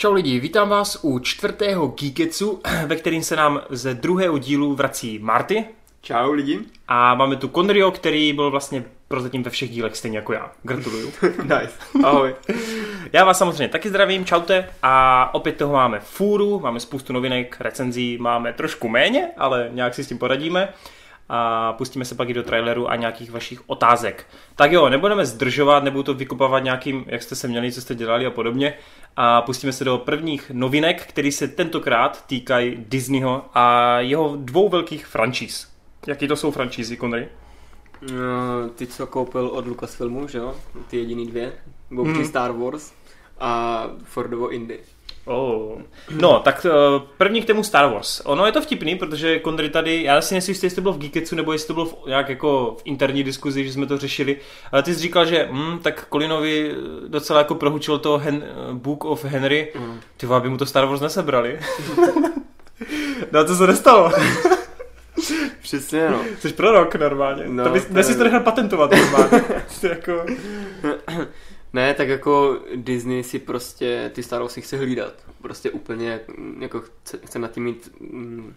Čau lidi, vítám vás u čtvrtého Geeketsu, ve kterým se nám ze druhého dílu vrací Marty. Čau lidi. A máme tu Conrio, který byl vlastně prozatím ve všech dílech stejně jako já. Gratuluju. nice. Ahoj. já vás samozřejmě taky zdravím, čaute. A opět toho máme fůru, máme spoustu novinek, recenzí, máme trošku méně, ale nějak si s tím poradíme a pustíme se pak i do traileru a nějakých vašich otázek. Tak jo, nebudeme zdržovat, nebudu to vykupovat nějakým, jak jste se měli, co jste dělali a podobně. A pustíme se do prvních novinek, které se tentokrát týkají Disneyho a jeho dvou velkých franšíz. Jaký to jsou franšízy, Conry? No, ty, co koupil od Lucasfilmu, že jo? Ty jediný dvě. Bouky hmm. Star Wars a Fordovo Indy. Oh. No, tak uh, první k tému Star Wars. Ono je to vtipný, protože Kondry tady, já si nejsem jestli to bylo v Geeketsu, nebo jestli to bylo v, nějak jako v interní diskuzi, že jsme to řešili, ale ty jsi říkal, že hm, tak Colinovi docela jako prohučil to Hen, Book of Henry, mm. ty aby mu to Star Wars nesebrali. no to se nestalo. Přesně, no. Jsi prorok normálně. No, to bys, to je... to nechal patentovat normálně. jako... Ne, tak jako Disney si prostě ty Star Warsy chce hlídat. Prostě úplně jako chce, chce nad tím mít mm,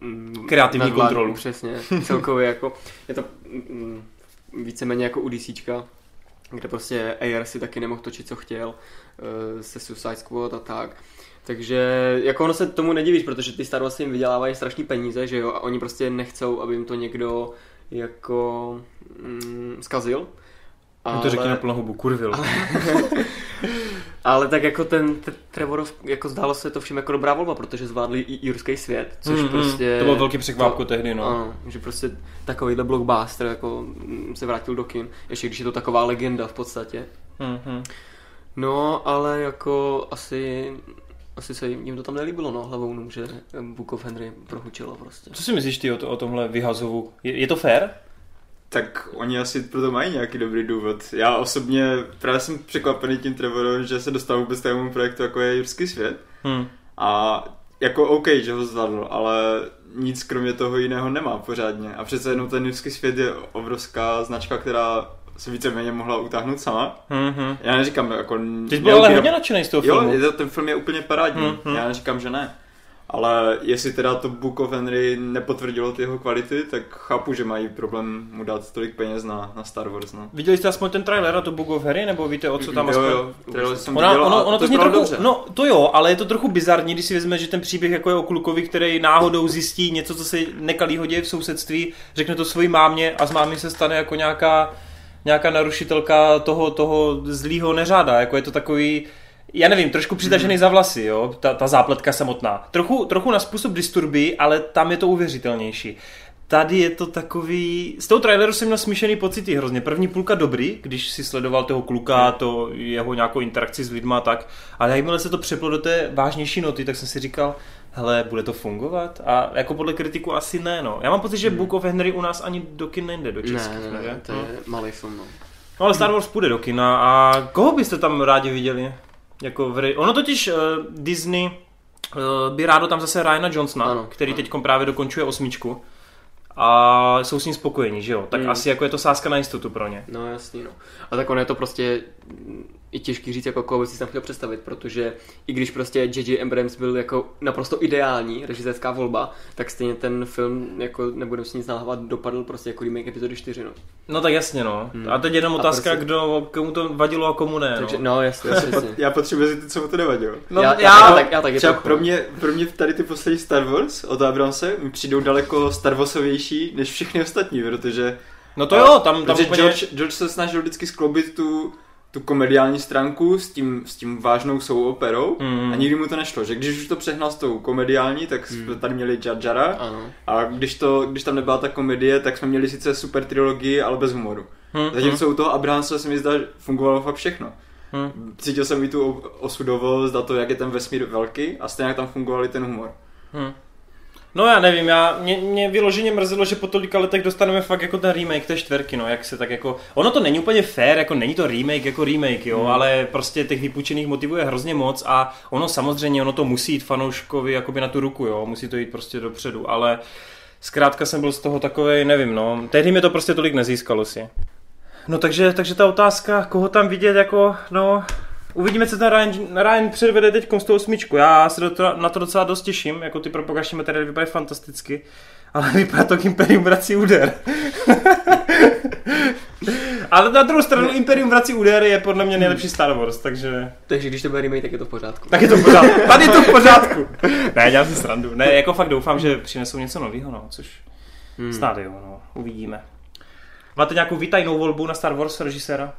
mm kreativní kontrolu. Přesně, celkově jako je to mm, víceméně jako u DCčka, kde prostě AR si taky nemohl točit, co chtěl, uh, se Suicide Squad a tak. Takže jako ono se tomu nedivíš, protože ty Star Warsy jim vydělávají strašný peníze, že jo, a oni prostě nechcou, aby jim to někdo jako mm, zkazil. Ale... to řekni na plnou hubu, kurvil. Ale... ale tak jako ten Trevorov, jako zdálo se to všem jako dobrá volba, protože zvládli i jurský svět, což mm-hmm. prostě... To bylo velký překvápko to, tehdy, no. Ano, že prostě takovýhle blockbuster jako mm, se vrátil do kin, ještě když je to taková legenda v podstatě. Mm-hmm. No, ale jako asi asi se jim, jim to tam nelíbilo, no, hlavou, že Book of Henry prohučilo prostě. Co si myslíš ty o, to, o tomhle vyhazovu? Je, je to fair? Tak oni asi proto mají nějaký dobrý důvod. Já osobně právě jsem překvapený tím Trevorem, že se dostal vůbec takovému projektu, jako je Jurský svět. Hmm. A jako OK, že ho zvládl, ale nic kromě toho jiného nemá pořádně. A přece jenom ten Jurský svět je obrovská značka, která se víceméně mohla utáhnout sama. Mm-hmm. Já neříkám, jako... Ty jsi byl ale hodně nadšený z toho filmu. Jo, ten film je úplně parádní. Mm-hmm. Já neříkám, že ne. Ale jestli teda to Book of Henry nepotvrdilo ty jeho kvality, tak chápu, že mají problém mu dát tolik peněz na, na Star Wars. No. Viděli jste aspoň ten trailer a to Book of Henry, nebo víte, o co tam jo, aspoň... Jo, trailer jsem ona, viděl ono, ono to, to trochu, dobře. No to jo, ale je to trochu bizarní, když si vezme, že ten příběh jako je o klukovi, který náhodou zjistí něco, co se nekalýho děje v sousedství, řekne to svojí mámě a z mámy se stane jako nějaká, nějaká narušitelka toho, toho zlýho neřáda. Jako je to takový já nevím, trošku přitažený hmm. za vlasy, jo, ta, ta zápletka samotná. Trochu, trochu na způsob disturby, ale tam je to uvěřitelnější. Tady je to takový... Z toho traileru jsem měl smíšený pocity hrozně. První půlka dobrý, když si sledoval toho kluka, hmm. to jeho nějakou interakci s lidma a tak, ale jakmile se to přeplo do té vážnější noty, tak jsem si říkal, hele, bude to fungovat? A jako podle kritiku asi ne, no. Já mám pocit, že hmm. Book of Henry u nás ani do kin nejde, do českých, ne, ne, ne, to je no. malý film, no. No ale Star Wars půjde do kina a koho byste tam rádi viděli? Jako v, ono totiž uh, Disney uh, by rádo tam zase Ryana Johnsona, ano, který teď právě dokončuje osmičku a jsou s ním spokojení, že jo? Tak hmm. asi jako je to sázka na jistotu pro ně. No jasný, no. A tak ono je to prostě i těžký říct, jako koho by si tam chtěl představit, protože i když prostě J.J. Abrams byl jako naprosto ideální režisérská volba, tak stejně ten film, jako nebudeme si nic nalhávat, dopadl prostě jako remake epizody 4, no. No tak jasně, no. Hmm. A teď jenom otázka, prostě... kdo, komu to vadilo a komu ne, Takže, no. no jasně, jasně. já potřebuji říct, co mu to nevadilo. No, já, já, já, tak, já taky Třeba pro mě, pro mě tady ty poslední Star Wars od Abramse mi přijdou daleko Star Warsovější než všechny ostatní, protože No to jo, tam, tam úplně... George, George se snažil vždycky skloubit tu tu komediální stránku s tím, s tím vážnou souoperou mm. a nikdy mu to nešlo, že když už to přehnal s tou komediální, tak jsme mm. tady měli Jar Jara ano. a když, to, když tam nebyla ta komedie, tak jsme měli sice super trilogii, ale bez humoru. Mm. Zatímco u toho Abrahamsa se mi zdá, fungovalo fakt všechno. Mm. Cítil jsem i tu osudovost, za to, jak je ten vesmír velký a stejně tam fungoval i ten humor. Mm. No já nevím, já, mě, mě vyloženě mrzelo, že po tolika letech dostaneme fakt jako ten remake té čtverky, no, jak se tak jako, ono to není úplně fair, jako není to remake jako remake, jo, mm. ale prostě těch vypůjčených motivů je hrozně moc a ono samozřejmě, ono to musí jít fanouškovi jakoby na tu ruku, jo, musí to jít prostě dopředu, ale zkrátka jsem byl z toho takový, nevím, no, tehdy mi to prostě tolik nezískalo si. No takže, takže ta otázka, koho tam vidět jako, no, Uvidíme, co ten Ryan, Ryan předvede teď s tou osmičku. Já se do to, na to docela dost těším, jako ty propagační materiály vypadají fantasticky, ale vypadá to k Imperium vrací úder. ale na druhou stranu Imperium vrací úder je podle mě nejlepší Star Wars, takže... Takže když to bude remake, tak je to v pořádku. Tak je to v pořádku. Tady je to v pořádku. ne, dělám si srandu. Ne, jako fakt doufám, že přinesou něco nového, no, což hmm. snad jo, no, uvidíme. Máte nějakou výtajnou volbu na Star Wars režiséra?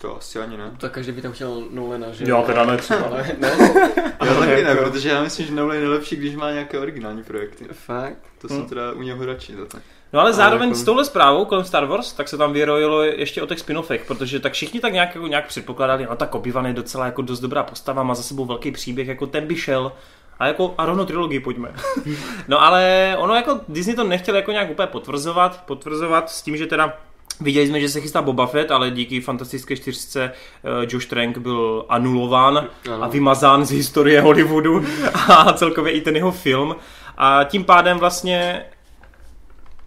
To asi ani ne. To každý by tam chtěl Nolana, že? Jo, teda ne třeba. Ale ne. Ale taky ne, protože já myslím, že Nolan je nejlepší, když má nějaké originální projekty. Fakt? To jsem hmm. teda u něho radši za to. No ale zároveň jako... s touhle zprávou kolem Star Wars, tak se tam vyrojilo ještě o těch spin protože tak všichni tak nějak, jako nějak předpokládali, no tak obi je docela jako dost dobrá postava, má za sebou velký příběh, jako ten by šel. A jako a rovnou trilogii pojďme. no ale ono jako Disney to nechtěl jako nějak úplně potvrzovat, potvrzovat s tím, že teda Viděli jsme, že se chystá Boba Fett, ale díky fantastické čtyřce uh, Josh Trank byl anulován ano. a vymazán z historie Hollywoodu a celkově i ten jeho film. A tím pádem vlastně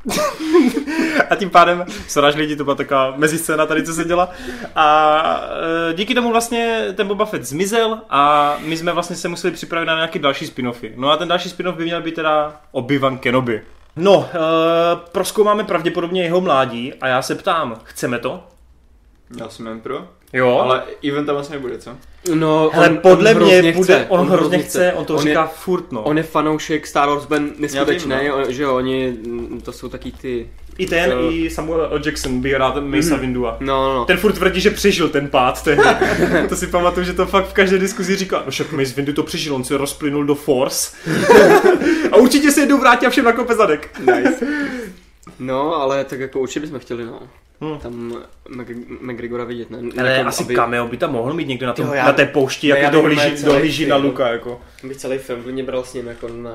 a tím pádem, sraž lidi, to byla taková meziscéna tady, co se děla. A e, díky tomu vlastně ten Boba Fett zmizel a my jsme vlastně se museli připravit na nějaký další spin-offy. No a ten další spin-off by měl být teda Obi-Wan Kenobi. No, uh, proskoumáme pravděpodobně jeho mládí a já se ptám, chceme to? Já jsem jen pro. Jo. Ale event tam asi nebude, co? No, Hele, on, podle on mě bude, chce, on, on hrozně chce, chce, on to on říká je, furt, no. On je fanoušek Star Wars Ben neskutečný, no. že jo, oni, to jsou taky ty... I ten, uh, i Samuel L. Jackson by rád Mesa mm, Windua. No, no, no. Ten furt tvrdí, že přežil ten pád, tehdy. to si pamatuju, že to fakt v každé diskuzi říká, no však Mace Windu to přežil, on se rozplynul do Force. a určitě se jednou vrátí a všem na kope zadek. Nice. No, ale tak jako určitě bychom chtěli, no. Hmm. Tam McGregora vidět, ne? Ale jako, asi aby... cameo by tam mohl mít někdo na, tom, jo, já, na té poušti, jak dohlíží, dohlíží na Luka, jako. Bych celý film mě bral s ním, jako na,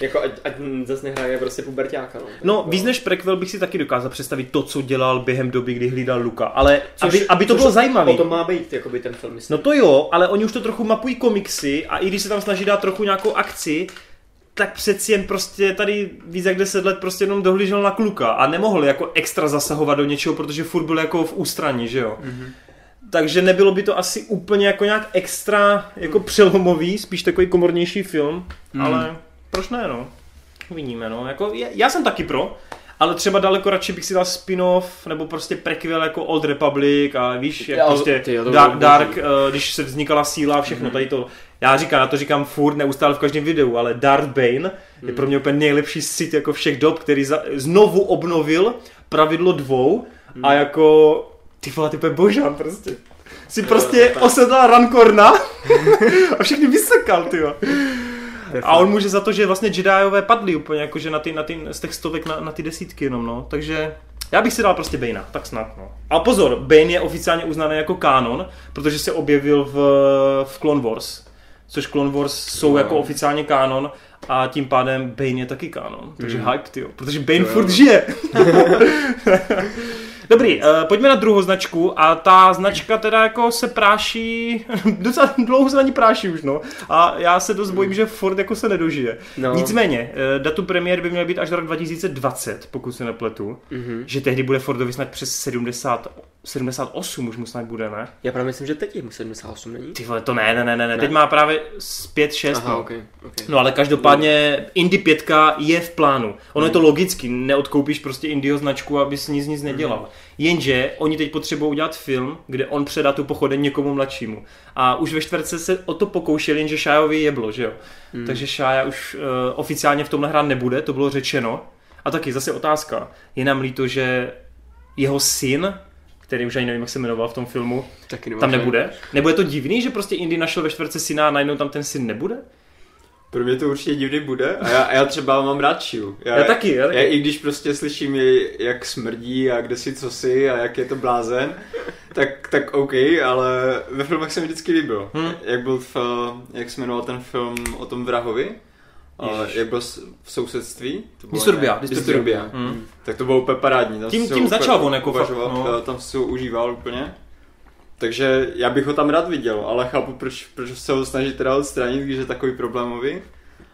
jako ať, ať zase nehraje prostě puberťáka, no. No, víc než prequel bych si taky dokázal představit to, co dělal během doby, kdy hlídal Luka, ale což, aby, aby to bylo zajímavé. to má být, jakoby ten film, myslím. No to jo, ale oni už to trochu mapují komiksy a i když se tam snaží dát trochu nějakou akci, tak přeci jen prostě tady víc jak 10 let prostě jenom dohlížel na kluka a nemohl jako extra zasahovat do něčeho, protože furt byl jako v ústraní, že jo. Mm-hmm. Takže nebylo by to asi úplně jako nějak extra jako přelomový, spíš takový komornější film, mm. ale proč ne, no. Uvidíme, no. Jako, já jsem taky pro, ale třeba daleko radši bych si dal spin-off nebo prostě prequel jako Old Republic a víš, jak prostě ty, Dark, Dark uh, když se vznikala síla a všechno mm-hmm. tady to. Já říkám, na to říkám furt neustále v každém videu, ale Darth Bane mm. je pro mě úplně nejlepší sit jako všech dob, který za, znovu obnovil pravidlo dvou mm. a jako ty vole, ty božán prostě. Si prostě osedla Rankorna a všechny vysekal, ty a on může za to, že vlastně Jediové padli úplně, jakože na ty, na ty, z těch stovek na, na ty desítky jenom, no. Takže já bych si dal prostě Bane, tak snad, no. A pozor, Bane je oficiálně uznaný jako kanon, protože se objevil v, v Clone Wars, což Clone Wars jsou no. jako oficiálně kanon a tím pádem Bane je taky kanon. Takže mm. hype, tyjo. Protože Bane to furt jo. žije. Dobrý, uh, pojďme na druhou značku a ta značka teda jako se práší, docela dlouho se na ní práší už, no. A já se dost bojím, že Ford jako se nedožije. No. Nicméně, uh, datum premiér by měl být až do roku 2020, pokud se nepletu. Mm-hmm. Že tehdy bude Fordovi snad přes 70 78 už mu snad bude, ne? Já právě myslím, že teď je mu 78, není? Ty vole, to ne, ne, ne, ne, ne. teď má právě 5, 6, Aha, no. Okay, okay. No ale každopádně Indy 5 je v plánu. Ono hmm. je to logicky, neodkoupíš prostě Indio značku, aby si nic nic nedělal. Hmm. Jenže oni teď potřebují udělat film, kde on předá tu pochodeň někomu mladšímu. A už ve čtvrtce se o to pokoušeli, jenže Šájovi jeblo, že jo? Hmm. Takže Šája už uh, oficiálně v tomhle hrát nebude, to bylo řečeno. A taky zase otázka. Je nám líto, že jeho syn který už ani nevím, jak se jmenoval v tom filmu, Taky tam nebude. Nebo je to divný, že prostě Indy našel ve čtvrtce syna a najednou tam ten syn nebude? Pro mě to určitě divný bude a já, já třeba mám rád Šiu. Já, já taky, já taky. Já, I když prostě slyším, jak smrdí a kde si co si a jak je to blázen, tak, tak OK, ale ve filmech se mi vždycky líbil. Hmm. Jak byl v, jak se jmenoval ten film o tom vrahovi? A jak byl v sousedství? To Disturbia. Ne, Disturbia. Disturbia. Hmm. Tak to bylo úplně parádní. Tam tím, tím začal on jako fakt, no. Tam si ho užíval úplně. Takže já bych ho tam rád viděl, ale chápu, proč, proč se ho snaží teda odstranit, když je takový problémový.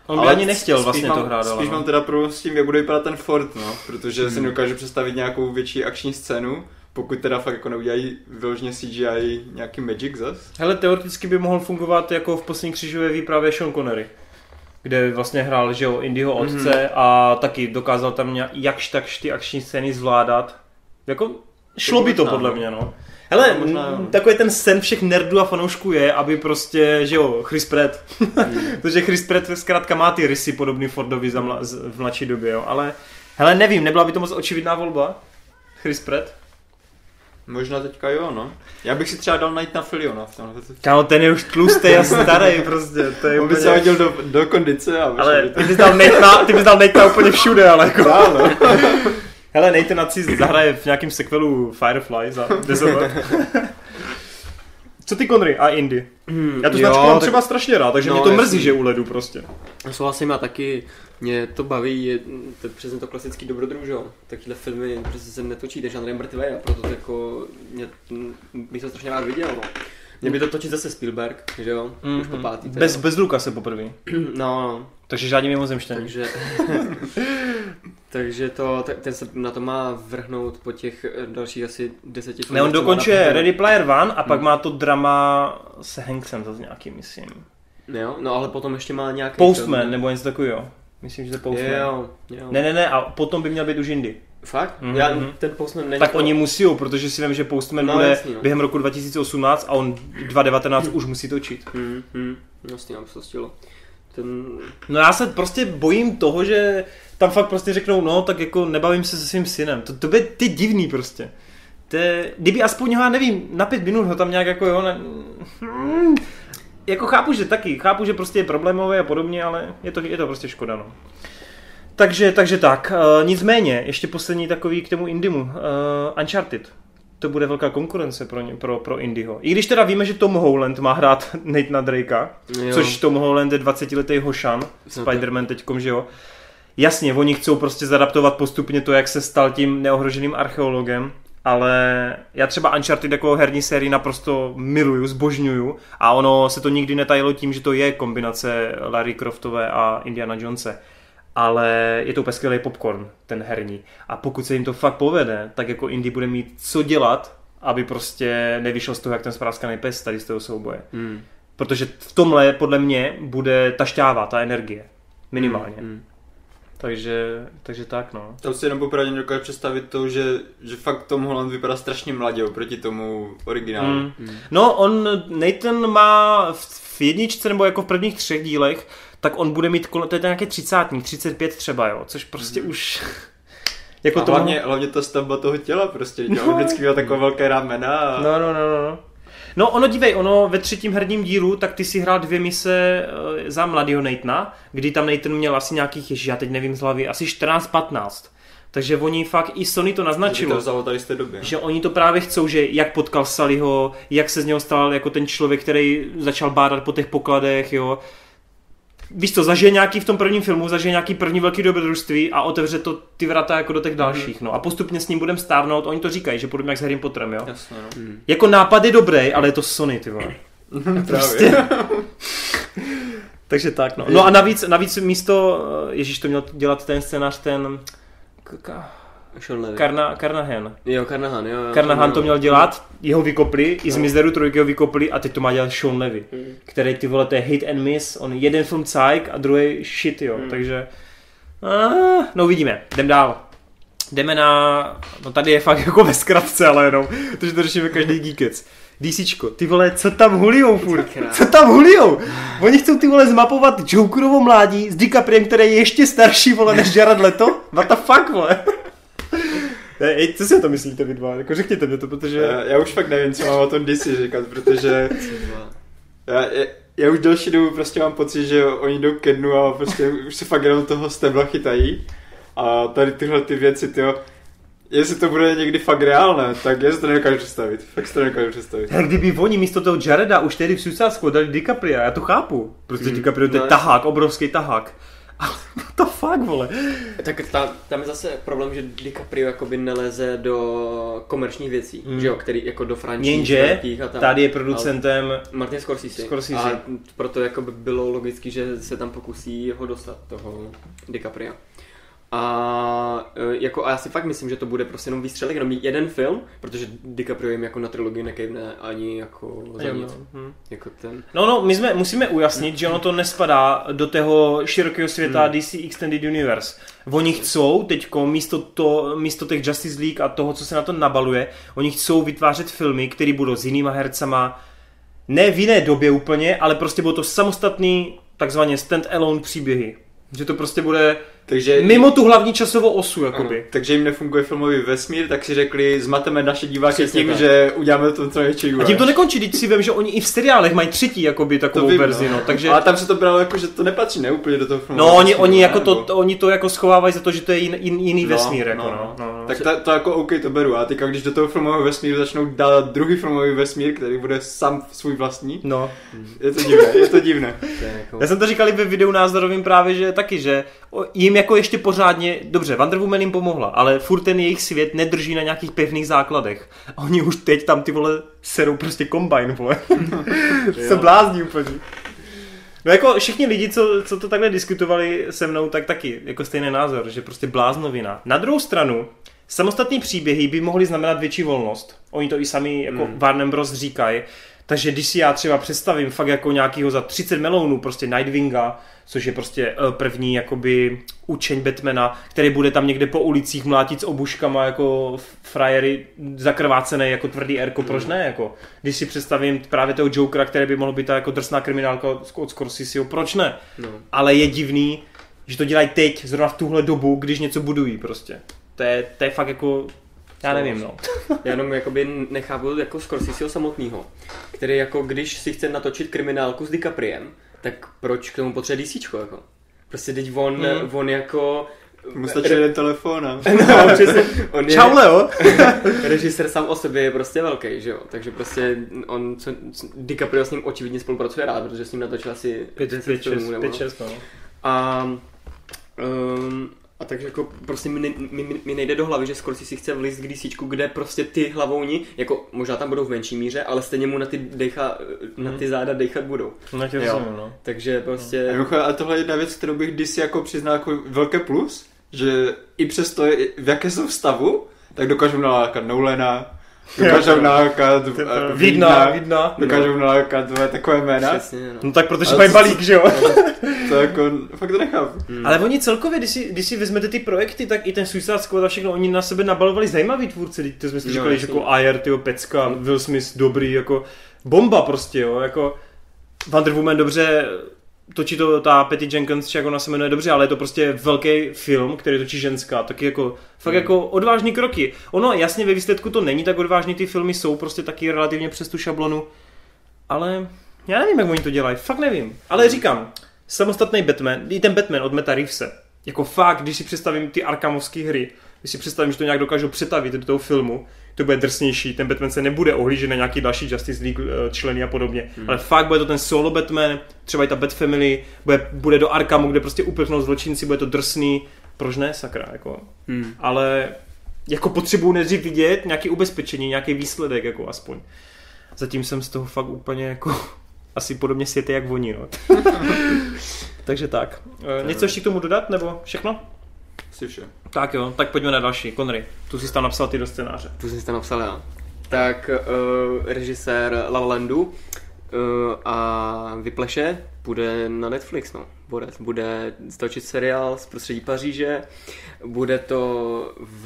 On by ale ani nechtěl vlastně mám, to hrát. Spíš no. mám teda problém s tím, jak bude vypadat ten Ford, no, protože hmm. si dokážu představit nějakou větší akční scénu, pokud teda fakt jako neudělají vyloženě CGI nějaký magic zas. Hele, teoreticky by mohl fungovat jako v poslední křižové výpravě Sean Connery kde vlastně hrál, že jo, Indyho otce mm-hmm. a taky dokázal tam nějak, jakž takž ty akční scény zvládat. Jako, šlo by to podle mě, no. Hele, možná, takový ten sen všech nerdů a fanoušků je, aby prostě, že jo, Chris Pratt. Mm. Protože Chris Pratt zkrátka má ty rysy podobný Fordovi za mla, v mladší době, jo. Ale, hele, nevím, nebyla by to moc očividná volba? Chris Pratt? Možná teďka jo, no. Já bych si třeba dal najít na Filiona v tomhle. Kámo, ten je už tlustý a starý prostě. To je On by se hodil do, do kondice a Ale ty bys dal Natana, ty bys dal Natana úplně všude, ale jako. Dá, no. Hele, Nathan Naci zahraje v nějakém sequelu Firefly za 10 let. Co ty Conry a Indy? Hmm, já tu značku mám tak... třeba strašně rád, takže no, mě to mrzí, jasný. že u ledu prostě. Souhlasím a taky mě to baví, je to přesně to klasický dobrodruh, že jo? Takovýhle filmy přesně se netočí, takže žánr mrtvé a proto to jako, mě, bych to strašně rád viděl, no. Mě by to točit zase Spielberg, že jo? Mm-hmm. Už po pátý. Bez, bez Luka se poprvé. No, no. Takže žádný mimozemštění. Takže, takže to, ten se na to má vrhnout po těch eh, dalších asi deseti Ne, on dokončuje Ready Player One a pak hmm. má to drama s Hanksem zase nějaký, myslím. Jo, no ale potom ještě má nějaký... Postman, film, nebo něco takového. Myslím, že to Postman. Jo, jo. Ne, ne, ne, a potom by měl být už Indy. Fakt? Mm-hmm. Já, ten Postman není Tak to... oni musí, protože si vím, že Postman no, bude jasný, no. během roku 2018 a on 2019 už musí točit. Mm-hmm. Jasně, nám se stilo. Ten... No já se prostě bojím toho, že tam fakt prostě řeknou, no tak jako nebavím se se svým synem. To, to by ty divný prostě. To je, kdyby aspoň já nevím, na pět minut ho tam nějak jako jo, ne, hmm, jako chápu, že taky, chápu, že prostě je problémové a podobně, ale je to, je to prostě škoda, no. Takže, takže tak, uh, nicméně, ještě poslední takový k tomu Indimu, uh, Uncharted to bude velká konkurence pro, ně, pro, pro Indyho. I když teda víme, že Tom Holland má hrát Nathana Drakea, jo. což Tom Holland je 20-letý Hošan, no Spider-Man teďkom, že jo. Jasně, oni chcou prostě zadaptovat postupně to, jak se stal tím neohroženým archeologem, ale já třeba Uncharted jako herní sérii naprosto miluju, zbožňuju a ono se to nikdy netajilo tím, že to je kombinace Larry Croftové a Indiana Jonese ale je to úplně skvělý popcorn, ten herní. A pokud se jim to fakt povede, tak jako Indy bude mít co dělat, aby prostě nevyšel z toho, jak ten spráskaný pes tady z toho souboje. Hmm. Protože v tomhle podle mě bude ta šťáva, ta energie. Minimálně. Hmm. hmm. Takže, takže tak, no. To si jenom popravdě dokážu představit to, že, že fakt Tom Holland vypadá strašně mladě oproti tomu originálu. Mm. Mm. No, on, Nathan má v, v jedničce nebo jako v prvních třech dílech tak on bude mít, to je nějaký třicátník, 35 třeba, jo, což prostě mm. už... jako a to hlavně, hlavně ta stavba toho těla prostě, no. on vždycky měl takové velké ramena. A... No, no, no, no. No ono dívej, ono ve třetím herním dílu, tak ty si hrál dvě mise uh, za mladého Nathana, kdy tam Nathan měl asi nějakých, ježi, já teď nevím z hlavy, asi 14-15. Takže oni fakt, i Sony to naznačilo, že, to tady z té doby, že oni to právě chcou, že jak potkal Sallyho, jak se z něho stal jako ten člověk, který začal bádat po těch pokladech, jo, víš co, zažije nějaký v tom prvním filmu, zažije nějaký první velký dobrodružství a otevře to ty vrata jako do těch dalších, no. A postupně s ním budeme stávnout, oni to říkají, že podobně jak s Harry Potterem, jo. Jasně, no. Hmm. Jako nápad je dobrý, ale je to Sony, ty vole. prostě. Takže tak, no. No a navíc, navíc místo, eh, Ježíš to měl dělat ten scénář, ten... Sean Levy. Karna, Karnahan. Jo, Karnahan, jo. jo Karnahan to měl dělat, jeho vykopli, no. i z Mizeru trojky ho vykopli a teď to má dělat Sean Levy, mm. který ty vole, to je hit and miss, on jeden film cajk a druhý shit, jo, mm. takže... Ah, no uvidíme, jdem dál. Jdeme na... No tady je fakt jako ve zkratce, ale jenom, protože to řešíme každý geekec. DCčko, ty vole, co tam hulijou furt? Co tam hulijou? Oni chcou ty vole zmapovat Jokerovo mládí s DiCapriem, který je ještě starší, vole, než Jared Leto? What the fuck, vole? Ej, co si o to myslíte vy dva? Jako řekněte mi to, protože... Já, já už fakt nevím, co mám o tom DC říkat, protože... já, já, já už další dobu prostě mám pocit, že oni jdou ke dnu a prostě už se fakt jenom toho stebla chytají. A tady tyhle ty věci, tyjo, jestli to bude někdy fakt reálné, tak já si to nedokážu představit. Fakt si to nedokážu představit. Tak kdyby oni místo toho Jareda už tedy v Suicide dali DiCaprio, já to chápu. Prostě hmm. DiCaprio to je no, tahák, obrovský tahák. The fuck, vole? Tak ta, tam je zase problém, že DiCaprio jakoby neleze do komerčních věcí, mm. že jo, který jako do a tam. tady je producentem Martin Scorsese. Scorsese. A proto jako by bylo logicky, že se tam pokusí ho dostat, toho DiCaprio. A, e, jako, a já si fakt myslím, že to bude prostě jenom výstřelek, jenom jeden film, protože DiCaprio jim jako na trilogii nekejvne ani jako za jo, nic. No. Hm, jako ten. No, no, my jsme, musíme ujasnit, že ono to nespadá do toho širokého světa hmm. DC Extended Universe. Oni chcou teďko místo, to, místo těch Justice League a toho, co se na to nabaluje, oni chcou vytvářet filmy, které budou s jinýma hercama, ne v jiné době úplně, ale prostě budou to samostatný, takzvaně stand-alone příběhy. Že to prostě bude takže, mimo tu hlavní časovou osu, jakoby. Ano, takže jim nefunguje filmový vesmír, tak si řekli, zmateme naše diváky tím, tak. že uděláme to co největší A tím to nekončí, když si vím, že oni i v seriálech mají třetí jakoby takovou vím, verzi, no. no. takže... Ale tam se to bralo jako, že to nepatří ne úplně do toho filmu. No, oni, oni, jako to, to, oni to jako schovávají za to, že to je jin, jin, jiný no, vesmír, jako, no, no. no, no. Tak to, to, jako OK, to beru. A teďka, když do toho filmového vesmíru začnou dát druhý filmový vesmír, který bude sám svůj vlastní, no. je to divné, je to divné. Jako- Já jsem to říkal ve videu názorovým právě, že taky, že jim jako ještě pořádně, dobře, Wonder Woman jim pomohla, ale furt ten jejich svět nedrží na nějakých pevných základech. A oni už teď tam ty vole serou prostě kombajn, vole. Se blázní úplně. No jako všichni lidi, co, co to takhle diskutovali se mnou, tak taky jako stejný názor, že prostě bláznovina. Na druhou stranu, samostatní příběhy by mohly znamenat větší volnost. Oni to i sami jako mm. Warner Bros. říkají, takže když si já třeba představím fakt jako nějakýho za 30 melonů, prostě Nightwinga, což je prostě eh, první jakoby učeň Batmana, který bude tam někde po ulicích mlátit s obuškama jako frajery zakrvácené jako tvrdý erko, proč ne? Jako, když si představím právě toho Jokera, který by mohl být ta jako drsná kriminálka od Scorseseho, proč ne? No. Ale je divný, že to dělají teď, zrovna v tuhle dobu, když něco budují prostě. To je, to je fakt jako já nevím, no. Já jenom jakoby nechápu jako Scorseseho samotného, který jako když si chce natočit kriminálku s DiCapriem, tak proč k tomu potřebuje DC, jako? Prostě teď on, hmm. on jako mu stačí jeden telefon a... No, přesně. On je, Čau, Leo. režisér sám o sobě je prostě velký, že jo? Takže prostě on, co, DiCaprio s ním očividně spolupracuje rád, protože s ním natočil asi 5-6, no. A um, a takže jako prostě mi, mi, mi nejde do hlavy, že skoro si chce vlist k DC, kde prostě ty hlavouni, jako možná tam budou v menší míře, ale stejně mu na ty, decha, mm. na mhm. ty záda dechat budou. Na tě jo. no. Takže prostě... No. A tohle je jedna věc, kterou bych DC jako přiznal jako velké plus, že i přesto, v jaké jsou stavu, tak dokážu nalákat Nolana, Dokážou nalákat Vidna, Vidna. Dokážou nalákat takové jména. Přesně, no. no tak protože mají balík, že jo? to jako, fakt to nechápu. Hmm. Ale oni celkově, když si, když si vezmete ty projekty, tak i ten Suicide Squad a všechno, oni na sebe nabalovali zajímavý tvůrci. To jsme si říkali, že jako Ayer, tyho Pecka, hmm. Will Smith, dobrý, jako bomba prostě, jo, jako Wonder Woman dobře točí to ta Patty Jenkins, či jak ona se jmenuje dobře, ale je to prostě velký film, který točí ženská, taky jako fakt mm. jako odvážný kroky. Ono jasně ve výsledku to není tak odvážný, ty filmy jsou prostě taky relativně přes tu šablonu, ale já nevím, jak oni to dělají, fakt nevím. Ale říkám, samostatný Batman, i ten Batman od Meta Reevese, jako fakt, když si představím ty Arkhamovské hry, když si představím, že to nějak dokážou přetavit do toho filmu, to bude drsnější, ten Batman se nebude ohlížet na nějaký další Justice League eh, členy a podobně, hmm. ale fakt bude to ten solo Batman, třeba i ta Bat Family, bude, bude do Arkhamu, kde prostě uprchnou zločinci, bude to drsný, proč ne, sakra, jako. Hmm. Ale jako potřebuji nejdřív vidět nějaký ubezpečení, nějaký výsledek, jako aspoň. Zatím jsem z toho fakt úplně jako asi podobně světě jak oni, no. Takže tak. E, něco ještě k tomu dodat, nebo všechno? Asi vše. Tak jo, tak pojďme na další. Connery, tu jsi tam napsal ty do scénáře. Tu jsi tam napsal já. Tak uh, režisér La Landu uh, a Vypleše bude na Netflix, no. Bude, bude stočit seriál z prostředí Paříže, bude to v,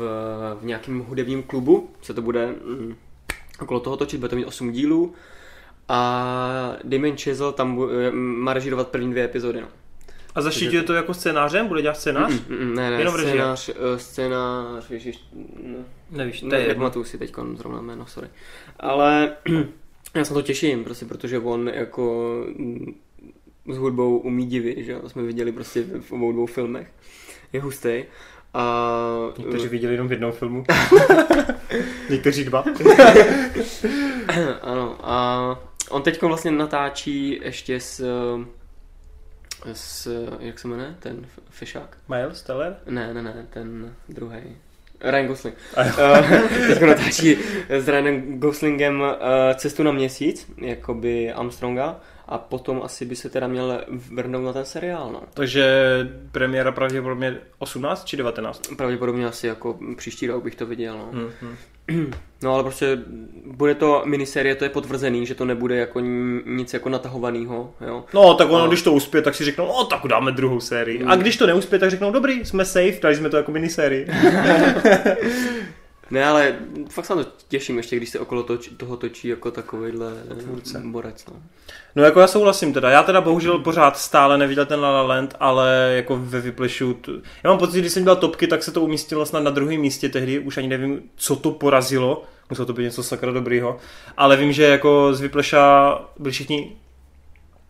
v nějakém hudebním klubu, co to bude mm, okolo toho točit, bude to mít 8 dílů a Damien Chazelle tam bude, má režírovat první dvě epizody, no. A zaštiťuje to jako scénářem? Bude dělat scénář? Mm, mm, ne, ne, Jenom scénář, uh, scénář, víš, no, Nevíš, to je Nepamatuju si teď zrovna jméno, sorry. Ale já se to těším, prostě, protože on jako mm, s hudbou umí divit, že jo, to jsme viděli prostě v obou dvou filmech. Je hustý. A... Někteří viděli jenom v jednom filmu. Někteří dva. ano. A on teď vlastně natáčí ještě s s, jak se jmenuje, ten fešák? Miles Teller? Ne, ne, ne, ten druhý. Ryan Gosling. uh, teď natáčí s Ryanem Goslingem uh, cestu na měsíc, jakoby Armstronga. A potom asi by se teda měl vrnout na ten seriál. No. Takže premiéra pravděpodobně 18 či 19? Pravděpodobně asi jako příští rok bych to viděl. No. Mm-hmm. No ale prostě bude to miniserie, to je potvrzený, že to nebude jako nic jako natahovaného. Jo? No tak ono, a... když to uspěje, tak si řeknou, no tak dáme druhou sérii. Mm. A když to neuspěje, tak řeknou, dobrý, jsme safe, dali jsme to jako minisérii. Ne, ale fakt se na to těším ještě, když se okolo toč, toho točí jako takovýhle Tvůrce. borec. No. no jako já souhlasím teda. Já teda bohužel pořád stále neviděl ten La La Land, ale jako ve Vyplešu. Já mám pocit, když jsem dělal topky, tak se to umístilo snad na druhém místě tehdy. Už ani nevím, co to porazilo. Muselo to být něco sakra dobrýho. Ale vím, že jako z Vypleša byli všichni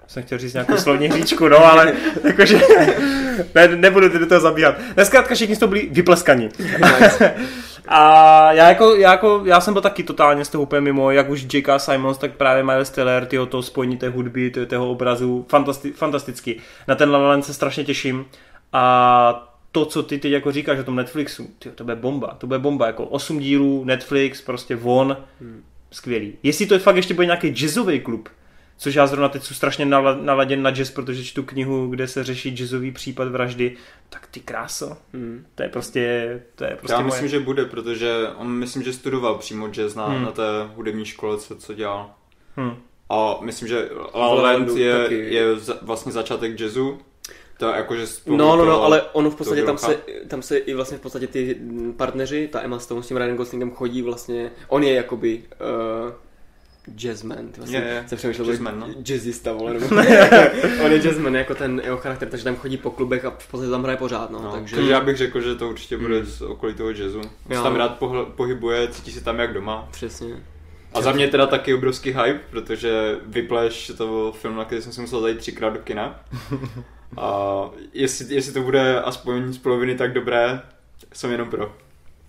jsem chtěl říct nějakou slovní hříčku, no, ale jakože ne, nebudu do toho zabíhat. Dneska všichni to byli vypleskaní. A já jako, já jako, já jsem byl taky totálně z toho úplně mimo, jak už J.K. Simons, tak právě Miles Teller, tyho to spojení té hudby, toho obrazu, fantasti, fantasticky. Na ten La La se strašně těším. A to, co ty teď jako říkáš o tom Netflixu, tyjo, to bude bomba, to bude bomba, jako 8 dílů, Netflix, prostě von, hmm. skvělý. Jestli to fakt ještě bude nějaký jazzový klub, Což já zrovna teď jsem strašně naladěn na jazz, protože čtu knihu, kde se řeší jazzový případ vraždy. Tak ty kráso. Hmm. To je prostě, to je prostě Já moje... myslím, že bude, protože on myslím, že studoval přímo jazz na, hmm. na té hudební škole, co, co dělal. Hmm. A myslím, že La La Land je, je za, vlastně začátek jazzu, to jakože no, no, no, ale ono v podstatě tam se, tam se i vlastně v podstatě ty partneři, ta Emma Stone s tím Ryan Goslingem chodí vlastně, on je jakoby uh, jazzman. Ty vlastně je, je. jsem přemýšlel, jazzman, no. jazzista, vole, nebo on je jazzman, jako ten jeho charakter, takže tam chodí po klubech a v podstatě tam hraje pořád, no, no takže... takže... já bych řekl, že to určitě bude mm. z okolí toho jazzu. On se tam rád pohybuje, cítí se tam jak doma. Přesně. A za mě teda taky obrovský hype, protože Vypleš to byl film, na který jsem si musel zajít třikrát do kina. A jestli, jestli to bude aspoň z poloviny tak dobré, jsem jenom pro.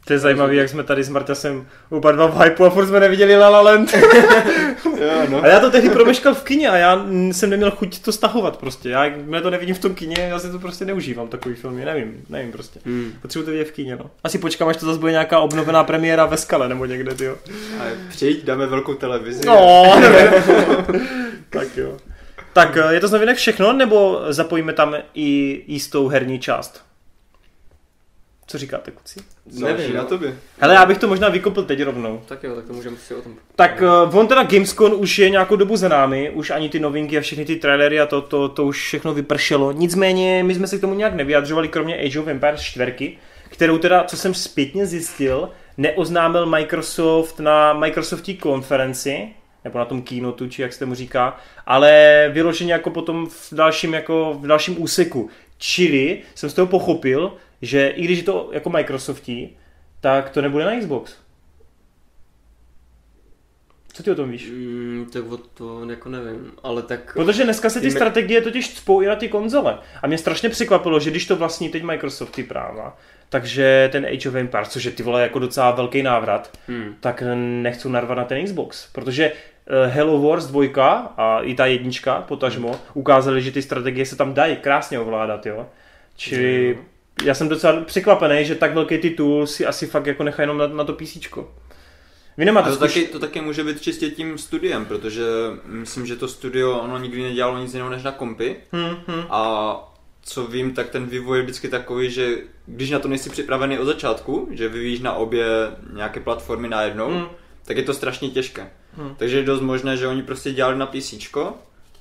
To je zajímavé, jak jsme tady s Marťasem oba dva v hypeu a furt jsme neviděli La La Land. jo, no. A já to tehdy promeškal v kině a já jsem neměl chuť to stahovat prostě. Já mě to nevidím v tom kině, já si to prostě neužívám takový filmy, nevím, nevím prostě. Hmm. Potřebuji to vidět v kině, no. Asi počkám, až to zase bude nějaká obnovená premiéra ve skale nebo někde, jo. Přijď, dáme velkou televizi. No, tak jo. Tak je to z novinek všechno, nebo zapojíme tam i jistou herní část? Co říkáte, kuci? Nevím, na tobě. Hele, já bych to možná vykopl teď rovnou. Tak jo, tak to můžeme si o tom... Tak uh, on teda Gamescom už je nějakou dobu za námi, už ani ty novinky a všechny ty trailery a to, to, to už všechno vypršelo. Nicméně my jsme se k tomu nějak nevyjadřovali, kromě Age of Empires 4, kterou teda, co jsem zpětně zjistil, neoznámil Microsoft na Microsoftí konferenci, nebo na tom keynote, či jak se tomu říká, ale vyloženě jako potom v dalším, jako v dalším úseku. Čili jsem z toho pochopil, že i když je to jako Microsoftí, tak to nebude na Xbox. Co ty o tom víš? Mm, tak o to jako nevím, ale tak... Protože dneska se ty strategie totiž cpou i na ty konzole. A mě strašně překvapilo, že když to vlastní teď Microsoft ty práva, takže ten Age of Empires, což je ty vole jako docela velký návrat, hmm. tak nechcou narvat na ten Xbox. Protože eh, Hello Wars 2 a i ta jednička, potažmo, ukázali, že ty strategie se tam dají krásně ovládat, jo. Čili hmm já jsem docela překvapený, že tak velký titul si asi fakt jako nechá jenom na, na to PC. Vy nemáte to, zkuš... taky, to taky může být čistě tím studiem, protože myslím, že to studio, ono nikdy nedělalo nic jiného než na kompy. Hmm, hmm. A co vím, tak ten vývoj je vždycky takový, že když na to nejsi připravený od začátku, že vyvíjíš na obě nějaké platformy najednou, hmm. tak je to strašně těžké. Hmm. Takže je dost možné, že oni prostě dělali na PC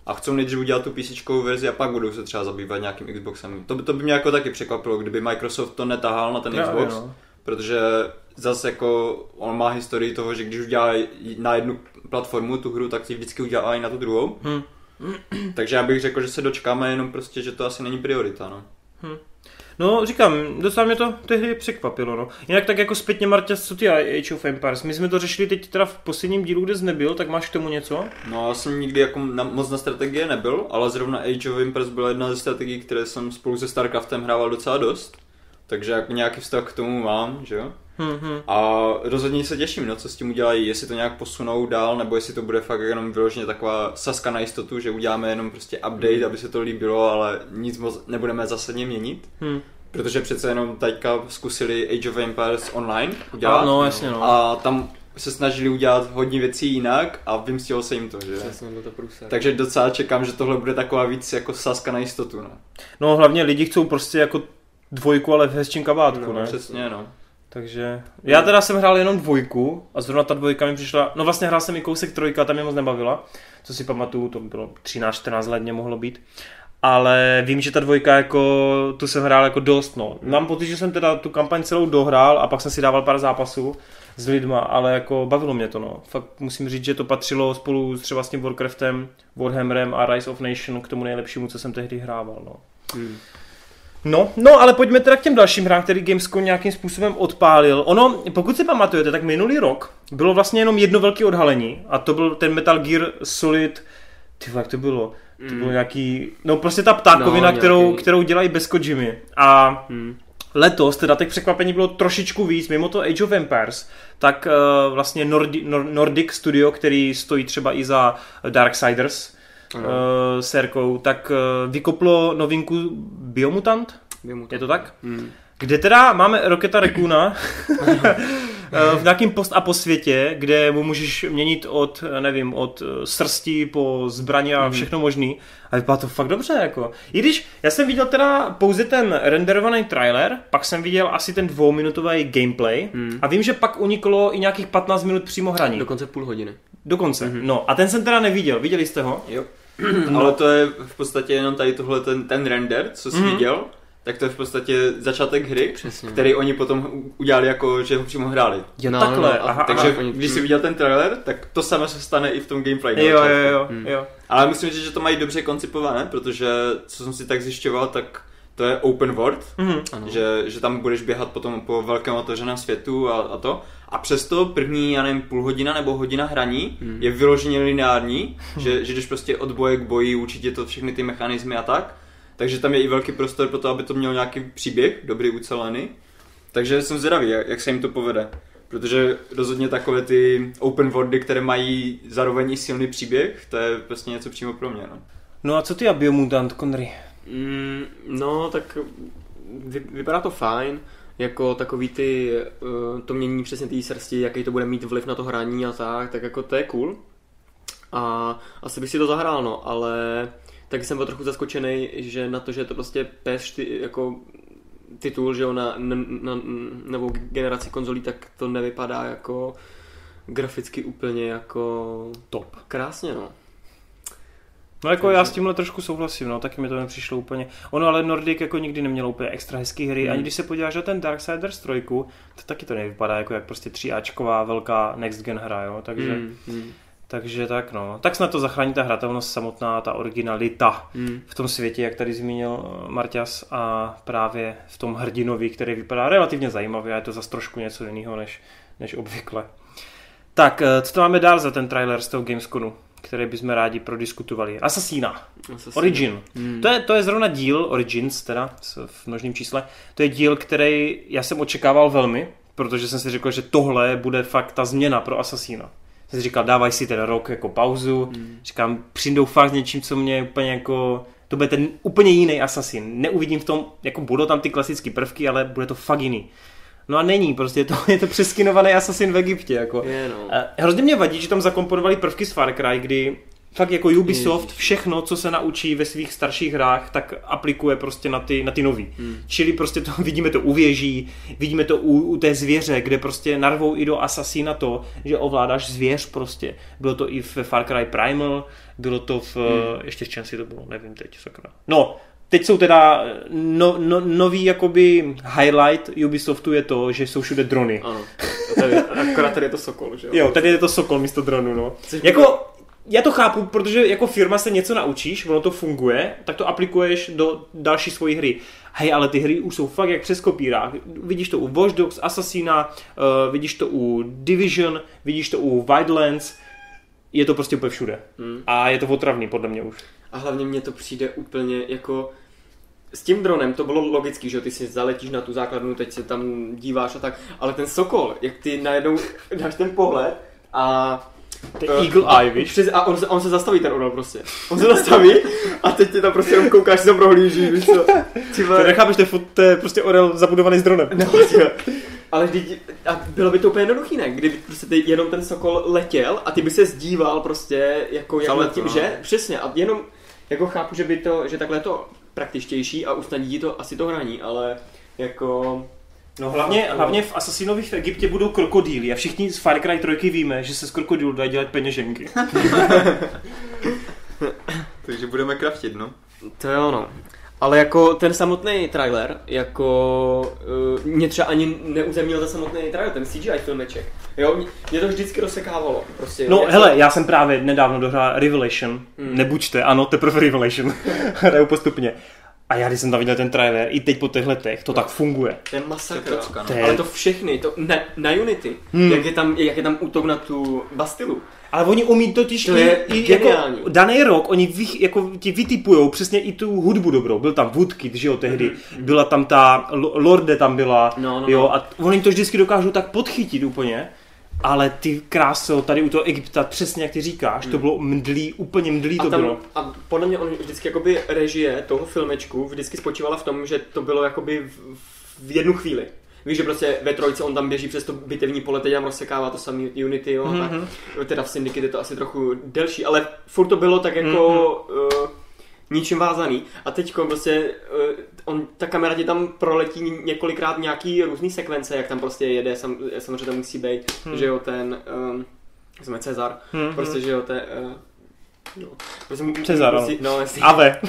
a chcou nejdřív udělat tu PC verzi a pak budou se třeba zabývat nějakým Xboxem. To by, to by mě jako taky překvapilo, kdyby Microsoft to netahal na ten Já, Xbox, jo. protože zase jako on má historii toho, že když udělá na jednu platformu tu hru, tak si vždycky udělá i na tu druhou. Hmm. Takže já bych řekl, že se dočkáme jenom prostě, že to asi není priorita. No. Hmm. No, říkám, docela mě to tehdy překvapilo, no. Jinak tak jako zpětně, Marta, co ty Age of Empires? My jsme to řešili teď teda v posledním dílu, kde jsi nebyl, tak máš k tomu něco? No, já jsem nikdy jako na, moc na strategie nebyl, ale zrovna Age of Empires byla jedna ze strategií, které jsem spolu se StarCraftem hrával docela dost. Takže jako nějaký vztah k tomu mám, že jo? Mm-hmm. A rozhodně se těším, no, co s tím udělají, jestli to nějak posunou dál, nebo jestli to bude fakt jenom vyloženě taková saska na jistotu, že uděláme jenom prostě update, mm. aby se to líbilo, ale nic moc nebudeme zásadně měnit. Mm. Protože přece jenom teďka zkusili Age of Empires online udělat. A, no, jasně, no. A tam se snažili udělat hodně věcí jinak a vymstilo se jim to, že? Přesně, to průser. Takže docela čekám, že tohle bude taková víc jako saska na jistotu, no. No hlavně lidi chcou prostě jako dvojku, ale v hezčím kabátku, no, ne? Přesně, no. Takže já teda jsem hrál jenom dvojku a zrovna ta dvojka mi přišla, no vlastně hrál jsem i kousek trojka, ta mě moc nebavila, co si pamatuju, to bylo 13-14 let mě mohlo být. Ale vím, že ta dvojka jako, tu jsem hrál jako dost, no. Mám pocit, že jsem teda tu kampaň celou dohrál a pak jsem si dával pár zápasů s lidma, ale jako bavilo mě to, no. Fakt musím říct, že to patřilo spolu s třeba s tím Warcraftem, Warhammerem a Rise of Nation k tomu nejlepšímu, co jsem tehdy hrával, no. Hmm. No, no, ale pojďme teda k těm dalším hrám, který Gamescom nějakým způsobem odpálil. Ono, pokud si pamatujete, tak minulý rok bylo vlastně jenom jedno velké odhalení a to byl ten Metal Gear Solid, ty jak to bylo? To bylo mm. nějaký, no prostě ta ptákovina, no, kterou, kterou dělají bez Kojimy. A hmm. letos teda těch překvapení bylo trošičku víc, mimo to Age of Empires, tak uh, vlastně Nordi, Nor, Nordic Studio, který stojí třeba i za Darksiders, uh, serkou, tak uh, vykoplo novinku Biomutant. Biomutant. Je to tak? Hmm. Kde teda máme Roketa Rekuna v nějakém post a po světě, kde mu můžeš měnit od, nevím, od srsti po zbraně a mhm. všechno možný. A vypadá to fakt dobře, jako. I když já jsem viděl teda pouze ten renderovaný trailer, pak jsem viděl asi ten dvouminutový gameplay mm. a vím, že pak uniklo i nějakých 15 minut přímo hraní. Dokonce půl hodiny. Dokonce, mm-hmm. no. A ten jsem teda neviděl, viděli jste ho? Jo. No. Ale to je v podstatě jenom tady tohle ten, ten render, co jsi mm. viděl tak to je v podstatě začátek hry, Přesně. který oni potom udělali jako, že ho přímo hráli. Jo, no, takhle. No, aha, takže aha. když jsi viděl ten trailer, tak to samé se stane i v tom gameplay. Jo, jo, jo, hmm. jo. Ale musím říct, že to mají dobře koncipované, protože co jsem si tak zjišťoval, tak to je open world, mm-hmm. že, že tam budeš běhat potom po velkém otevřeném světu a, a to. A přesto první, já nevím, půl hodina nebo hodina hraní mm. je vyloženě lineární, mm. že, že jdeš prostě od boje k boji, určitě to všechny ty mechanismy a tak. Takže tam je i velký prostor pro to, aby to mělo nějaký příběh, dobrý ucelený. Takže jsem zvědavý, jak, jak se jim to povede. Protože rozhodně takové ty open worldy, které mají zároveň i silný příběh, to je prostě něco přímo pro mě. No, no a co ty a Biomutant, Conry? Mm, no, tak vy, vypadá to fajn jako takový ty, uh, to mění přesně té srsti, jaký to bude mít vliv na to hraní a tak, tak jako to je cool. A asi bych si to zahrál, no, ale tak jsem byl trochu zaskočený, že na to, že je to prostě PS4 jako titul, že jo, na, na, na novou generaci konzolí, tak to nevypadá jako graficky úplně jako top. Krásně, no. No jako já s tímhle trošku souhlasím, no, taky mi to nepřišlo úplně. Ono ale Nordic jako nikdy nemělo úplně extra hezký hry, hmm. ani když se podíváš na ten Darksiders 3, to taky to nevypadá jako jak prostě 3Ačková velká next gen hra, jo, takže... Hmm. Hmm. Takže tak no. Tak snad to zachrání ta hratelnost samotná, ta originalita hmm. v tom světě, jak tady zmínil eh, Marťas a právě v tom hrdinovi, který vypadá relativně zajímavě a je to zase trošku něco jiného než, než obvykle. Tak, eh, co to máme dál za ten trailer z toho Gamesconu, který bychom rádi prodiskutovali? Assassina. Assassina. Origin. Hmm. To, je, to je zrovna díl, Origins teda, v množném čísle, to je díl, který já jsem očekával velmi, protože jsem si řekl, že tohle bude fakt ta změna pro Assassina jsem si říkal, dávaj si ten rok jako pauzu, hmm. říkám, přijdou fakt s něčím, co mě úplně jako, to bude ten úplně jiný Assassin. Neuvidím v tom, jako budou tam ty klasické prvky, ale bude to fakt jiný. No a není, prostě je to, je to přeskinovaný Assassin v Egyptě. Jako. Je, no. Hrozně mě vadí, že tam zakomponovali prvky z Far Cry, kdy fakt jako Ubisoft všechno, co se naučí ve svých starších hrách, tak aplikuje prostě na ty, na ty nový. Hmm. Čili prostě to, vidíme to u věží, vidíme to u, u té zvěře, kde prostě narvou i do Assassina to, že ovládáš zvěř prostě. Bylo to i v Far Cry Primal, bylo to v, hmm. ještě v čem si to bylo, nevím teď, sakra. No, teď jsou teda no, no, nový jakoby highlight Ubisoftu je to, že jsou všude drony. Ano. Tady, akorát tady je to Sokol, že jo? Jo, tady je to Sokol místo dronu, no. Což jako, já to chápu, protože jako firma se něco naučíš, ono to funguje, tak to aplikuješ do další svojí hry. Hej, ale ty hry už jsou fakt jak přes kopírák. Vidíš to u Watch Dogs, Assassina, uh, vidíš to u Division, vidíš to u Wildlands, je to prostě úplně všude. Hmm. A je to otravný podle mě už. A hlavně mně to přijde úplně jako... S tím dronem to bylo logický, že ty si zaletíš na tu základnu, teď se tam díváš a tak, ale ten Sokol, jak ty najednou dáš ten pohled a to je Eagle Eye, víš? Přes, a on se, on se zastaví ten orel prostě. On se zastaví a teď ty tam prostě jenom koukáš, si tam prohlížíš, víš co. Ty nechápeš, to je, to je prostě orel zabudovaný s dronem. No, Ale vždyť, a bylo by to úplně jednoduchý, ne? Kdyby prostě ty, jenom ten Sokol letěl a ty by se zdíval prostě jako jak nad tím, no. že? Přesně. A jenom jako chápu, že by to, že takhle je to praktičtější a usnadní to asi to hraní, ale jako No hlavně, hlavně v Assassinovi v Egyptě budou krokodýly a všichni z Far Cry 3 víme, že se z krokodýlů dají dělat peněženky. Takže budeme kraftit, no. To je ono. Ale jako ten samotný trailer, jako uh, mě třeba ani neuzemnil ten samotný trailer, ten CGI filmeček. Jo, mě to vždycky rozsekávalo. Prostě, no hele, to... já jsem právě nedávno dohrál Revelation, hmm. nebuďte, ano, teprve Revelation, hraju postupně. A já když jsem tam viděl ten trailer, i teď po těch letech, to tak funguje. Ten masakr. To je... Ale to všechny, to na, na Unity, hmm. jak, je tam, jak je tam útok na tu Bastilu. Ale oni umí totiž to i, i jako daný rok, oni vy, jako ti vytipujou přesně i tu hudbu dobrou. Byl tam Woodkid, že jo, tehdy. Mm-hmm. Byla tam ta, Lorde tam byla, no, no, jo, no. a oni to vždycky dokážou tak podchytit úplně. Ale ty kráso, tady u toho Egypta, přesně jak ty říkáš, hmm. to bylo mdlý, úplně mdlý a to tam, bylo. A podle mě on vždycky jakoby režie toho filmečku vždycky spočívala v tom, že to bylo jakoby v, v jednu chvíli. Víš, že prostě ve trojce on tam běží přes to bitevní pole, teď tam rozsekává to samý Unity, jo, mm-hmm. tak, teda v Syndicate je to asi trochu delší, ale furt to bylo tak jako mm-hmm. uh, ničím vázaný. A teď prostě uh, on, ta kamera ti tam proletí několikrát nějaký různý sekvence, jak tam prostě jede, sam, samozřejmě tam musí být, hmm. že jo, ten, um, jsme Cezar, hmm, prostě, že jo, ten, uh, No. Prostě Cezar, musí, no, jestli, Ave.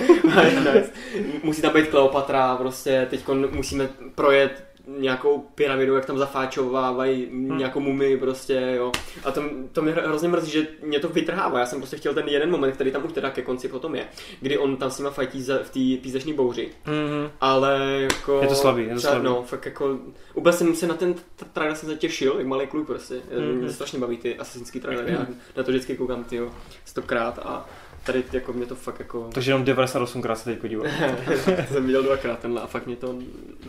musí tam být Kleopatra, prostě teď musíme projet nějakou pyramidu, jak tam zafáčovávají hmm. nějakou mumii prostě, jo. A to, to mě hrozně mrzí, že mě to vytrhává. Já jsem prostě chtěl ten jeden moment, který tam už teda ke konci potom je, kdy on tam s nima fajtí v té pízeční bouři. Mm-hmm. Ale jako... Je to slabý, je to slabý. No, fakt jako... Úplně jsem se na ten trailer jsem se těšil, jak malý kluk prostě. Mm-hmm. Mě strašně baví ty asasinský trailery, mm-hmm. já na to vždycky koukám, ty stokrát a tady jako mě to fakt jako... Takže jenom 98krát se teď podíval. jsem viděl dvakrát tenhle a fakt mě to...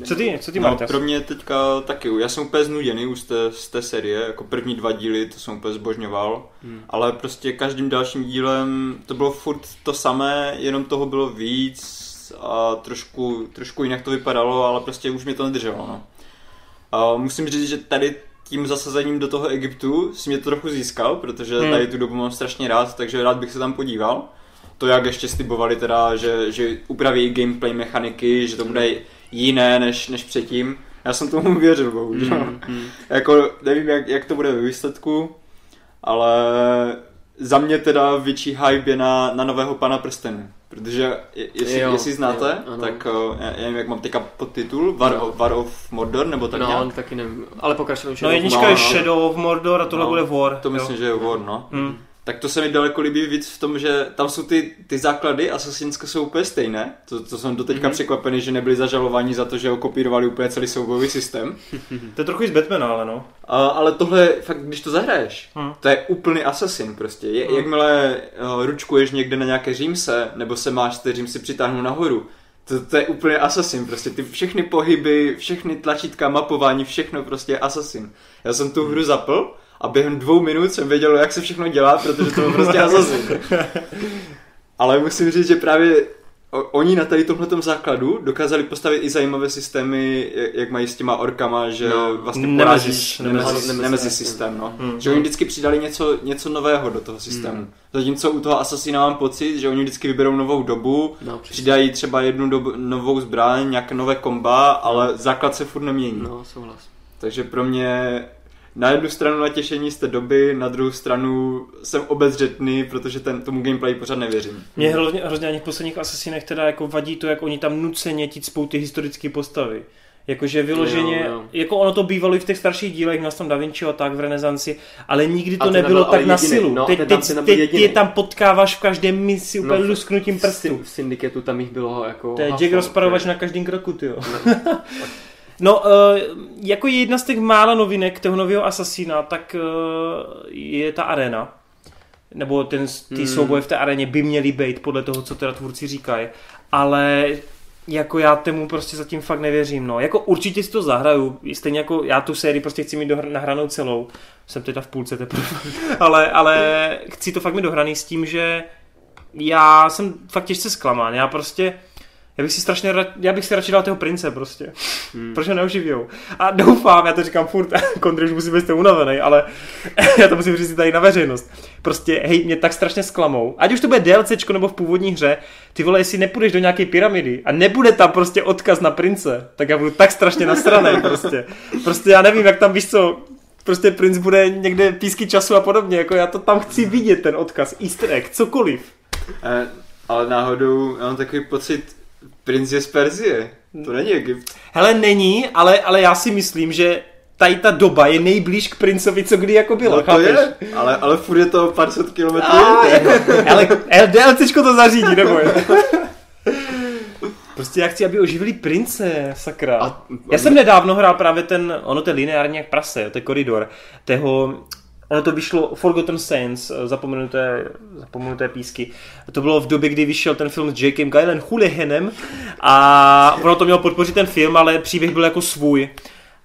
Co ty, co ty no, pro mě teďka taky, já jsem úplně znuděný už z té, z té série, jako první dva díly, to jsem úplně zbožňoval, hmm. ale prostě každým dalším dílem to bylo furt to samé, jenom toho bylo víc a trošku, trošku jinak to vypadalo, ale prostě už mě to nedrželo, no. A musím říct, že tady tím zasazením do toho Egyptu si mě to trochu získal, protože hmm. tady tu dobu mám strašně rád, takže rád bych se tam podíval. To, jak ještě slibovali teda, že, že upraví gameplay mechaniky, že to bude jiné než, než předtím. Já jsem tomu věřil, bohužel. Hmm. Hmm. jako nevím, jak, jak to bude ve výsledku, ale za mě teda větší hype je na, na nového pana prstenu. Protože jestli, jo, jestli znáte, jo, tak uh, já nevím, jak mám teďka podtitul, War, no. War of Mordor, nebo tak no, nějak? taky nevím, ale pokračujem No jednička je Shadow of Mordor a tohle no, bude War. To myslím, jo. že je War, no. Hmm tak to se mi daleko líbí víc v tom, že tam jsou ty, ty základy Assassinska jsou úplně stejné. To, to jsem doteďka mm-hmm. překvapený, že nebyli zažalováni za to, že ho kopírovali úplně celý soubojový systém. to je trochu z Batmana, ale no. A, ale tohle, fakt, když to zahraješ, hmm. to je úplný Assassin prostě. Je, hmm. Jakmile uh, ručkuješ někde na nějaké římse, nebo se máš ty římsy přitáhnout nahoru, to, to je úplně Assassin, prostě ty všechny pohyby, všechny tlačítka, mapování, všechno prostě Assassin. Já jsem tu hru zapl a během dvou minut jsem věděl, jak se všechno dělá, protože to prostě Assassin. Ale musím říct, že právě oni na tady tomhle základu dokázali postavit i zajímavé systémy, jak mají s těma orkama, že no, vlastně porážíš nemezi systém, no. Hmm. Že oni vždycky přidali něco, něco nového do toho systému. Hmm. Zatímco u toho Assassina mám pocit, že oni vždycky vyberou novou dobu, no, přidají třeba jednu dobu, novou zbraň, nějaké nové komba, ale základ se furt nemění. No, souhlas. Takže pro mě na jednu stranu natěšení z té doby, na druhou stranu jsem obezřetný, protože ten, tomu gameplay pořád nevěřím. Mě hrozně, hrozně ani v posledních Assassinech teda jako vadí to, jak oni tam nuceně spou ty historické postavy. Jakože vyloženě, jo, jo. jako ono to bývalo i v těch starších dílech, měl tam Da Vinci a tak v renesanci, ale nikdy to nebylo tak na silu. No, teď, teď, teď je tam potkáváš v každém misi úplně no, lusknutím prstů. V syndiketu tam jich bylo jako... To je Jack rozparovač na každém kroku, ty jo. No. No, uh, jako jedna z těch mála novinek toho nového Assassina, tak uh, je ta arena. Nebo ten, ty hmm. souboje v té areně by měly být podle toho, co teda tvůrci říkají. Ale jako já tomu prostě zatím fakt nevěřím, no. Jako určitě si to zahraju, stejně jako já tu sérii prostě chci mít dohr- nahranou celou. Jsem teda v půlce teprve. ale, ale chci to fakt mít dohraný s tím, že já jsem fakt těžce zklamán. Já prostě Já bych si strašně, já bych si radši dal toho prince prostě. Hmm. Proč ho neuživijou? A doufám, já to říkám furt, Kondry, už musím být unavený, ale já to musím říct tady na veřejnost. Prostě, hej, mě tak strašně sklamou. Ať už to bude DLCčko nebo v původní hře, ty vole, jestli nepůjdeš do nějaké pyramidy a nebude tam prostě odkaz na prince, tak já budu tak strašně nasraný prostě. Prostě já nevím, jak tam víš co, prostě princ bude někde písky času a podobně, jako já to tam chci vidět, ten odkaz, easter egg, cokoliv. Eh, ale náhodou já mám takový pocit, princ je z Perzie, to není Egypt. Hele, není, ale, ale já si myslím, že tady ta doba je nejblíž k princovi, co kdy jako bylo, no to je, ale, ale furt je to pár set kilometrů. ale LDLCčko to zařídí, nebo je. Prostě já chci, aby oživili prince, sakra. A, já jsem nedávno hrál právě ten, ono to je lineární jak prase, to je koridor, toho, ono to vyšlo Forgotten Saints, zapomenuté, zapomenuté písky. To bylo v době, kdy vyšel ten film s Jakem Gyllen Hulihanem a ono to mělo podpořit ten film, ale příběh byl jako svůj.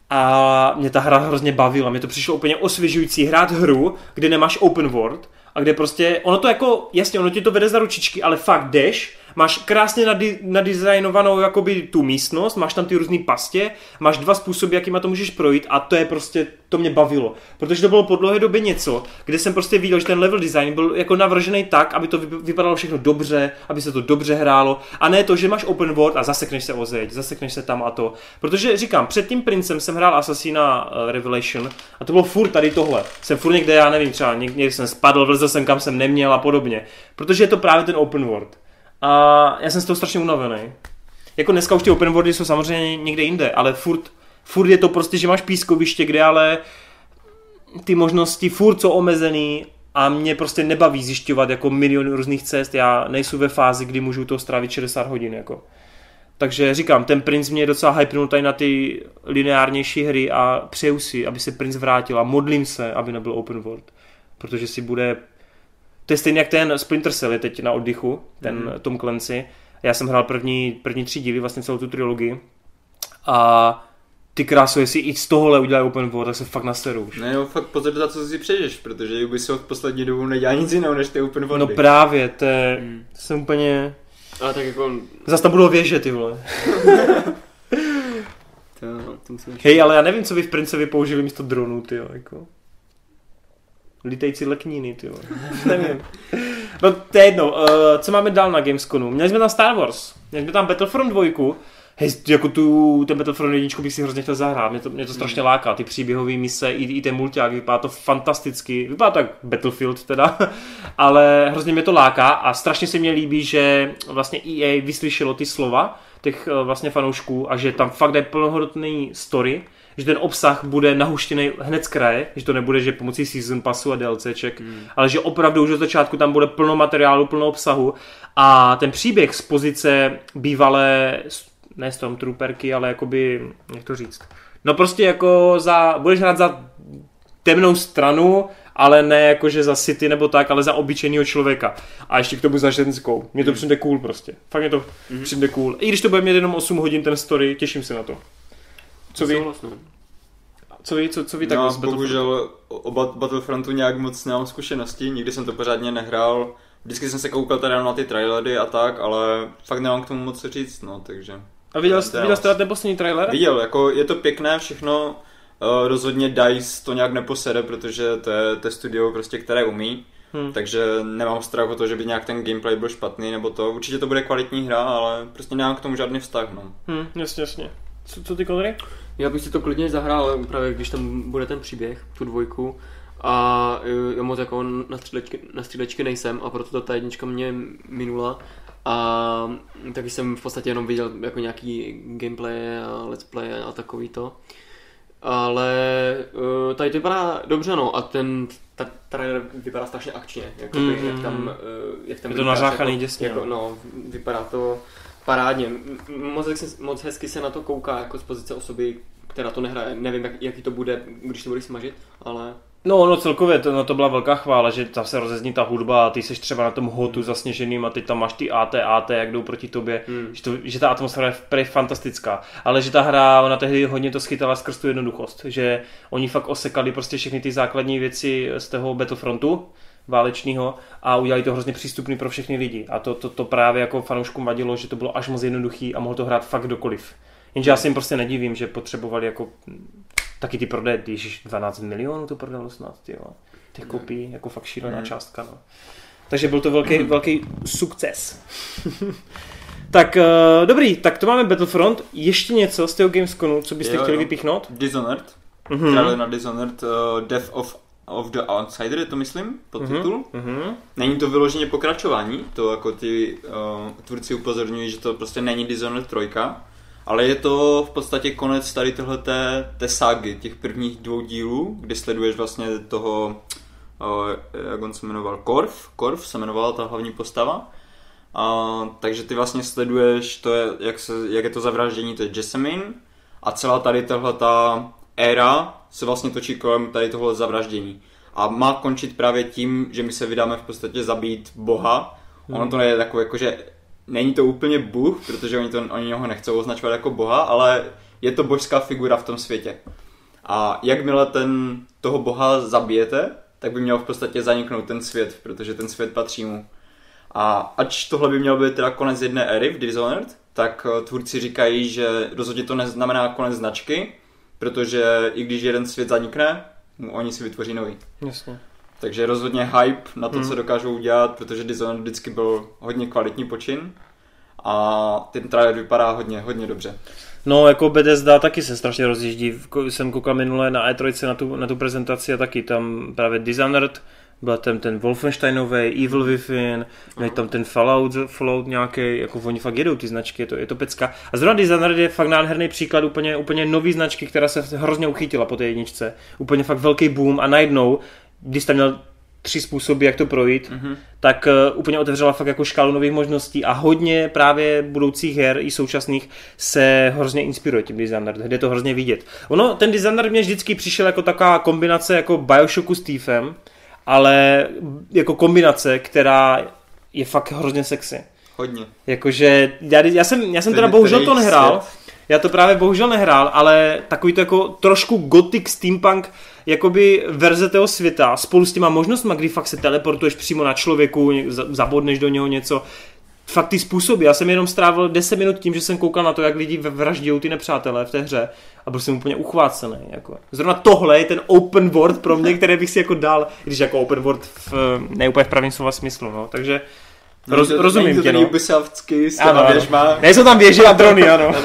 A mě ta hra hrozně bavila, mě to přišlo úplně osvěžující hrát hru, kde nemáš open world a kde prostě, ono to jako, jasně, ono ti to vede za ručičky, ale fakt jdeš máš krásně nadi- nadizajnovanou jakoby tu místnost, máš tam ty různé pastě, máš dva způsoby, jakýma to můžeš projít a to je prostě, to mě bavilo. Protože to bylo po dlouhé době něco, kde jsem prostě viděl, že ten level design byl jako navržený tak, aby to vypadalo všechno dobře, aby se to dobře hrálo a ne to, že máš open world a zasekneš se o zeď, zasekneš se tam a to. Protože říkám, před tím princem jsem hrál Assassina uh, Revelation a to bylo furt tady tohle. Jsem furt někde, já nevím, třeba někde jsem spadl, vlezl jsem kam jsem neměl a podobně. Protože je to právě ten open world. A já jsem z toho strašně unavený. Jako dneska už ty open worldy jsou samozřejmě někde jinde, ale furt, furt je to prostě, že máš pískoviště, kde ale ty možnosti furt jsou omezený a mě prostě nebaví zjišťovat jako milion různých cest. Já nejsou ve fázi, kdy můžu to strávit 60 hodin. Jako. Takže říkám, ten princ mě docela hypnul tady na ty lineárnější hry a přeju si, aby se princ vrátil a modlím se, aby nebyl open world. Protože si bude to je stejně jak ten Splinter Cell je teď na oddychu, ten mm. Tom Clancy. Já jsem hrál první, první tři díly, vlastně celou tu trilogii. A ty krásu, jestli i z tohohle udělají open world, tak se fakt naseru už. Ne, no fakt pozor za co si přejdeš, protože Ubisoft poslední dobu nedělá nic jiného než ty open worldy. No právě, to, je, mm. jsem úplně... Ale tak jako... Zas tam budou věže, ty vole. to, to Hej, ale já nevím, co vy v Princevi použili místo dronů, ty jo, jako. Lítejci lekníny, ty Nevím. No to je jedno. Uh, co máme dál na Gamesconu? Měli jsme tam Star Wars. Měli jsme tam Battlefront 2. Hej, jako tu, ten Battlefront 1 bych si hrozně chtěl zahrát, mě to, mě to strašně hmm. láká, ty příběhové mise, i, i ten multiák, vypadá to fantasticky, vypadá to jak Battlefield teda, ale hrozně mě to láká a strašně se mi líbí, že vlastně EA vyslyšelo ty slova těch uh, vlastně fanoušků a že tam fakt je plnohodnotný story, že ten obsah bude nahuštěný hned z kraje, že to nebude, že pomocí season passu a DLCček, hmm. ale že opravdu už od začátku tam bude plno materiálu, plno obsahu a ten příběh z pozice bývalé, ne Stormtrooperky, ale jakoby, jak to říct, no prostě jako za, budeš hrát za temnou stranu, ale ne jakože za city nebo tak, ale za obyčejného člověka. A ještě k tomu za ženskou. Mně to hmm. přijde cool prostě. Fakt mě to mm-hmm. přijde cool. I když to bude mít jenom 8 hodin ten story, těším se na to. Co vy? Co vy, co, co vy tak no, bohužel o Battlefrontu nějak moc nemám zkušenosti, nikdy jsem to pořádně nehrál. Vždycky jsem se koukal teda na ty trailery a tak, ale fakt nemám k tomu moc co říct, no, takže... A viděl jsi, viděl jsi ten poslední trailer? Viděl, jako je to pěkné všechno, uh, rozhodně DICE to nějak neposede, protože to je, to je studio prostě, které umí. Hmm. Takže nemám strach o to, že by nějak ten gameplay byl špatný nebo to. Určitě to bude kvalitní hra, ale prostě nemám k tomu žádný vztah. No. Hmm, jasně, jasně. Co, co ty Konry? Já bych si to klidně zahrál, právě když tam bude ten příběh, tu dvojku. A e, já moc jako na střílečky, na střílečky nejsem a proto ta jednička mě minula. A taky jsem v podstatě jenom viděl jako nějaký gameplay a let's play a takový to. Ale uh, tady to vypadá dobře, no, a ten ta trailer vypadá strašně akčně, jako mm, jak tam, uh, jak tam je to nařáchaný jako, děsně. Jako, no, vypadá to parádně. Moc, moc hezky se na to kouká jako z pozice osoby, která to nehraje. Nevím, jak, jaký to bude, když to budeš smažit, ale... No, no celkově to, no, to byla velká chvála, že tam se rozezní ta hudba a ty jsi třeba na tom hotu zasněženým a ty tam máš ty AT, AT, jak jdou proti tobě, hmm. že, to, že ta atmosféra je fantastická. Ale že ta hra, ona tehdy hodně to schytala skrz tu jednoduchost, že oni fakt osekali prostě všechny ty základní věci z toho Battlefrontu, válečného a udělali to hrozně přístupný pro všechny lidi. A to, to, to právě jako fanouškům vadilo, že to bylo až moc jednoduchý a mohl to hrát fakt kdokoliv. Jenže já si jim prostě nedivím, že potřebovali jako taky ty prodeje, když 12 milionů to prodalo snad, ty těch kopií, jako fakt šílená mm. částka. No. Takže byl to velký, velký sukces. tak uh, dobrý, tak to máme Battlefront. Ještě něco z toho Gamesconu, co byste jo, chtěli jo. vypíchnout? Dishonored. Mm-hmm. na Dishonored, uh, Death of of the Outsider, je to myslím, podtitul. Mm-hmm. Není to vyloženě pokračování, to jako ty uh, tvůrci upozorňují, že to prostě není Dishonored 3, ale je to v podstatě konec tady tohle té ságy, těch prvních dvou dílů, kdy sleduješ vlastně toho, uh, jak on se jmenoval, Korv, Korv se jmenovala ta hlavní postava. Uh, takže ty vlastně sleduješ to, je, jak, se, jak je to zavraždění, to je Jessamine a celá tady tahle ta éra se vlastně točí kolem tady tohle zavraždění. A má končit právě tím, že my se vydáme v podstatě zabít Boha. Hmm. Ono to je takové jako, že není to úplně Bůh, protože oni, to, oni ho nechcou označovat jako Boha, ale je to božská figura v tom světě. A jakmile ten, toho Boha zabijete, tak by měl v podstatě zaniknout ten svět, protože ten svět patří mu. A ač tohle by měl být teda konec jedné éry v Dishonored, tak eh, tvůrci říkají, že rozhodně to neznamená konec značky, protože i když jeden svět zanikne, oni si vytvoří nový. Jasně. Takže rozhodně hype na to, hmm. co dokážou udělat, protože Dishonored vždycky byl hodně kvalitní počin a ten trailer vypadá hodně, hodně dobře. No, jako Bethesda taky se strašně rozjíždí. Jsem koukal minule na E3 na tu, na tu prezentaci a taky tam právě Dishonored, byl tam ten Wolfensteinový, Evil Within, uh-huh. tam ten Fallout, Fallout nějaký, jako oni fakt jedou ty značky, je to, je to pecka. A zrovna Dishonored je fakt nádherný příklad úplně, úplně nový značky, která se hrozně uchytila po té jedničce. Úplně fakt velký boom a najednou, když jsi měl tři způsoby, jak to projít, mm-hmm. tak uh, úplně otevřela fakt jako škálu nových možností a hodně právě budoucích her i současných se hrozně inspiruje tím Dishonored, kde to hrozně vidět. Ono, ten Dishonored mě vždycky přišel jako taková kombinace jako Bioshocku s Thiefem, ale jako kombinace, která je fakt hrozně sexy. Hodně. Jakože, já, já jsem, já jsem teda bohužel to nehrál, já to právě bohužel nehrál, ale takový to jako trošku gothic steampunk jakoby verze toho světa spolu s těma možnostmi, kdy fakt se teleportuješ přímo na člověku, zabodneš do něho něco, fakt ty způsoby. Já jsem jenom strávil 10 minut tím, že jsem koukal na to, jak lidi vraždí ty nepřátelé v té hře a byl jsem úplně uchvácený. Jako. Zrovna tohle je ten open world pro mě, který bych si jako dal, když jako open world v, ne úplně v pravém slova smyslu. No. Takže no, roz, to, rozumím tě, no. Ubisoftsky s těma věžma. Nejsou tam věže a drony, ano.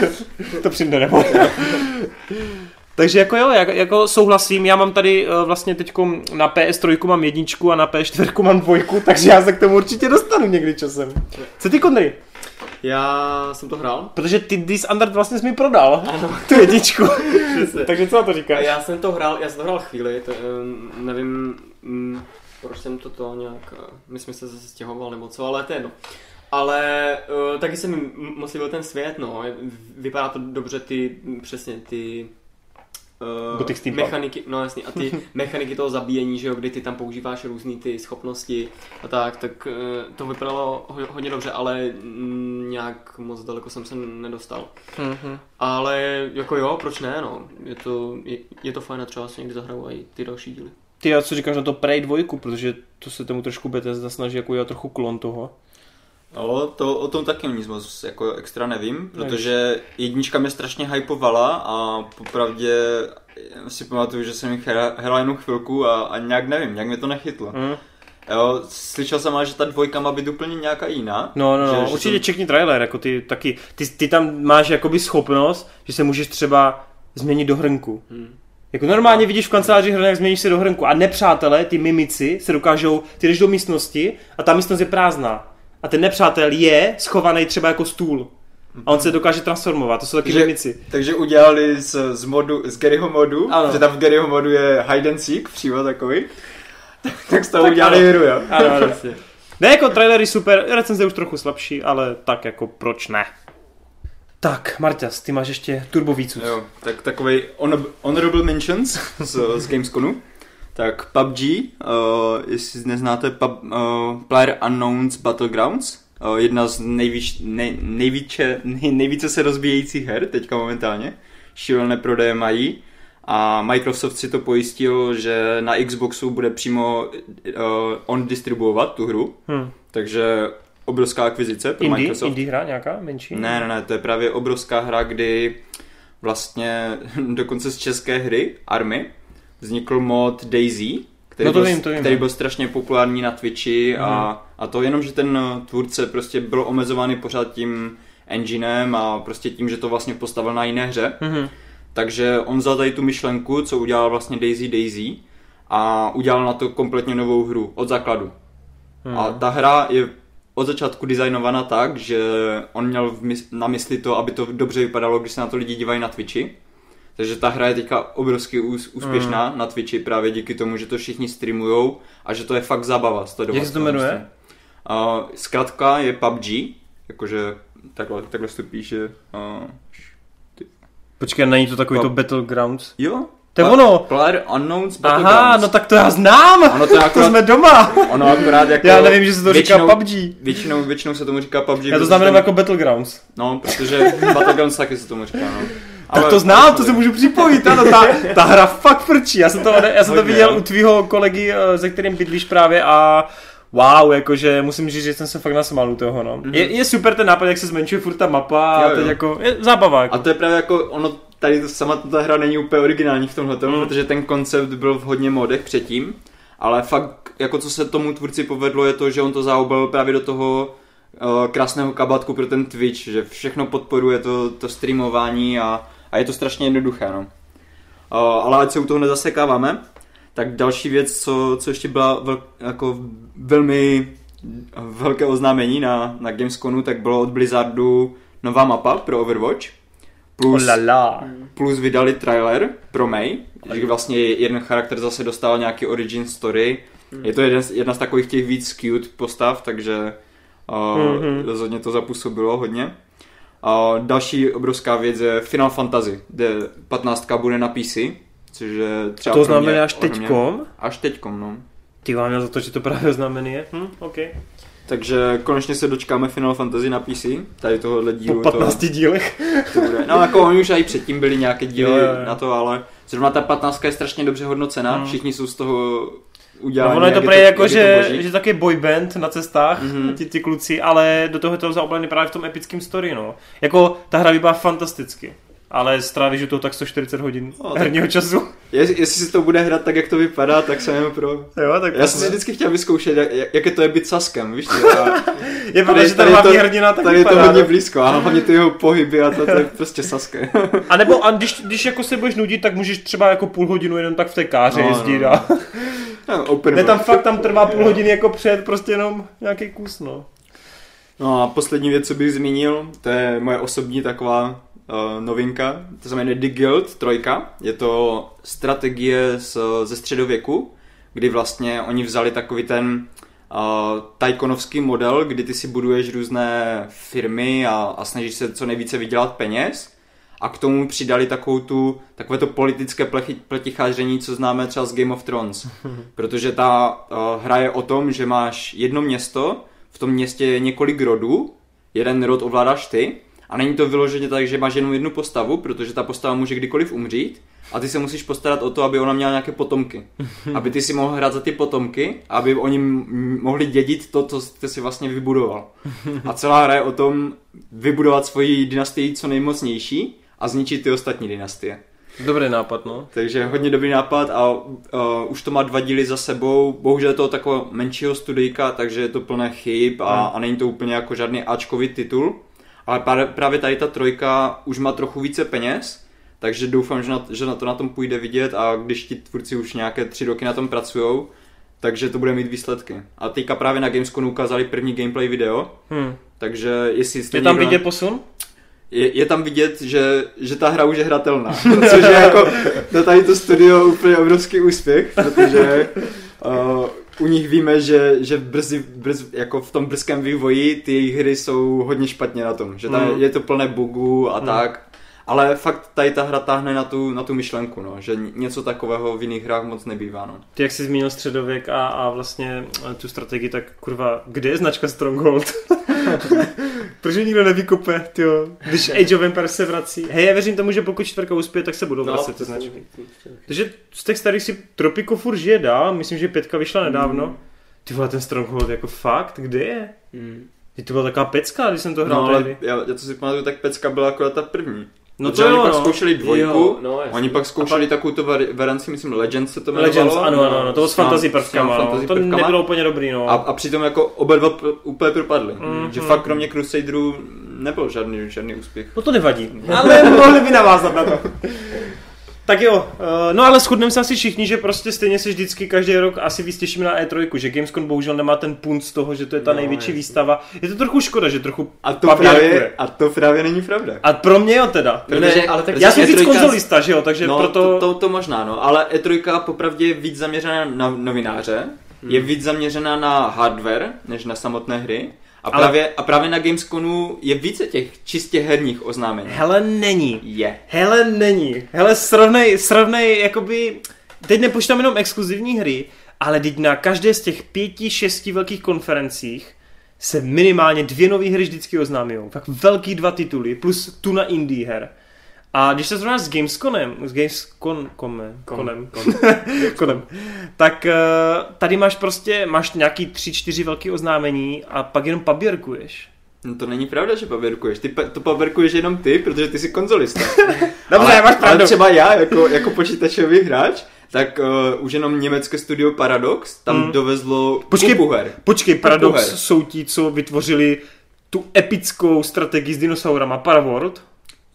to přijde nebo. Takže jako jo, jak, jako souhlasím, já mám tady uh, vlastně teď na PS3 mám jedničku a na PS4 mám dvojku, takže já se k tomu určitě dostanu někdy časem. Co ty Kondry? Já jsem to hrál. Protože ty Dishonored vlastně jsi mi prodal. Ano. Tu jedničku. takže co na to říkáš? Já jsem to hrál, já jsem to hrál chvíli, to, um, nevím, um, proč jsem to to nějak, uh, myslím, že se zase stěhoval nebo co, ale to je jedno. Ale uh, taky se mi moc líbil ten svět, no. Vypadá to dobře ty, přesně ty Uh, mechaniky, no jasně, a ty mechaniky toho zabíjení, že jo, kdy ty tam používáš různé ty schopnosti a tak, tak uh, to vypadalo hodně dobře, ale nějak moc daleko jsem se nedostal. Mm-hmm. Ale jako jo, proč ne, no, je to, je, je to fajn a třeba si někdy zahraju i ty další díly. Ty a co říkáš na to Prey 2, protože to se tomu trošku Bethesda snaží jako já trochu klon toho. No, to o tom taky nic moc jako extra nevím, protože jednička mě strašně hypovala a popravdě si pamatuju, že jsem jich hrál jenom chvilku a, a nějak nevím, nějak mě to nechytlo. Mm. Jo, slyšel jsem ale, že ta dvojka má být úplně nějaká jiná. No, no, no že, určitě jsem... čekni trailer, jako ty taky, ty, ty tam máš jakoby schopnost, že se můžeš třeba změnit do hrnku. Hmm. Jako normálně vidíš v kanceláři hrnek, změníš se do hrnku a nepřátelé, ty mimici, se dokážou, ty jdeš do místnosti a ta místnost je prázdná a ten nepřátel je schovaný třeba jako stůl. A on se dokáže transformovat, to jsou taky mimici. Takže udělali z, z, modu, z Garyho modu, ano. že tam v Garyho modu je hide and seek, přímo takový. tak, tak z toho tak udělali ano. hru, jo. Ano, ano, Ne, jako trailery super, recenze už trochu slabší, ale tak jako proč ne. Tak, Marťas, ty máš ještě turbo víc. Jo, tak takový honorable mentions z, z Gamesconu tak PUBG, uh, jestli neznáte pub, uh, Player Unknowns Battlegrounds, uh, jedna z nejvíc, nej, nejvíce, nej, nejvíce se rozbíjejících her teďka momentálně, šílené prodeje mají a Microsoft si to pojistil, že na Xboxu bude přímo uh, on distribuovat tu hru, hmm. takže obrovská akvizice pro indie, Microsoft. Indie hra nějaká menší? Ne, ne, ne, to je právě obrovská hra, kdy vlastně dokonce z české hry Army vznikl mod Daisy, který, no to byl, vím, to vím. který byl strašně populární na Twitchi mm. a, mhm. a to jenom, že ten tvůrce prostě byl omezovaný pořád tím enginem a prostě tím, že to vlastně postavil na jiné hře. Mm. Takže on vzal tady tu myšlenku, co udělal vlastně Daisy Daisy a udělal na to kompletně novou hru od základu. Mm. A ta hra je od začátku designovaná tak, že on měl na mysli to, aby to dobře vypadalo, když se na to lidi dívají na Twitchi. Takže ta hra je teďka obrovsky úspěšná mm. na Twitchi právě díky tomu, že to všichni streamujou a že to je fakt zábava. Jak se to jmenuje? Uh, zkrátka je PUBG, jakože takhle, takhle to píše. Uh, ty... Počkej, není to takový Pub... to Battlegrounds? Jo, to je ono. Player Unknowns Aha, no tak to já znám. Ono to, akorát, to jsme doma. Ono akorát jako... Já nevím, že se to většinou, říká PUBG. Většinou, většinou se tomu říká PUBG. Já to znamená jako Battlegrounds. No, protože Battlegrounds taky se tomu říká, no. Ale tak to znám, to se můžu připojit, ano, ta, ta hra fakt frčí. Já jsem to, já jsem to viděl u tvýho kolegy, eh, se kterým bydlíš právě a wow, jakože musím říct, že jsem se fakt nasmál u toho, no. Mm-hmm. Je, je, super ten nápad, jak se zmenšuje furt ta mapa jo, a teď jo. jako, je zábava. Jako. A to je právě jako, ono tady to, sama ta hra není úplně originální v tomhle, mm. protože ten koncept byl v hodně modech předtím, ale fakt, jako co se tomu tvůrci povedlo, je to, že on to zaobil právě do toho uh, krásného kabátku pro ten Twitch, že všechno podporuje to, to streamování a, a je to strašně jednoduché, no. Uh, ale ať se u toho nezasekáváme, tak další věc, co, co ještě byla vel, jako velmi velké oznámení na, na Gamesconu, tak bylo od Blizzardu nová mapa pro Overwatch. Plus, oh la plus vydali trailer pro May, že vlastně jeden charakter zase dostal nějaký origin story. Hmm. Je to jeden, jedna z takových těch víc cute postav, takže uh, mm-hmm. rozhodně to zapůsobilo hodně. A další obrovská věc je Final Fantasy, kde 15 bude na PC, což je třeba To znamená až teďkom? Až teďkom, no. Ty vám měl za to, že to právě znamená. Hm, okay. Takže konečně se dočkáme Final Fantasy na PC, tady tohohle dílu. Po 15 to, dílech. To bude. No jako oni už i předtím byli nějaké díly jo, jo, jo. na to, ale zrovna ta 15 je strašně dobře hodnocená, hmm. všichni jsou z toho udělaní. No ono je to prej jako, že, že taky boyband na cestách, mm-hmm. ti, ti kluci, ale do toho je to zaoblený právě v tom epickém story, no. Jako ta hra vypadá fantasticky ale strávíš to tak 140 hodin no, herního času. Jest, jestli si to bude hrát tak, jak to vypadá, tak jsem pro... Jo, tak Já jsem si vždycky chtěl vyzkoušet, jak, jak je to je být Saskem, víš A je pravda, že ten hlavní hrdina tak Tady je to hodně no. blízko a hlavně ty jeho pohyby a to, to je prostě Saske. a nebo a když, když jako se budeš nudit, tak můžeš třeba jako půl hodinu jenom tak v té káře no, jezdit no. a... No, open ne, tam fakt tam trvá půl hodiny jako před prostě jenom nějaký kus, no. No a poslední věc, co bych zmínil, to je moje osobní taková uh, novinka, to se jmenuje The Guild 3. Je to strategie z, ze středověku, kdy vlastně oni vzali takový ten uh, tajkonovský model, kdy ty si buduješ různé firmy a, a snažíš se co nejvíce vydělat peněz a k tomu přidali takovou tu, takové to politické pleticháření, co známe třeba z Game of Thrones. Protože ta uh, hra je o tom, že máš jedno město, v tom městě je několik rodů, jeden rod ovládáš ty a není to vyloženě tak, že máš jenom jednu postavu, protože ta postava může kdykoliv umřít a ty se musíš postarat o to, aby ona měla nějaké potomky. aby ty si mohl hrát za ty potomky, aby oni mohli dědit to, co ty si vlastně vybudoval. A celá hra je o tom vybudovat svoji dynastii co nejmocnější a zničit ty ostatní dynastie. Dobrý nápad, no. Takže hodně dobrý nápad a uh, už to má dva díly za sebou. Bohužel je to takového menšího studijka, takže je to plné chyb a, hmm. a není to úplně jako žádný Ačkový titul. Ale právě tady ta trojka už má trochu více peněz, takže doufám, že na, že na to na tom půjde vidět a když ti tvůrci už nějaké tři roky na tom pracují, takže to bude mít výsledky. A teďka právě na Gamesconu ukázali první gameplay video, hmm. takže jestli jste Je tam někdo... vidět posun? Je, je tam vidět, že, že ta hra už je hratelná, což je jako to tady to studio úplně obrovský úspěch, protože uh, u nich víme, že, že brzy, brz, jako v tom brzkém vývoji ty hry jsou hodně špatně na tom, že tam mm. je to plné bugů a mm. tak, ale fakt tady ta hra táhne na tu, na tu myšlenku, no, že něco takového v jiných hrách moc nebývá. No. Ty jak jsi zmínil středověk a, a vlastně tu strategii, tak kurva, kde je značka Stronghold? Proč nikdo nevykupe, tyjo, když Age of Empires se vrací. Hej, já věřím tomu, že pokud čtvrka uspěje, tak se budou no, vracet ty značky. Takže z těch starých si Tropico furt žije dál, myslím, že pětka vyšla nedávno. Mm. Ty vole, ten Stronghold jako fakt, kde je? Mm. To byla taková pecka, když jsem to hrál no, ale já, já to si pamatuju, tak pecka byla jako ta první. No to oni jo, pak no. zkoušeli dvojku, jo, no, oni pak zkoušeli pak... takovou tu varianci, myslím Legends se to jmenovalo. Legends, ano, ano, ano, to bylo s fantasy prvkama, no. fantasy to prvkama. nebylo úplně dobrý, no. A, a přitom jako oba dva úplně propadly, mm, že mm. fakt kromě Crusaderů nebyl žádný, žádný úspěch. No to nevadí, ale mohli by navázat na to. Tak jo, eh, no ale shodneme se asi všichni, že prostě stejně se vždycky každý rok asi víc těšíme na E3, že Gamescom bohužel nemá ten punt z toho, že to je ta no, největší jasný. výstava. Je to trochu škoda, že trochu a to, právě, a to právě není pravda. A pro mě jo teda. Protože, ale tak já jsem víc konzolista, že jo, takže no, proto... To, to, to, možná, no, ale E3 popravdě je víc zaměřená na novináře, hmm. je víc zaměřená na hardware, než na samotné hry. A, ale... právě, a právě na Gamesconu je více těch čistě herních oznámení. Hele, není. Je. Hele, není. Hele, srovnej, srovnej, jakoby, teď nepočítám jenom exkluzivní hry, ale teď na každé z těch pěti, šesti velkých konferencích se minimálně dvě nové hry vždycky oznámí. Tak velký dva tituly, plus tu na indie her. A když se zrovna s Gamesconem, s Gamescon, konem, konem, konem, konem, tak uh, tady máš prostě, máš nějaký tři, čtyři velké oznámení a pak jenom paběrkuješ. No to není pravda, že paběrkuješ. Ty to paběrkuješ jenom ty, protože ty jsi konzolista. Dobře, ale, máš pravdu. Ale třeba já, jako, jako počítačový hráč, tak uh, už jenom německé studio Paradox tam hmm. dovezlo počkej, her. Počkej, Paradox her. jsou ti, co vytvořili tu epickou strategii s dinosaurama Paraworld.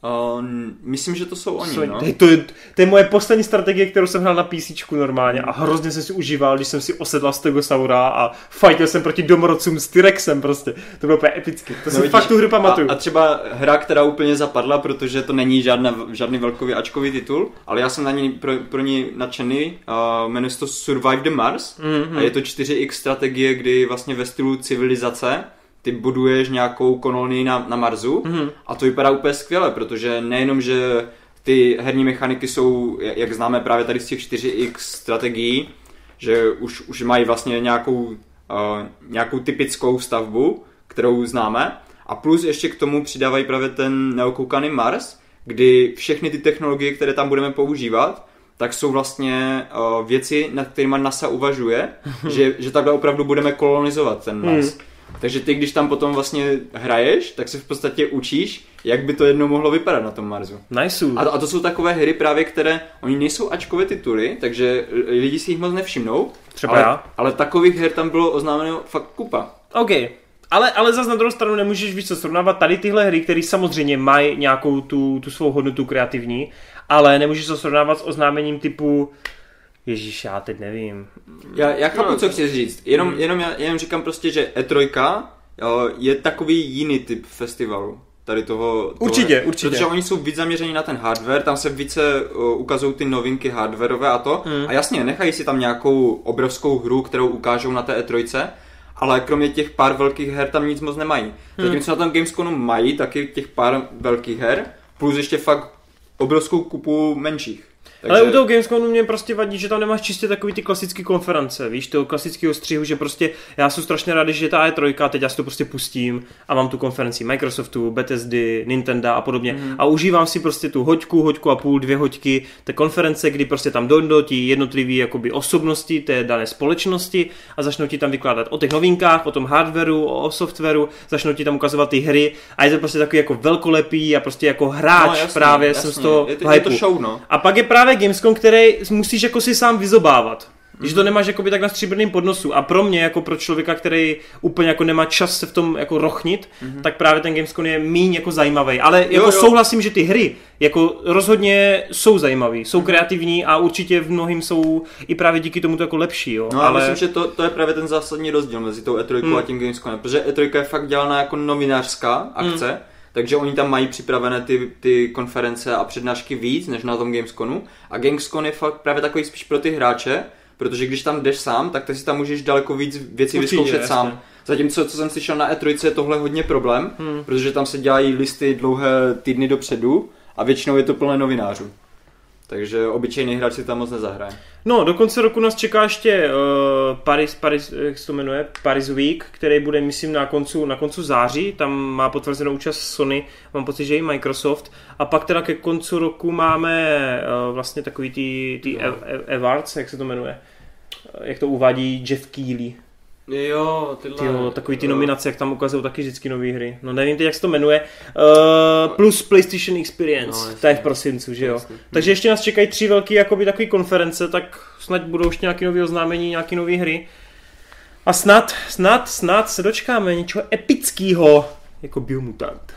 Uh, myslím, že to jsou oni, jsou, no. To je, to je moje poslední strategie, kterou jsem hrál na PC normálně a hrozně jsem si užíval, když jsem si osedlal Stegosaura a fightil jsem proti domorodcům s T-Rexem prostě. To bylo úplně epické. To no si vidíš, fakt tu hru pamatuju. A, a, třeba hra, která úplně zapadla, protože to není žádná, žádný velkový ačkový titul, ale já jsem na ní pro, pro ní nadšený. Uh, jmenuje se to Survive the Mars mm-hmm. a je to 4x strategie, kdy vlastně ve stylu civilizace ty buduješ nějakou kolonii na, na Marsu mm-hmm. a to vypadá úplně skvěle, protože nejenom, že ty herní mechaniky jsou, jak známe právě tady z těch 4X strategií, že už, už mají vlastně nějakou, uh, nějakou typickou stavbu, kterou známe, a plus ještě k tomu přidávají právě ten neokoukaný Mars, kdy všechny ty technologie, které tam budeme používat, tak jsou vlastně uh, věci, nad kterými NASA uvažuje, že, že takhle opravdu budeme kolonizovat ten Mars. Hmm. Takže ty, když tam potom vlastně hraješ, tak se v podstatě učíš, jak by to jednou mohlo vypadat na tom Marsu. Nice. A, to, a to jsou takové hry právě, které, oni nejsou ačkové tituly, takže lidi si jich moc nevšimnou. Třeba ale, já. Ale takových her tam bylo oznámeno fakt kupa. OK. Ale, ale zase na druhou stranu nemůžeš víc co srovnávat tady tyhle hry, které samozřejmě mají nějakou tu, tu svou hodnotu kreativní, ale nemůžeš to srovnávat s oznámením typu Ježíš, já teď nevím. Já, já chápu, no, co chceš říct. Jenom, hmm. jenom, já, jenom říkám prostě, že E3 je takový jiný typ festivalu. Tady toho, toho určitě, určitě. Protože oni jsou víc zaměření na ten hardware, tam se více uh, ukazují ty novinky hardwareové a to. Hmm. A jasně, nechají si tam nějakou obrovskou hru, kterou ukážou na té E3, ale kromě těch pár velkých her tam nic moc nemají. Hmm. Zatímco na tom Gamesconu mají taky těch pár velkých her, plus ještě fakt obrovskou kupu menších. Takže... Ale u toho Gamescomu mě prostě vadí, že tam nemáš čistě takový ty klasické konference, víš, toho klasického střihu, že prostě já jsem strašně rád, že je ta E3, teď já si to prostě pustím a mám tu konferenci Microsoftu, Bethesdy, Nintendo a podobně mm. a užívám si prostě tu hoďku, hoďku a půl, dvě hoďky, té konference, kdy prostě tam dojdou ti jednotlivý jakoby osobnosti té dané společnosti a začnou ti tam vykládat o těch novinkách, o tom hardwareu, o softwaru, začnou ti tam ukazovat ty hry a je to prostě takový jako velkolepý a prostě jako hráč no, jasný, právě jasný. jsem z toho je to, je to show, no. A pak je právě Gamescom, který musíš jako si sám vyzobávat. Mm-hmm. Že to nemáš jakoby tak na stříbrném podnosu. A pro mě, jako pro člověka, který úplně jako nemá čas se v tom jako rochnit, mm-hmm. tak právě ten Gamescom je míň jako zajímavý. Ale jako jo, jo. souhlasím, že ty hry jako rozhodně jsou zajímavé, jsou mm-hmm. kreativní a určitě v mnohým jsou i právě díky tomu to jako lepší. Jo. No ale myslím, že to, to je právě ten zásadní rozdíl mezi tou E3 mm. a tím Gamescomem, protože E3 je fakt dělaná jako novinářská akce, mm takže oni tam mají připravené ty, ty konference a přednášky víc než na tom Gamesconu. A Gamescon je fakt právě takový spíš pro ty hráče, protože když tam jdeš sám, tak ty si tam můžeš daleko víc věcí Určitě, vyzkoušet jasně. sám. Zatímco, co jsem slyšel na E3, je tohle hodně problém, hmm. protože tam se dělají listy dlouhé týdny dopředu a většinou je to plné novinářů. Takže obyčejný hráč si tam moc nezahraje. No, do konce roku nás čeká ještě uh, Paris, Paris, jak se to jmenuje, Paris Week, který bude, myslím, na koncu, na koncu září, tam má potvrzenou účast Sony, mám pocit, že i Microsoft, a pak teda ke koncu roku máme uh, vlastně takový ty, ty no. awards, jak se to jmenuje, jak to uvádí Jeff Keighley. Jo, tyhle. Tyjo, takový ty nominace, jak tam ukazují taky vždycky nové hry. No nevím teď, jak se to jmenuje. Uh, plus PlayStation Experience, no, to je v prosincu, že jo. Jasně. Takže ještě nás čekají tři velké jakoby takové konference, tak snad budou ještě nějaké nové oznámení, nějaké nové hry. A snad, snad, snad se dočkáme něčeho epického, jako Biomutant.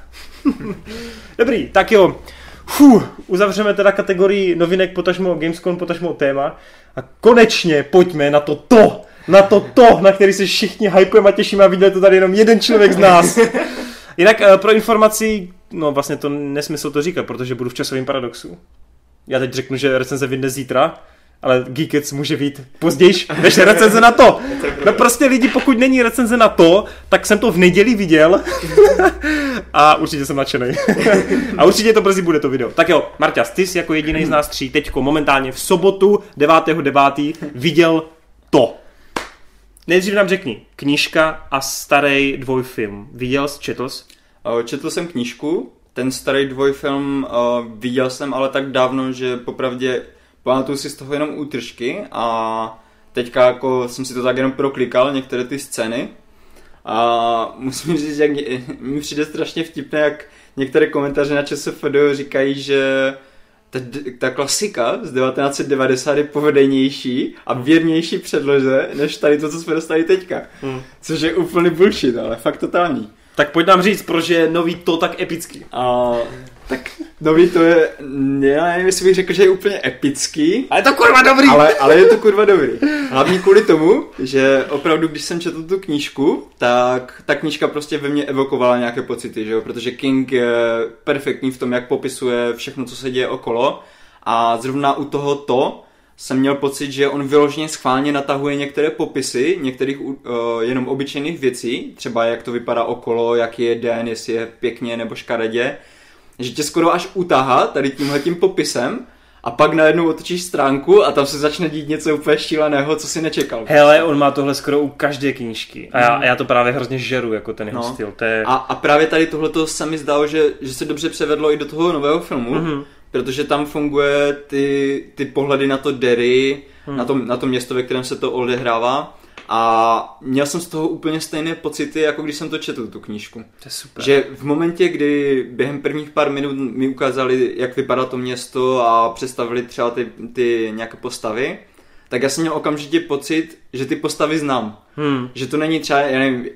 Dobrý, tak jo. Fuh, uzavřeme teda kategorii novinek, potažmo Gamescom, potažmo téma. A konečně pojďme na to to, na to to, na který se všichni hypujeme a těšíme a viděli to tady jenom jeden člověk z nás. Jinak eh, pro informaci, no vlastně to nesmysl to říkat, protože budu v časovém paradoxu. Já teď řeknu, že recenze vyjde zítra, ale Geekets může být později než recenze na to. No prostě lidi, pokud není recenze na to, tak jsem to v neděli viděl a určitě jsem nadšený. a určitě to brzy bude to video. Tak jo, Marťas, ty jsi jako jediný z nás tří teďko momentálně v sobotu 9.9. viděl to. Nejdřív nám řekni, knížka a starý dvojfilm. Viděl jsi, četl jsi? Četl jsem knížku, ten starý dvojfilm uh, viděl jsem ale tak dávno, že popravdě pamatuju si z toho jenom útržky a teďka jako jsem si to tak jenom proklikal, některé ty scény a musím říct, že mi přijde strašně vtipné, jak některé komentáře na ČSFD říkají, že ta, ta klasika z 1990 je povedenější a věrnější předloze, než tady to, co jsme dostali teďka. Hmm. Což je úplný bullshit, ale fakt totální. Tak pojď nám říct, proč je nový to tak epický. A, tak nový to je, já nevím, jestli bych řekl, že je úplně epický. Ale je to kurva dobrý. Ale, ale je to kurva dobrý. Hlavně kvůli tomu, že opravdu, když jsem četl tu knížku, tak ta knížka prostě ve mně evokovala nějaké pocity, že jo? protože King je perfektní v tom, jak popisuje všechno, co se děje okolo. A zrovna u toho to, jsem měl pocit, že on vyloženě schválně natahuje některé popisy, některých uh, jenom obyčejných věcí, třeba jak to vypadá okolo, jak je den, jestli je pěkně nebo škaredě, že tě skoro až utahá tady tímhle tím popisem a pak najednou otočíš stránku a tam se začne dít něco úplně šíleného, co si nečekal. Hele, on má tohle skoro u každé knížky a já, mm. já to právě hrozně žeru, jako ten jeho no. styl. To je... a, a právě tady tohle se mi zdálo, že, že se dobře převedlo i do toho nového filmu, mm-hmm. protože tam funguje ty, ty pohledy na to Derry, mm. na, to, na to město, ve kterém se to odehrává a měl jsem z toho úplně stejné pocity, jako když jsem to četl, tu knížku. To je super. Že v momentě, kdy během prvních pár minut mi ukázali, jak vypadá to město a představili třeba ty, ty nějaké postavy, tak já jsem měl okamžitě pocit, že ty postavy znám. Hmm. Že to není třeba, já nevím,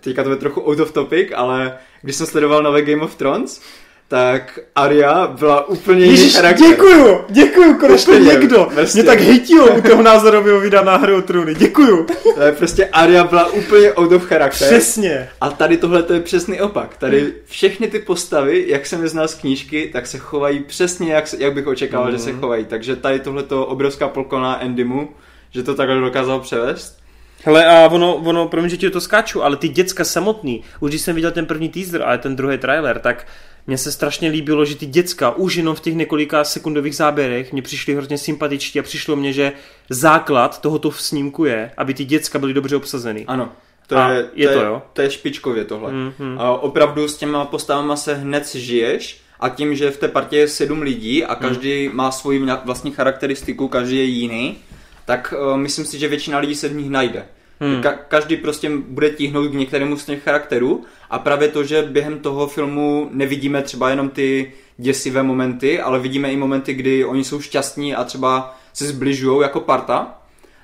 teďka to je trochu out of topic, ale když jsem sledoval nové Game of Thrones, tak Aria byla úplně Ježiš, charakter. děkuju, děkuju, konečně někdo. Vlastně. Mě tak hejtilo u toho názorového videa na hru o trůny, děkuju. To je prostě Aria byla úplně out of charakter. Přesně. A tady tohle to je přesný opak. Tady všechny ty postavy, jak jsem je znal z knížky, tak se chovají přesně, jak, jak bych očekával, mm. že se mhm. chovají. Takže tady tohle to obrovská polkona Endymu, že to takhle dokázal převést. Hele, a ono, ono, promiň, že ti to skáču, ale ty děcka samotný, už když jsem viděl ten první teaser a ten druhý trailer, tak mně se strašně líbilo, že ty děcka už jenom v těch několika sekundových záběrech mě přišly hrozně sympatičtí a přišlo mně, že základ tohoto snímku je, aby ty děcka byly dobře obsazeny. Ano. To je, je, to, je, jo? to je špičkově tohle. Mm-hmm. A opravdu s těma postavama se hned žiješ a tím, že v té partě je sedm lidí a každý mm. má svoji vlastní charakteristiku, každý je jiný, tak uh, myslím si, že většina lidí se v nich najde. Hmm. Ka- každý prostě bude tíhnout k některému z těch charakterů a právě to, že během toho filmu nevidíme třeba jenom ty děsivé momenty, ale vidíme i momenty, kdy oni jsou šťastní a třeba se zbližují jako parta,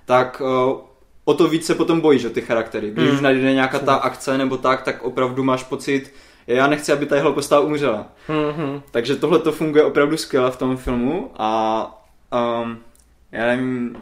tak uh, o to víc se potom bojíš o ty charaktery. Když hmm. už najde nějaká ta akce nebo tak, tak opravdu máš pocit, já nechci, aby tahle postava umřela. Hmm. Takže tohle to funguje opravdu skvěle v tom filmu a um, já nevím,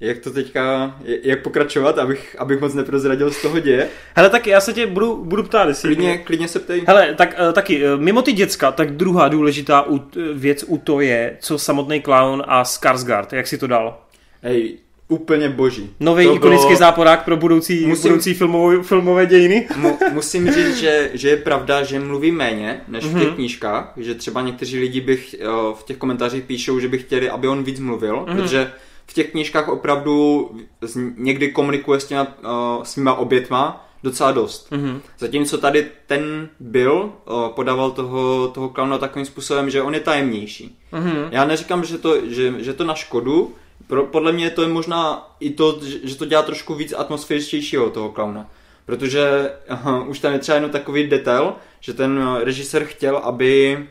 jak to teďka, jak pokračovat, abych, abych moc neprozradil z toho děje. Hele, tak já se tě budu, budu ptát, jestli... Klidně, klidně se ptej. Hele, tak uh, taky, uh, mimo ty děcka, tak druhá důležitá u, věc u to je, co samotný clown a Skarsgård, jak si to dal? Hej, úplně boží. Nový ikonický bylo... záporák pro budoucí, musím, budoucí filmovou, filmové dějiny. Mu, musím říct, že, že je pravda, že mluví méně než mm-hmm. v těch mhm. knížkách, že třeba někteří lidi bych v těch komentářích píšou, že by chtěli, aby on víc mluvil, mm-hmm. protože v těch knížkách opravdu někdy komunikuje s těma svýma obětma docela dost. Mm-hmm. Zatímco tady ten byl, podával toho, toho klauna takovým způsobem, že on je tajemnější. Mm-hmm. Já neříkám, že to, že, že to na škodu, pro, podle mě to je možná i to, že to dělá trošku víc atmosféričtějšího toho klauna. Protože aha, už tam je třeba jenom takový detail, že ten režisér chtěl, aby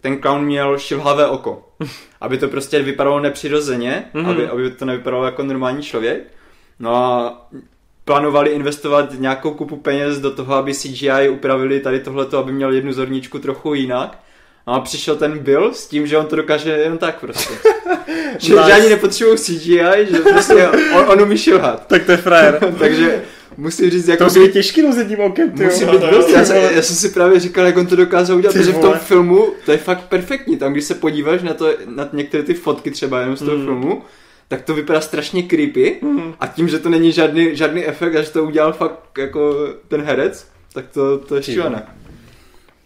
ten clown měl šilhavé oko. aby to prostě vypadalo nepřirozeně, mm-hmm. aby, aby to nevypadalo jako normální člověk. No a plánovali investovat nějakou kupu peněz do toho, aby CGI upravili tady tohleto, aby měl jednu zorničku trochu jinak. A přišel ten Bill s tím, že on to dokáže jen tak prostě. že, nice. že ani nepotřebují CGI, že prostě on, on umí šilhat. tak to je frajer. Takže musím říct, jako... To je těžký rozjet tím okem, ty Musí být dost, já, jsem, já jsem si právě říkal, jak on to dokázal udělat, protože v tom filmu to je fakt perfektní, tam když se podíváš na to, na některé ty fotky třeba jenom z toho mm. filmu, tak to vypadá strašně creepy mm. a tím, že to není žádný, žádný efekt a že to udělal fakt jako ten herec, tak to, to je šílené.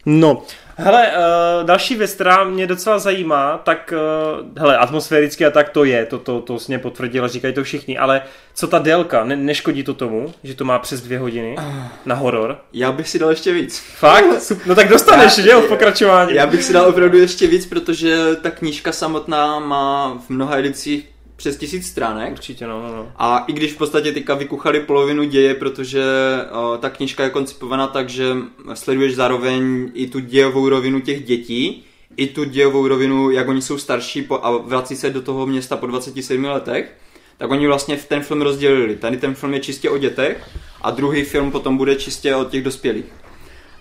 No, hele, uh, další věc, která mě docela zajímá, tak, uh, hele, atmosféricky a tak to je, to, to, to mě potvrdilo, říkají to všichni, ale co ta délka, ne, neškodí to tomu, že to má přes dvě hodiny na horor? Já bych si dal ještě víc. Fakt? No tak dostaneš, já, že jo, pokračování. Já bych si dal opravdu ještě víc, protože ta knížka samotná má v mnoha edicích přes tisíc stránek. Určitě, no, no, no. A i když v podstatě teďka vykuchali polovinu děje, protože o, ta knižka je koncipovaná tak, že sleduješ zároveň i tu dějovou rovinu těch dětí, i tu dějovou rovinu, jak oni jsou starší po, a vrací se do toho města po 27 letech, tak oni vlastně v ten film rozdělili. Tady ten film je čistě o dětech a druhý film potom bude čistě o těch dospělých.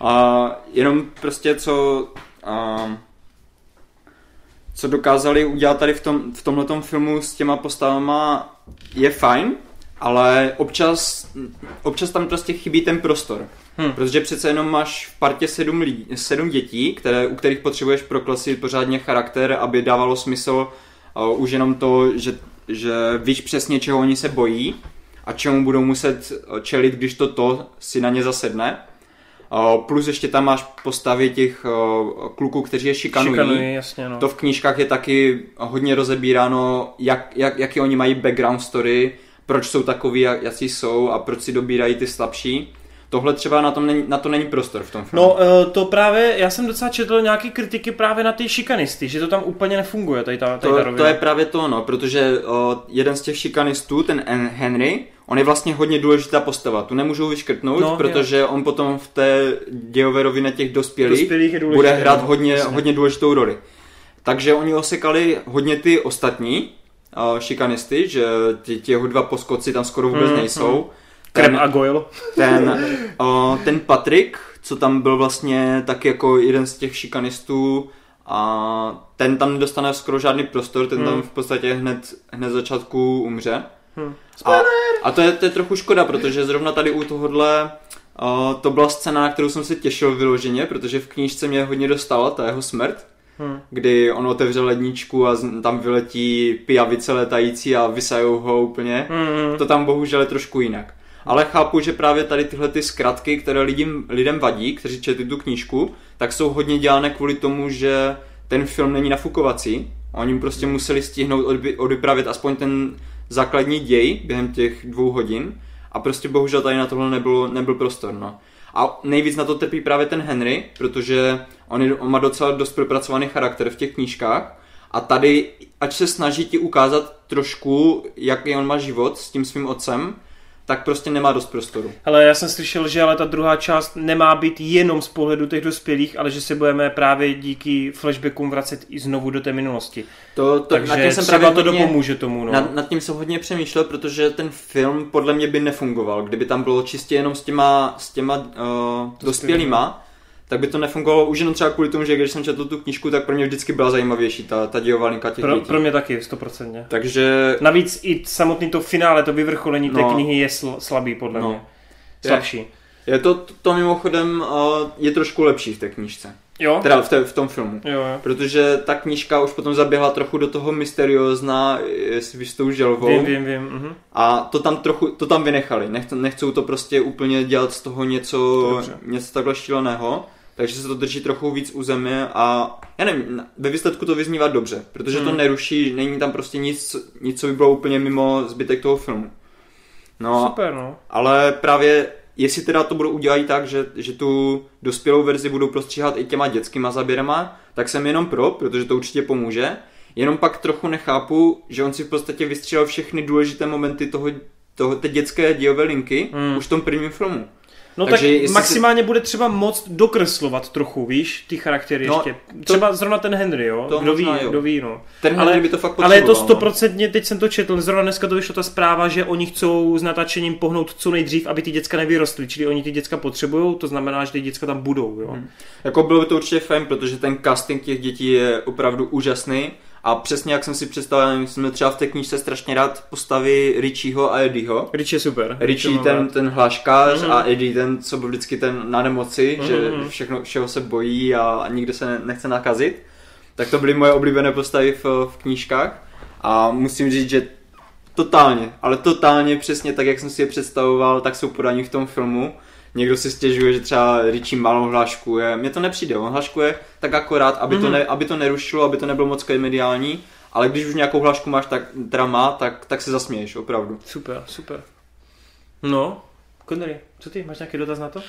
A jenom prostě co... A, co dokázali udělat tady v, tom, v tomhletom filmu s těma postavama je fajn, ale občas, občas tam prostě chybí ten prostor. Hmm. Protože přece jenom máš v partě sedm, lidí, sedm dětí, které, u kterých potřebuješ proklesit pořádně charakter, aby dávalo smysl uh, už jenom to, že, že víš přesně, čeho oni se bojí a čemu budou muset čelit, když to to si na ně zasedne. Plus ještě tam máš postavy těch kluků, kteří je šikanují. šikanují jasně, no. To v knížkách je taky hodně rozebíráno, jak, jak, jaký oni mají background story, proč jsou takový, jaký jsou a proč si dobírají ty slabší. Tohle třeba na, tom není, na to není prostor v tom filmu. No eh, to právě, já jsem docela četl nějaké kritiky právě na ty šikanisty, že to tam úplně nefunguje, tady ta, tady to, ta to je právě to, no, protože o, jeden z těch šikanistů, ten Henry, on je vlastně hodně důležitá postava. Tu nemůžu vyškrtnout, no, protože je. on potom v té dějové rovině těch dospělých, dospělých bude hrát no, hodně, hodně důležitou roli. Takže oni osekali hodně ty ostatní uh, šikanisty, že ti, ti jeho dva poskoci tam skoro vůbec mm, nejsou. Mm. Krem a Goyle. Ten, uh, ten Patrik, co tam byl vlastně tak jako jeden z těch šikanistů, a ten tam nedostane skoro žádný prostor, ten mm. tam v podstatě hned, hned začátku umře. Hmm. A, a to, je, to je trochu škoda, protože zrovna tady u tohohle uh, to byla scéna, na kterou jsem se těšil vyloženě, protože v knížce mě hodně dostala ta jeho smrt. Hmm. Kdy on otevře ledničku a tam vyletí pijavice letající a vysajou ho úplně. Hmm. To tam bohužel je trošku jinak. Ale chápu, že právě tady tyhle ty zkratky, které lidem, lidem vadí, kteří četli tu knížku, tak jsou hodně dělané kvůli tomu, že ten film není nafukovací. Oni prostě museli stihnout odvypravit aspoň ten základní děj během těch dvou hodin a prostě bohužel tady na tohle nebyl, nebyl prostor. No. A nejvíc na to trpí právě ten Henry, protože on, je, on má docela dost propracovaný charakter v těch knížkách a tady, ať se snaží ti ukázat trošku, jaký on má život s tím svým otcem, tak prostě nemá dost prostoru. Ale já jsem slyšel, že ale ta druhá část nemá být jenom z pohledu těch dospělých, ale že se budeme právě díky flashbackům vracet i znovu do té minulosti. To, to, Takže nad tím jsem třeba to hodně, dopomůže tomu. No. Nad, nad tím jsem hodně přemýšlel, protože ten film podle mě by nefungoval, kdyby tam bylo čistě jenom s těma, s těma uh, dospělýma tak by to nefungovalo už jenom třeba kvůli tomu, že když jsem četl tu knížku, tak pro mě vždycky byla zajímavější ta, ta dějová linka těch pro, dětí. pro mě taky, stoprocentně. Takže... Navíc i samotný to finále, to vyvrcholení no. té knihy je sl, slabý podle no. mě. Slabší. Je, je to, to mimochodem uh, je trošku lepší v té knížce. Jo? Teda v, te, v tom filmu. Jo, jo. Protože ta knížka už potom zaběhla trochu do toho mysteriózna s vystou želvou. Vím, vím, vím. Mhm. A to tam trochu, to tam vynechali. Nech, nechcou to prostě úplně dělat z toho něco, Dobře. něco takhle šíleného. Takže se to drží trochu víc u země a já nevím, ve výsledku to vyznívá dobře, protože to Hmm. neruší, není tam prostě nic, nic, co by bylo úplně mimo zbytek toho filmu. No, Super, no. ale právě jestli teda to budou udělat tak, že, že tu dospělou verzi budou prostříhat i těma dětskýma zaběrama, tak jsem jenom pro, protože to určitě pomůže. Jenom pak trochu nechápu, že on si v podstatě vystřílel všechny důležité momenty toho, toho té dětské dějové linky Hmm. už v tom prvním filmu. No Takže tak maximálně bude třeba moc dokreslovat trochu, víš, ty charaktery No, ještě. Třeba zrovna ten Henry, jo? to kdo ví, jo. kdo ví, no. Ten Ale- Henry by to fakt Ale je to no. stoprocentně, teď jsem to četl, zrovna dneska to vyšla ta zpráva, že oni chcou s natáčením pohnout co nejdřív, aby ty děcka nevyrostly, čili oni ty děcka potřebují, to znamená, že ty děcka tam budou, jo. Hmm. Jako bylo by to určitě fajn, protože ten casting těch dětí je opravdu úžasný a přesně jak jsem si představil, jsme třeba v té knížce strašně rád postavy Richieho a Eddieho. Rich je super. Richie ten, rád. ten hláškář Mhm. a Eddie ten, co byl vždycky ten na nemoci, Mhm, že mhm. všechno, všeho se bojí a, nikdo se ne, nechce nakazit. Tak to byly moje oblíbené postavy v, v knížkách a musím říct, že totálně, ale totálně přesně tak, jak jsem si je představoval, tak jsou podaní v tom filmu. Někdo si stěžuje, že třeba Richie málo hlaškuje. Mně to nepřijde, on hlaškuje tak akorát, aby, to, Mhm. ne, aby to nerušilo, aby to nebylo moc mediální, ale když už nějakou hlašku máš, tak, teda má, tak, tak se zasměješ, opravdu. Super, super. No, Connery, co ty, máš nějaký dotaz na to?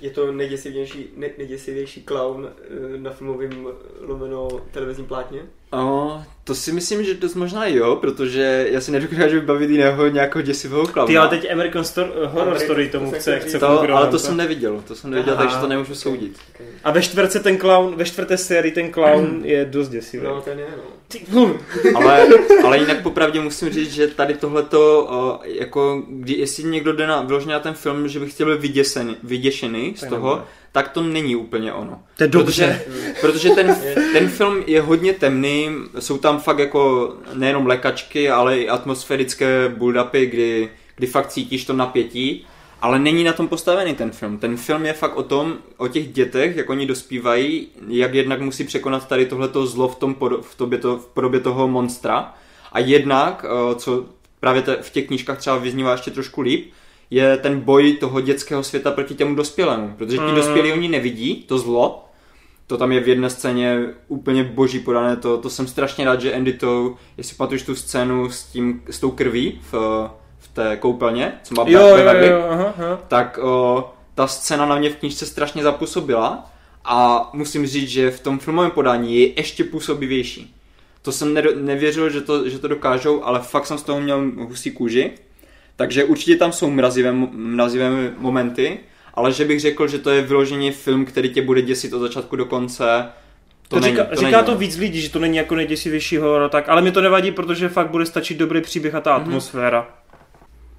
Je to nejděsivější, nej, nejděsivější clown eh, na filmovém lomeno televizním plátně? O, to si myslím, že dost možná jo, protože já si nedokážu vybavit jiného nějakého děsivého klauna. Ty, ale teď American Stor- Horror American- Story tomu to chce, chce to, ale to co? jsem neviděl, to jsem neviděl, Aha. takže to nemůžu soudit. Okay. A ve čtvrtce ten clown, ve čtvrté sérii ten clown je dost děsivý. No, ten je, no. Ale, ale jinak popravdě musím říct, že tady tohleto, o, jako, kdy, jestli někdo jde na, vyloženě na ten film, že by chtěl být vyděsený, vyděšený z toho, nebude. tak to není úplně ono. To je dobře. Protože, protože ten, ten film je hodně temný, jsou tam fakt jako nejenom lékačky, ale i atmosférické build-upy, kdy, kdy fakt cítíš to napětí, ale není na tom postavený ten film. Ten film je fakt o tom, o těch dětech, jak oni dospívají, jak jednak musí překonat tady tohleto zlo v, tom, v, tobě to, v podobě toho monstra a jednak, eh, co právě te, v těch knížkách třeba vyznívá ještě trošku líp, je ten boj toho dětského světa proti těmu dospělému. Protože ti Mm. dospělí oni nevidí to zlo, to tam je v jedné scéně úplně boží podané, to, to jsem strašně rád, že Andy to, jestli pamatuješ tu scénu s, tím, s tou krví v, v té koupelně, co má Jo, ve jo, Beverly, jo, aha, aha. tak o, ta scéna na mě v knížce strašně zapůsobila a musím říct, že v tom filmovém podání je ještě působivější. To jsem nedo, nevěřil, že to, že to dokážou, ale fakt jsem z toho měl husí kůži. Takže určitě tam jsou mrazivé, mrazivé momenty, ale že bych řekl, že to je vyloženě film, který tě bude děsit od začátku do konce, to, To, není. říká, to říká není to víc lidí, že to není jako nejděsivější horor, tak, ale mi to nevadí, protože fakt bude stačit dobrý příběh a ta Mhm. atmosféra.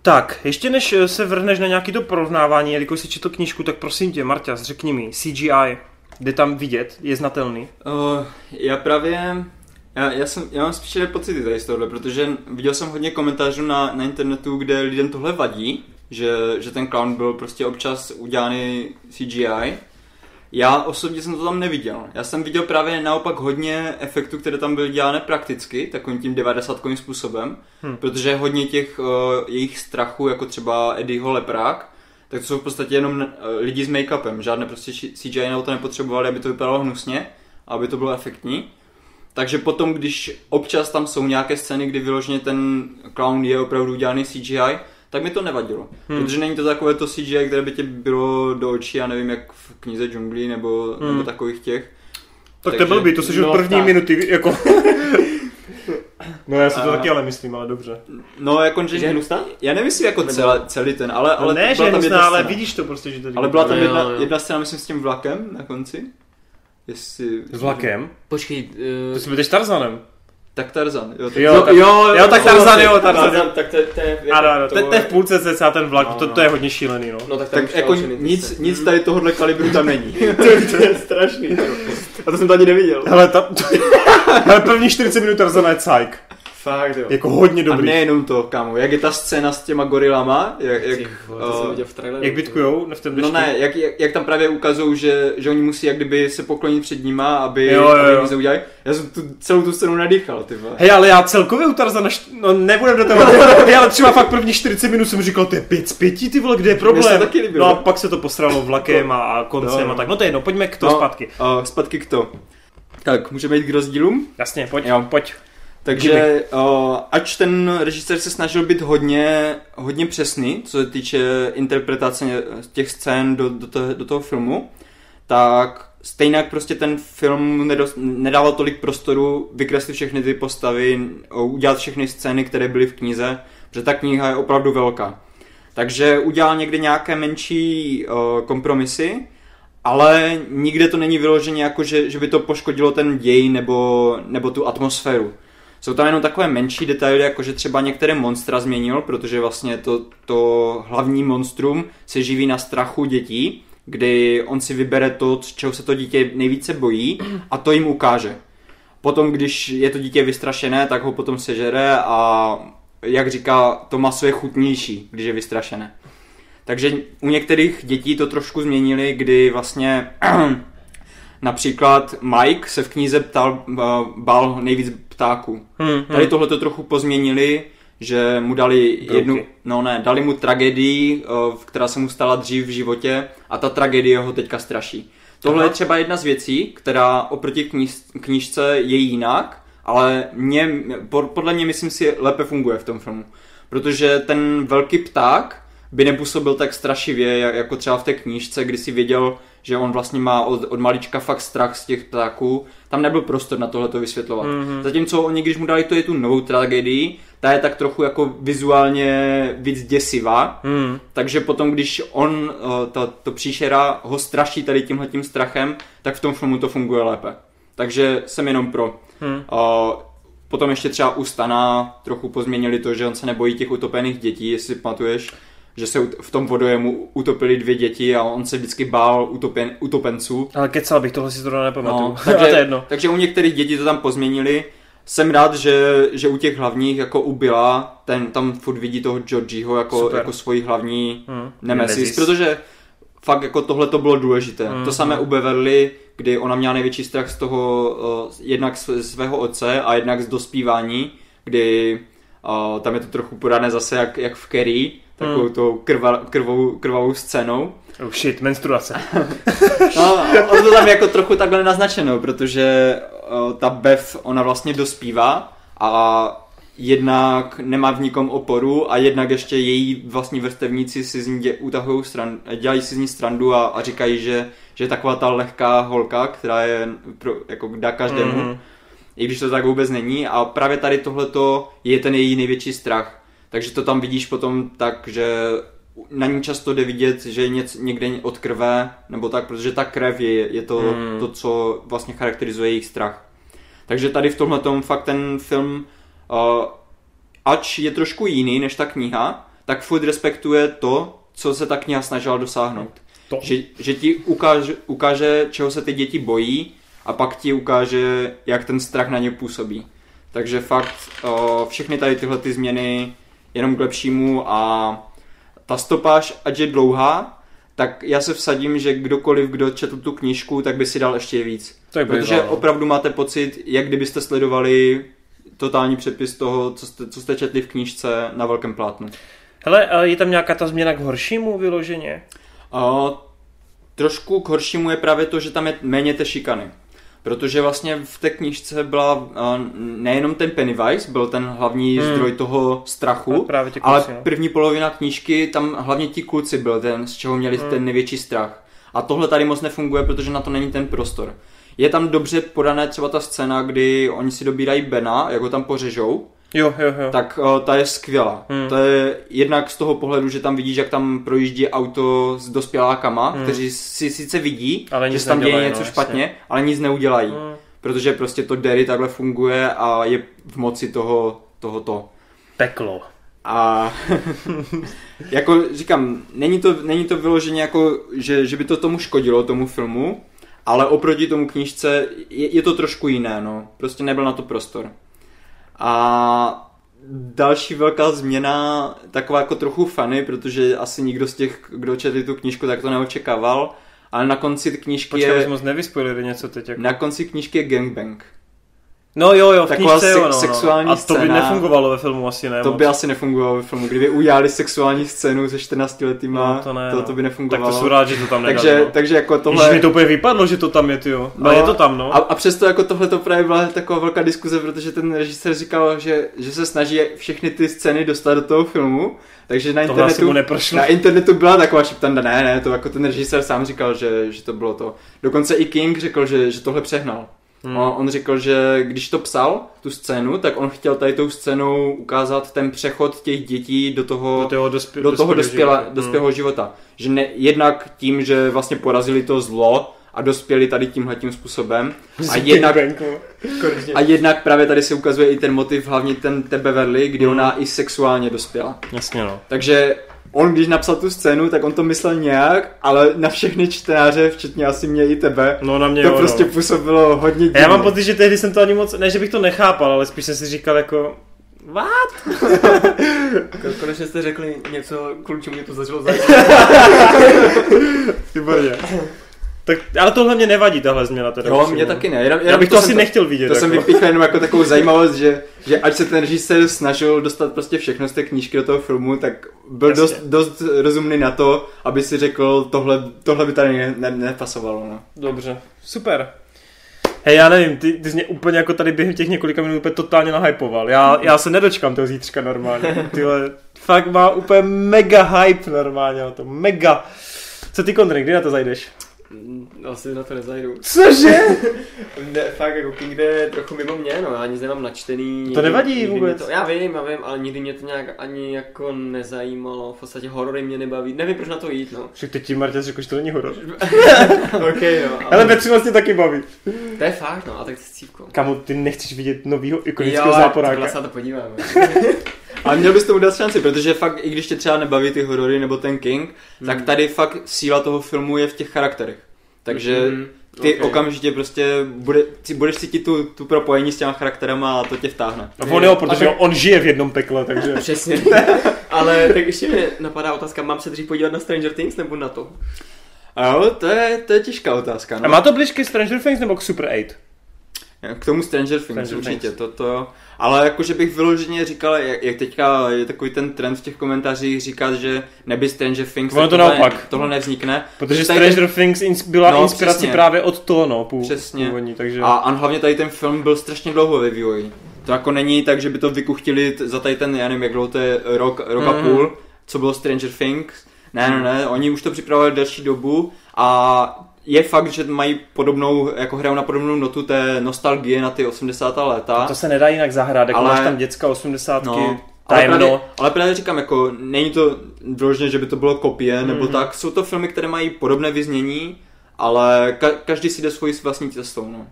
Tak, ještě než eh, se vrhneš na nějaký to porovnávání, jelikož si četl knížku, tak prosím tě, Marťas, řekni mi, CGI, jde tam vidět, je znatelný. Uh, já právě, já, já, jsem, já mám spíš pocity tady z tohle, protože viděl jsem hodně komentářů na, na internetu, kde lidem tohle vadí, že, že ten clown byl prostě občas udělaný CGI. Já osobně jsem to tam neviděl. Já jsem viděl právě naopak hodně efektů, které tam byly dělané prakticky, takovým tím 90 způsobem, Hm. protože hodně těch uh, jejich strachů, jako třeba Eddieho leprák, tak to jsou v podstatě jenom uh, lidi s make-upem. Žádné prostě CGI na to nepotřebovali, aby to vypadalo hnusně, aby to bylo efektní. Takže potom, když občas tam jsou nějaké scény, kdy vyloženě ten clown je opravdu udělaný CGI, tak mi to nevadilo. Hmm. Protože není to takové to CGI, které by tě bylo do očí, já nevím, jak v knize džunglí nebo, Hmm. nebo takových těch. Tak to Takže- byl by, to jsi no, od první tak. minuty, jako... no já si to A- taky ale myslím, ale dobře. No, jako, že... Že je hnusná? Já nemyslím jako Nebo- celé, celý ten, ale, ale Ale ne, že je hnusná, ale scéna. vidíš to prostě, že to Ale byla tam Jo, jedna, jo. jedna scéna, myslím, s tím vlakem na konci. Jestli... S vlakem? Počkej, To uh, si budeš Tarzanem. Tak Tarzan. Jo, tak... Jo, tak- jo, tak Tarzan, jo, Tarzan. Tarzan, tak to, to je... Ano, ano, to, to je v je- půlce cca ten vlak, to, to je hodně šílený, no. No tak, tam Tak jako nic, nic tady tohohle kalibru tam není. to, to je strašný. A to jsem to ani neviděl. Hele, ta... Hele, první 40 minut Tarzana je cajk. Fakt jo. Jako hodně dobrý. A nejenom to, kámo, jak je ta scéna s těma gorilama, jak, jak, uh, v traileru, jak bitkujou v tom No ne, jak, jak, jak tam právě ukazují, že, že oni musí jak kdyby se poklonit před nima, aby, jo, jo, jo. aby to udělali. Já jsem tu, celou tu scénu nadýchal, ty vole. Hej, ale já celkově u Tarzana, št... no nebudem do toho, Hej, ale třeba fakt první 40 minut jsem říkal, to je 5 z 5, ty vole, kde je problém? taky líbilo. No a pak se to posralo vlakem a, a koncem no. a tak, no to je jedno, pojďme k to no, zpátky. Uh, zpátky k to. Tak, můžeme jít k rozdílům? Jasně, pojď, jo. pojď. Takže uh, ač ten režisér se snažil být hodně, hodně přesný, co se týče interpretace těch scén do, do, toho, do toho filmu, tak stejně prostě ten film nedost, nedával tolik prostoru vykreslit všechny ty postavy, udělat všechny scény, které byly v knize, protože ta kniha je opravdu velká. Takže udělal někde nějaké menší uh, kompromisy, ale nikde to není vyloženě jako, že, že by to poškodilo ten děj nebo, nebo tu atmosféru. Jsou tam jenom takové menší detaily, jako že třeba některé monstra změnil, protože vlastně to, to hlavní monstrum se živí na strachu dětí, kdy on si vybere to, čeho se to dítě nejvíce bojí a to jim ukáže. Potom, když je to dítě vystrašené, tak ho potom sežere a jak říká, to maso je chutnější, když je vystrašené. Takže u některých dětí to trošku změnili, kdy vlastně například Mike se v knize ptal, bál nejvíc ptáků. Hmm, hmm. Tady tohle to trochu pozměnili, že mu dali Droky. jednu, no ne, dali mu tragédii, která se mu stala dřív v životě a ta tragédie ho teďka straší. Tohle Aha. je třeba jedna z věcí, která oproti kniž, knižce je jinak, ale mě, podle mě myslím si lépe funguje v tom filmu. Protože ten velký pták by nepůsobil tak strašivě, jako třeba v té knížce, kdy si věděl, že on vlastně má od, od malička fakt strach z těch ptáků. Tam nebyl prostor na tohle to vysvětlovat. Mm-hmm. Zatímco oni, když mu dali to je tu novou tragédii, ta je tak trochu jako vizuálně víc děsivá, mm. takže potom, když on, eh, to, to příšera, ho straší tady tímhletím strachem, tak v tom filmu to funguje lépe. Takže jsem jenom pro. Mm. Uh, potom ještě třeba u Stana trochu pozměnili to, že on se nebojí těch utopených dětí, jestli pamatuješ že se v tom vodojemu utopili dvě děti a on se vždycky bál utopen, utopenců. Ale kecal bych, tohle si zrovna nepamatuju. No, takže, to jedno. takže u některých dětí to tam pozměnili. Jsem rád, že, že u těch hlavních, jako u Billa, ten tam furt vidí toho Georgieho jako, jako svoji hlavní hmm. nemesis, nemesis, protože fakt jako tohle to bylo důležité. Hmm. To samé u Beverly, kdy ona měla největší strach z toho, uh, jednak z svého otce a jednak z dospívání, kdy uh, tam je to trochu podané zase jak, jak v Kerry, takovou hmm. tou krva, krvou, krvavou scénou. Oh shit, menstruace. no, to tam jako trochu takhle naznačeno, protože uh, ta Bev, ona vlastně dospívá a jednak nemá v nikom oporu a jednak ještě její vlastní vrstevníci si z ní utahují stran, dělají si z ní strandu a, a říkají, že, že taková ta lehká holka, která je pro, jako dá každému, mm-hmm. I když to tak vůbec není a právě tady tohleto je ten její největší strach takže to tam vidíš potom tak, že na ní často jde vidět, že je něco, někde od krve, nebo tak, protože ta krev je, je to, hmm. to, co vlastně charakterizuje jejich strach. Takže tady v tomhle tom fakt ten film, uh, ač je trošku jiný než ta kniha, tak furt respektuje to, co se ta kniha snažila dosáhnout. To. Že, že ti ukáže, ukáže, čeho se ty děti bojí a pak ti ukáže, jak ten strach na ně působí. Takže fakt všechny tady tyhle ty změny jenom k lepšímu a ta stopáž, ať je dlouhá, tak já se vsadím, že kdokoliv, kdo četl tu knížku, tak by si dal ještě víc. Tak Protože no. opravdu máte pocit, jak kdybyste sledovali totální přepis toho, co jste, co jste četli v knížce na velkém plátnu. Hele, je tam nějaká ta změna k horšímu vyloženě? A, trošku k horšímu je právě to, že tam je méně té šikany. Protože vlastně v té knižce byla nejenom ten Pennywise, byl ten hlavní hmm. zdroj toho strachu, kluci, ale no. první polovina knížky, tam hlavně ti kluci byl ten, z čeho měli hmm. ten největší strach. A tohle tady moc nefunguje, protože na to není ten prostor. Je tam dobře podané třeba ta scéna, kdy oni si dobírají Bena, jako tam pořežou, Jo, jo, jo. Tak uh, ta je skvělá. Hmm. To je jednak z toho pohledu, že tam vidíš, jak tam projíždí auto s dospělákama, hmm. kteří si sice vidí, ale že tam děje něco no, špatně, jasně. ale nic neudělají. Hmm. Protože prostě to Derry takhle funguje a je v moci toho, tohoto. Peklo. A jako říkám, není to, není to vyloženě jako, že, že by to tomu škodilo, tomu filmu, ale oproti tomu knížce je, je to trošku jiné, no. Prostě nebyl na to prostor. A další velká změna, taková jako trochu funny, protože asi nikdo z těch, kdo četl tu knížku, tak to neočekával, ale na konci knížky Počkej, je... moc nevyspoilili něco teď. Jako... Na konci knížky je gangbang. No jo, jo, v Taková knížce, se- jo, no, sexuální no. A to by scéna. nefungovalo ve filmu asi, ne? To moc. by asi nefungovalo ve filmu. Kdyby udělali sexuální scénu se 14 letýma, No, to ne, to, no. to by Tak nefungovalo. to jsou rád, že to tam nedali, takže, no. takže jako Tohle... tohle... mi to úplně vypadlo, že to tam je, jo. No, No, ale je to tam, no. A, a přesto jako tohle to právě byla taková velká diskuze, protože ten režisér říkal, že, že se snaží všechny ty scény dostat do toho filmu, takže na internetu, neprošlo. na internetu byla taková šeptanda, ne, ne, to jako ten režisér sám říkal, že, že to bylo to. Dokonce i King řekl, že, že tohle přehnal. Hmm. On, on řekl, že když to psal, tu scénu, tak on chtěl tady tou scénou ukázat ten přechod těch dětí do toho, Do toho, dospě- do toho dospěla, života. dospělého života. Že ne, jednak tím, že vlastně porazili to zlo a dospěli tady tímhle tím způsobem. A jednak, a jednak právě tady se ukazuje i ten motiv, hlavně ten té Beverly, kdy ona i sexuálně dospěla. Jasně, no. Takže on, když napsal tu scénu, tak on to myslel nějak, ale na všechny čtenáře, včetně asi mě i tebe, No na mě to jo, prostě no. působilo hodně divně. Já mám pocit, že tehdy jsem to ani moc, ne, že bych to nechápal, ale spíš jsem si říkal jako, what? Konečně jste řekli něco, kvůli čemu mě to začalo zajímat. Výborně. Tak, ale tohle mě nevadí, tahle změna teda. Jo, mě no. taky ne. Jenom, Já jenom bych to asi jsem nechtěl vidět. To jako. jsem vypíchl jenom jako takovou zajímavost, že, že ať se ten režisér snažil dostat prostě všechno z té knížky do toho filmu, tak byl Jasně. dost, dost rozumný na to, aby si řekl, tohle, tohle by tady ne, ne, nepasovalo. No. Dobře, super. Hej, já nevím, ty, ty jsi mě úplně jako tady během těch několika minut úplně totálně nahypoval. Já, já se nedočkám toho zítřka normálně. Tyhle, fakt má úplně mega hype normálně o to, mega. Co ty Kondry, kdy na to zajdeš? Mm, Asi na to nezajdu. Cože? Ne, fakt jako King jde trochu mimo mě, no, já nic nemám načtený. To nevadí nikdy vůbec. To, já vím, já vím, ale nikdy mě to nějak ani jako nezajímalo, v podstatě horory mě nebaví, nevím proč na to jít, no. Však teď ti Marta řekl, že to není horor. ok, jo, Ale ve 13 taky baví. to je fakt, no, a tak s cívkou. Kamu, ty nechceš vidět novýho Jo, ikonického záporáka. se na to podíváme. Ale měl bys tomu dát šanci, protože fakt, i když tě třeba nebaví ty horory nebo ten King, Hmm. tak tady fakt síla toho filmu je v těch charakterech. Takže Mhm, ty ok. okamžitě prostě bude, si- budeš cítit tu, tu propojení s těma charakterama a to tě vtáhne. A on jo, protože A on žije v jednom pekle, takže... Přesně. ale tak ještě mi napadá otázka, mám se dřív podívat na Stranger Things nebo na to? A jo, to je, to je těžká otázka. A No. má to blíž ke Stranger Things nebo k Super 8? K tomu Stranger Things Stranger určitě, Things. to, to jo. Ale jakože bych vyloženě říkal, jak, jak teďka je takový ten trend v těch komentářích říkat, že neby Stranger Things, Ono to tohle, naopak. tohle nevznikne. Protože Tady Stranger Things ins- byla No, inspirací přesně. právě od toho, no, pů- Přesně. původní, takže... A, a hlavně tady ten film byl strašně dlouho ve vývoji. To jako není tak, že by to vykuchtili za tady ten, já nevím, jak dlouho to je, rok, rok Mhm. a půl, co bylo Stranger Things. Ne, ne, ne, oni už to připravovali delší dobu a je fakt, že mají podobnou, jako hrajou na podobnou notu té nostalgie na ty 80. léta. To se nedá jinak zahrát, jako Ale- máš tam děcka 80. No, ale právě, ale právě říkám, jako není to vyloženě, že by to bylo kopie, mm-hmm. nebo Mhm. tak. Jsou to filmy, které mají podobné vyznění, ale ka- každý si jde svojí vlastní cestou, no.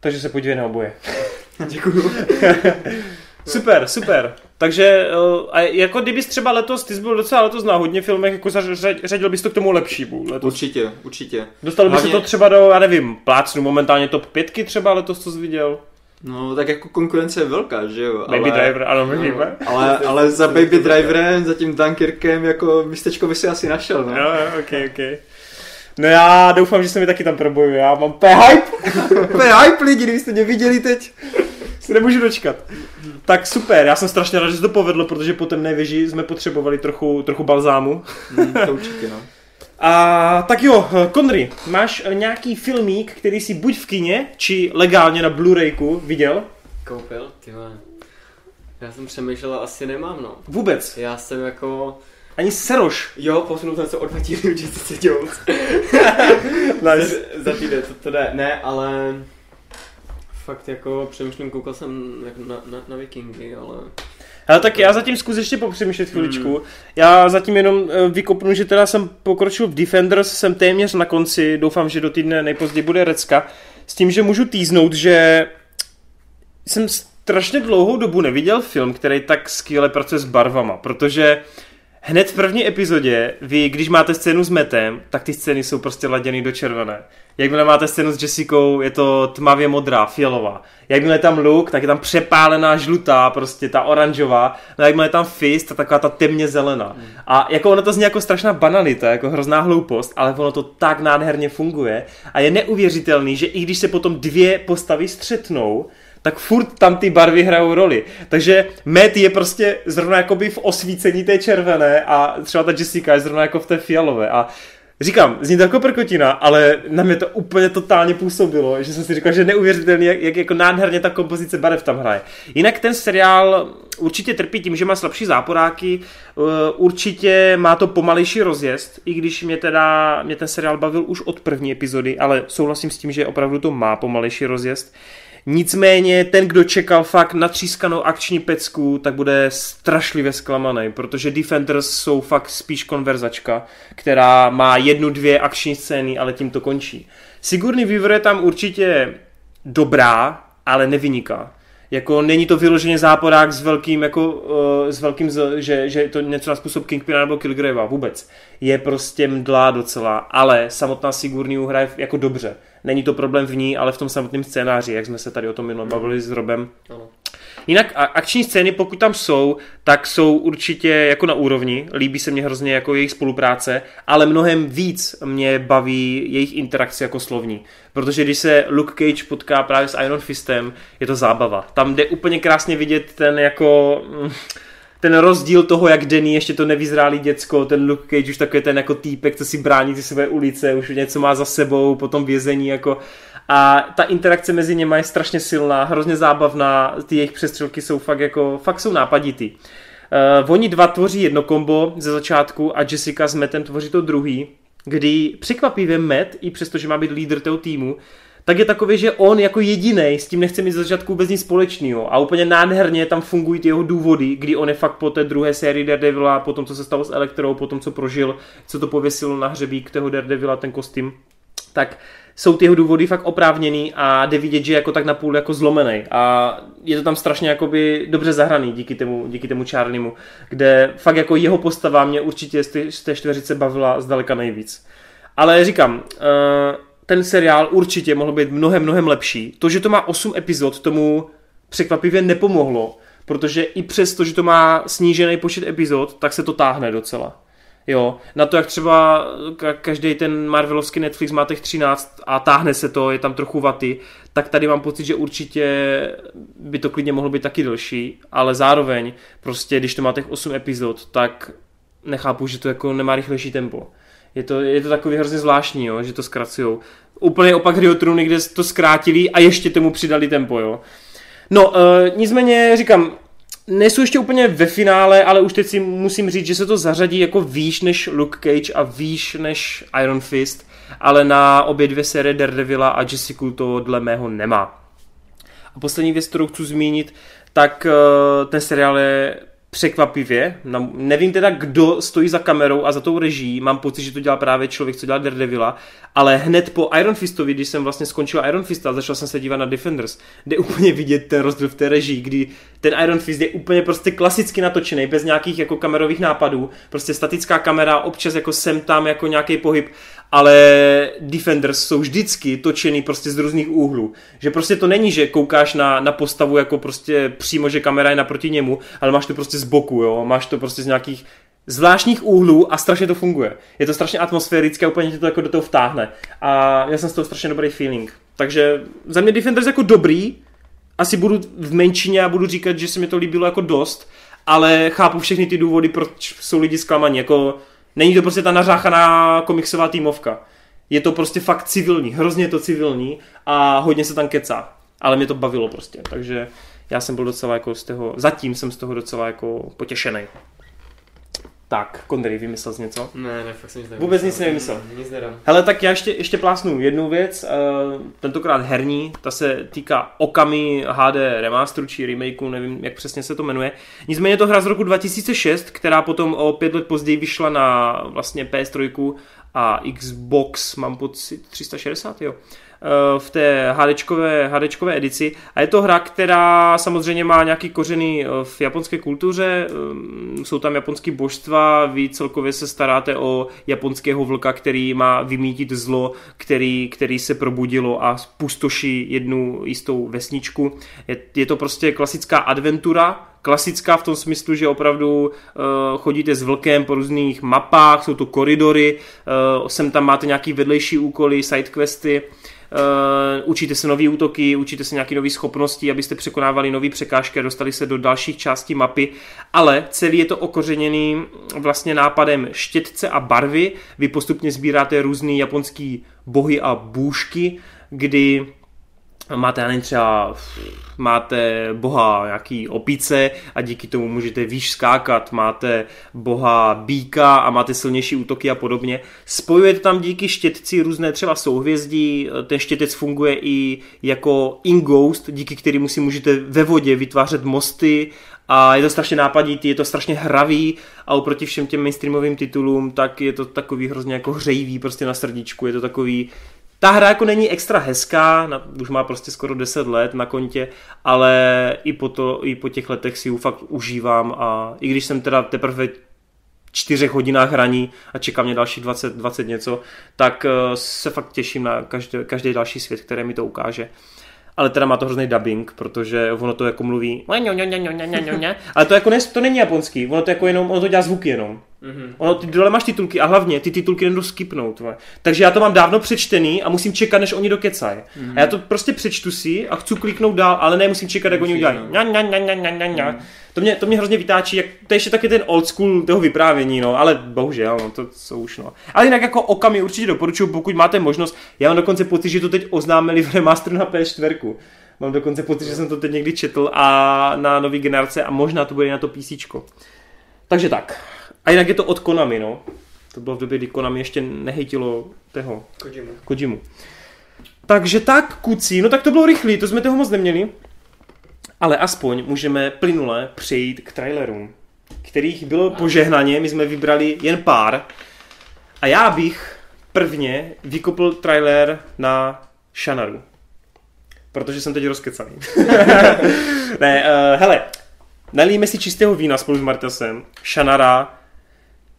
Takže se podívej na oboje. Děkuju. Super, super. Takže uh, a jako kdybys třeba letos, ty jsi byl docela letos na hodně filmech, jako zařadil řadil bys to k tomu lepšímu letos. Určitě, určitě. Dostal bys Hlavně- se to třeba do, já nevím, plácnu momentálně top pětky třeba letos, co jsi viděl? No, tak jako konkurence je velká, že jo? Baby ale, Driver, ano, vidíme. Ale, ale za Baby Driverem, za tím Dunkirkem, jako místečko by si asi našel, no. Jo, jo, ok, ok. No já doufám, že se mi taky tam proboju, já mám p hype, p hype lidi, kdybyste mě viděli teď, se nemůžu dočkat. Tak super, já jsem strašně rád, že se to povedlo, protože po temné věži jsme potřebovali trochu, trochu balzámu. Mm, to určitě, no. A tak jo, Konry, máš nějaký filmík, který si buď v kině, či legálně na Blu-rayku viděl? Koupil? Ty vole. Já jsem přemýšlel, a asi nemám, no. Vůbec. Já jsem jako... Ani seroš. Jo, posunul jsem se o dva díly v Jessica Jones. Nice. za týden, to, to jde. Ne, ale... Fakt jako přemýšlím, koukal jsem na, na, na Vikingy, ale... Ale tak já zatím zkus ještě popřemýšlet chviličku. Já zatím jenom eh, vykopnu, že teda jsem pokročil v Defenders, jsem téměř na konci, doufám, že do týdne nejpozději bude Recka, s tím, že můžu týznout, že jsem strašně dlouhou dobu neviděl film, který tak skvěle pracuje s barvama, protože hned v první epizodě, vy, když máte scénu s Metem, tak ty scény jsou prostě laděny do červené. Jakmile máte scénu s Jessicou, je to tmavě modrá, fialová. Jakmile je tam Luke, tak je tam přepálená žlutá, prostě ta oranžová. No jakmile je tam Fist, tak taková ta temně zelená. A jako ono to zní jako strašná banalita, jako hrozná hloupost, ale ono to tak nádherně funguje. A je neuvěřitelný, že i když se potom dvě postavy střetnou, tak furt tam ty barvy hrajou roli. Takže Matt je prostě zrovna jakoby v osvícení té červené a třeba ta Jessica je zrovna jako v té fialové. A Říkám, zní to jako prkotina, ale na mě to úplně totálně působilo, že jsem si říkal, že neuvěřitelný, jak, jak jako nádherně ta kompozice barev tam hraje. Jinak ten seriál určitě trpí tím, že má slabší záporáky, uh, určitě má to pomalejší rozjezd, i když mě teda, mě ten seriál bavil už od první epizody, ale souhlasím s tím, že opravdu to má pomalejší rozjezd. Nicméně ten, kdo čekal fakt na třískanou akční pecku, tak bude strašlivě zklamaný, protože Defenders jsou fakt spíš konverzačka, která má jednu, dvě akční scény, ale tím to končí. Sigurný Weaver je tam určitě dobrá, ale nevyniká. Jako není to vyloženě záporák s velkým, jako, uh, s velkým z, že, že to něco na způsob Kingpina nebo Kilgravea, vůbec. Je prostě mdlá docela, ale samotná Sigurný hraje jako dobře. Není to problém v ní, ale v tom samotném scénáři, jak jsme se tady o tom minule bavili s Robem. Ano. Jinak akční scény, pokud tam jsou, tak jsou určitě jako na úrovni. Líbí se mně hrozně jako jejich spolupráce, ale mnohem víc mě baví jejich interakce jako slovní. Protože když se Luke Cage potká právě s Iron Fistem, je to zábava. Tam jde úplně krásně vidět ten jako mm, ten rozdíl toho, jak Denny ještě to nevyzrálý děcko, ten Luke Cage už takový ten jako týpek, co si brání ty své ulice, už něco má za sebou, potom vězení jako a ta interakce mezi něma je strašně silná, hrozně zábavná, ty jejich přestřelky jsou fakt jako, fakt jsou nápaditý. Uh, oni dva tvoří jedno kombo ze začátku a Jessica s Mattem tvoří to druhý, kdy překvapivě Matt, i přesto, že má být lídr toho týmu, tak je takový, že on jako jediný s tím nechce mít za začátku vůbec nic společného. A úplně nádherně tam fungují ty jeho důvody, kdy on je fakt po té druhé sérii Daredevila, po tom, co se stalo s Elektrou, po tom, co prožil, co to pověsilo na hřebík toho Daredevila, ten kostým, tak jsou ty jeho důvody fakt oprávněný a jde vidět, že je jako tak napůl jako zlomený a je to tam strašně jakoby dobře zahraný díky tomu, díky tomu Charliemu, kde fakt jako jeho postava mě určitě z té, z té čtveřice bavila zdaleka nejvíc. Ale říkám, uh, ten seriál určitě mohl být mnohem, mnohem lepší. To, že to má 8 epizod, tomu překvapivě nepomohlo, protože i přesto, že to má snížený počet epizod, tak se to táhne docela. Jo, na to, jak třeba každý ten Marvelovský Netflix má těch 13 a táhne se to, je tam trochu vaty, tak tady mám pocit, že určitě by to klidně mohlo být taky delší, ale zároveň prostě, když to má těch 8 epizod, tak nechápu, že to jako nemá rychlejší tempo. Je to, je to takový hrozně zvláštní, jo, že to zkracujou. Úplně opak Hry Trůny, kde to zkrátili a ještě tomu přidali tempo, jo. No, e, nicméně říkám, nejsou ještě úplně ve finále, ale už teď si musím říct, že se to zařadí jako výš než Luke Cage a výš než Iron Fist, ale na obě dvě série Daredevila a Jessica to dle mého nemá. A poslední věc, kterou chci zmínit, tak uh, ten seriál je překvapivě. Nevím teda, kdo stojí za kamerou a za tou režií. Mám pocit, že to dělá právě člověk, co dělá Daredevila. Ale hned po Iron Fistovi, když jsem vlastně skončil Iron Fist a začal jsem se dívat na Defenders, kde úplně vidět ten rozdíl v té režii, kdy ten Iron Fist je úplně prostě klasicky natočený, bez nějakých jako kamerových nápadů. Prostě statická kamera, občas jako sem tam jako nějaký pohyb ale Defenders jsou vždycky točený prostě z různých úhlů. Že prostě to není, že koukáš na, na postavu jako prostě přímo, že kamera je naproti němu, ale máš to prostě z boku, jo, máš to prostě z nějakých zvláštních úhlů a strašně to funguje. Je to strašně atmosférické a úplně tě to jako do toho vtáhne. A já jsem z toho strašně dobrý feeling. Takže za mě Defenders jako dobrý, asi budu v menšině a budu říkat, že se mi to líbilo jako dost, ale chápu všechny ty důvody, proč jsou lidi zklamaní. Jako Není to prostě ta nařáchaná komiksová týmovka. Je to prostě fakt civilní, hrozně je to civilní a hodně se tam kecá. Ale mě to bavilo prostě, takže já jsem byl docela jako z toho, zatím jsem z toho docela jako potěšený. Tak, Kondry, vymyslel jsi něco? Ne, ne, fakt jsem nic nevymyslel. Vůbec nic nevymyslel. Nic nedám. Hele, tak já ještě, ještě plásnu jednu věc, uh, tentokrát herní, ta se týká Okami HD remasteru či remakeu, nevím, jak přesně se to jmenuje. Nicméně je to hra z roku 2006, která potom o pět let později vyšla na vlastně PS3 a Xbox, mám pocit, 360, jo. V té HDčkové, HDčkové edici. A je to hra, která samozřejmě má nějaký kořeny v japonské kultuře, jsou tam japonské božstva, vy celkově se staráte o japonského vlka, který má vymítit zlo, který, který se probudilo a pustoší jednu jistou vesničku. Je, je to prostě klasická adventura, klasická v tom smyslu, že opravdu uh, chodíte s vlkem po různých mapách, jsou to koridory, uh, sem tam máte nějaký vedlejší úkoly, sidequesty, Uh, učíte se nové útoky, učíte se nějaké nové schopnosti, abyste překonávali nové překážky a dostali se do dalších částí mapy, ale celý je to okořeněný vlastně nápadem štětce a barvy. Vy postupně sbíráte různé japonský bohy a bůžky, kdy máte, nevím, třeba máte boha nějaký opice a díky tomu můžete výš skákat, máte boha býka a máte silnější útoky a podobně. Spojujete tam díky štětci různé třeba souhvězdí, ten štětec funguje i jako in-ghost, díky kterému si můžete ve vodě vytvářet mosty a je to strašně nápaditý, je to strašně hravý a oproti všem těm mainstreamovým titulům, tak je to takový hrozně jako hřejivý prostě na srdíčku, je to takový ta hra jako není extra hezká, na, už má prostě skoro 10 let na kontě, ale i po, to, i po těch letech si ji fakt užívám a i když jsem teda teprve čtyřech hodinách hraní a čeká mě další 20, 20 něco, tak uh, se fakt těším na každý, každý další svět, který mi to ukáže. Ale teda má to hrozný dubbing, protože ono to jako mluví ale to jako ne, to není japonský, ono to jako jenom, ono to dělá zvuky jenom. Mm-hmm. Ono, ty dole máš titulky a hlavně ty titulky nedou skipnout. Takže já to mám dávno přečtený a musím čekat, než oni dokecají. Mm-hmm. A já to prostě přečtu si a chci kliknout dál, ale ne, musím čekat, jak oni udělají. To mě, to mě hrozně vytáčí, jak, to je ještě taky ten old school toho vyprávění, no, ale bohužel, no, to jsou už, no. Ale jinak jako okami určitě doporučuji, pokud máte možnost, já mám dokonce pocit, že to teď oznámili v remasteru na PS4. Mám dokonce pocit, že jsem to teď někdy četl a na nový generace a možná to bude na to PC. Takže tak. A jinak je to od Konami, no. To bylo v době, kdy Konami ještě nehejtilo toho Kojimu. Kojimu. Takže tak, kucí, no tak to bylo rychlý, to jsme toho moc neměli. Ale aspoň můžeme plynule přejít k trailerům, kterých bylo požehnaně, my jsme vybrali jen pár. A já bych prvně vykopl trailer na Shanaru. Protože jsem teď rozkecaný. ne, uh, hele, nalijeme si čistého vína spolu s Martasem. Shanara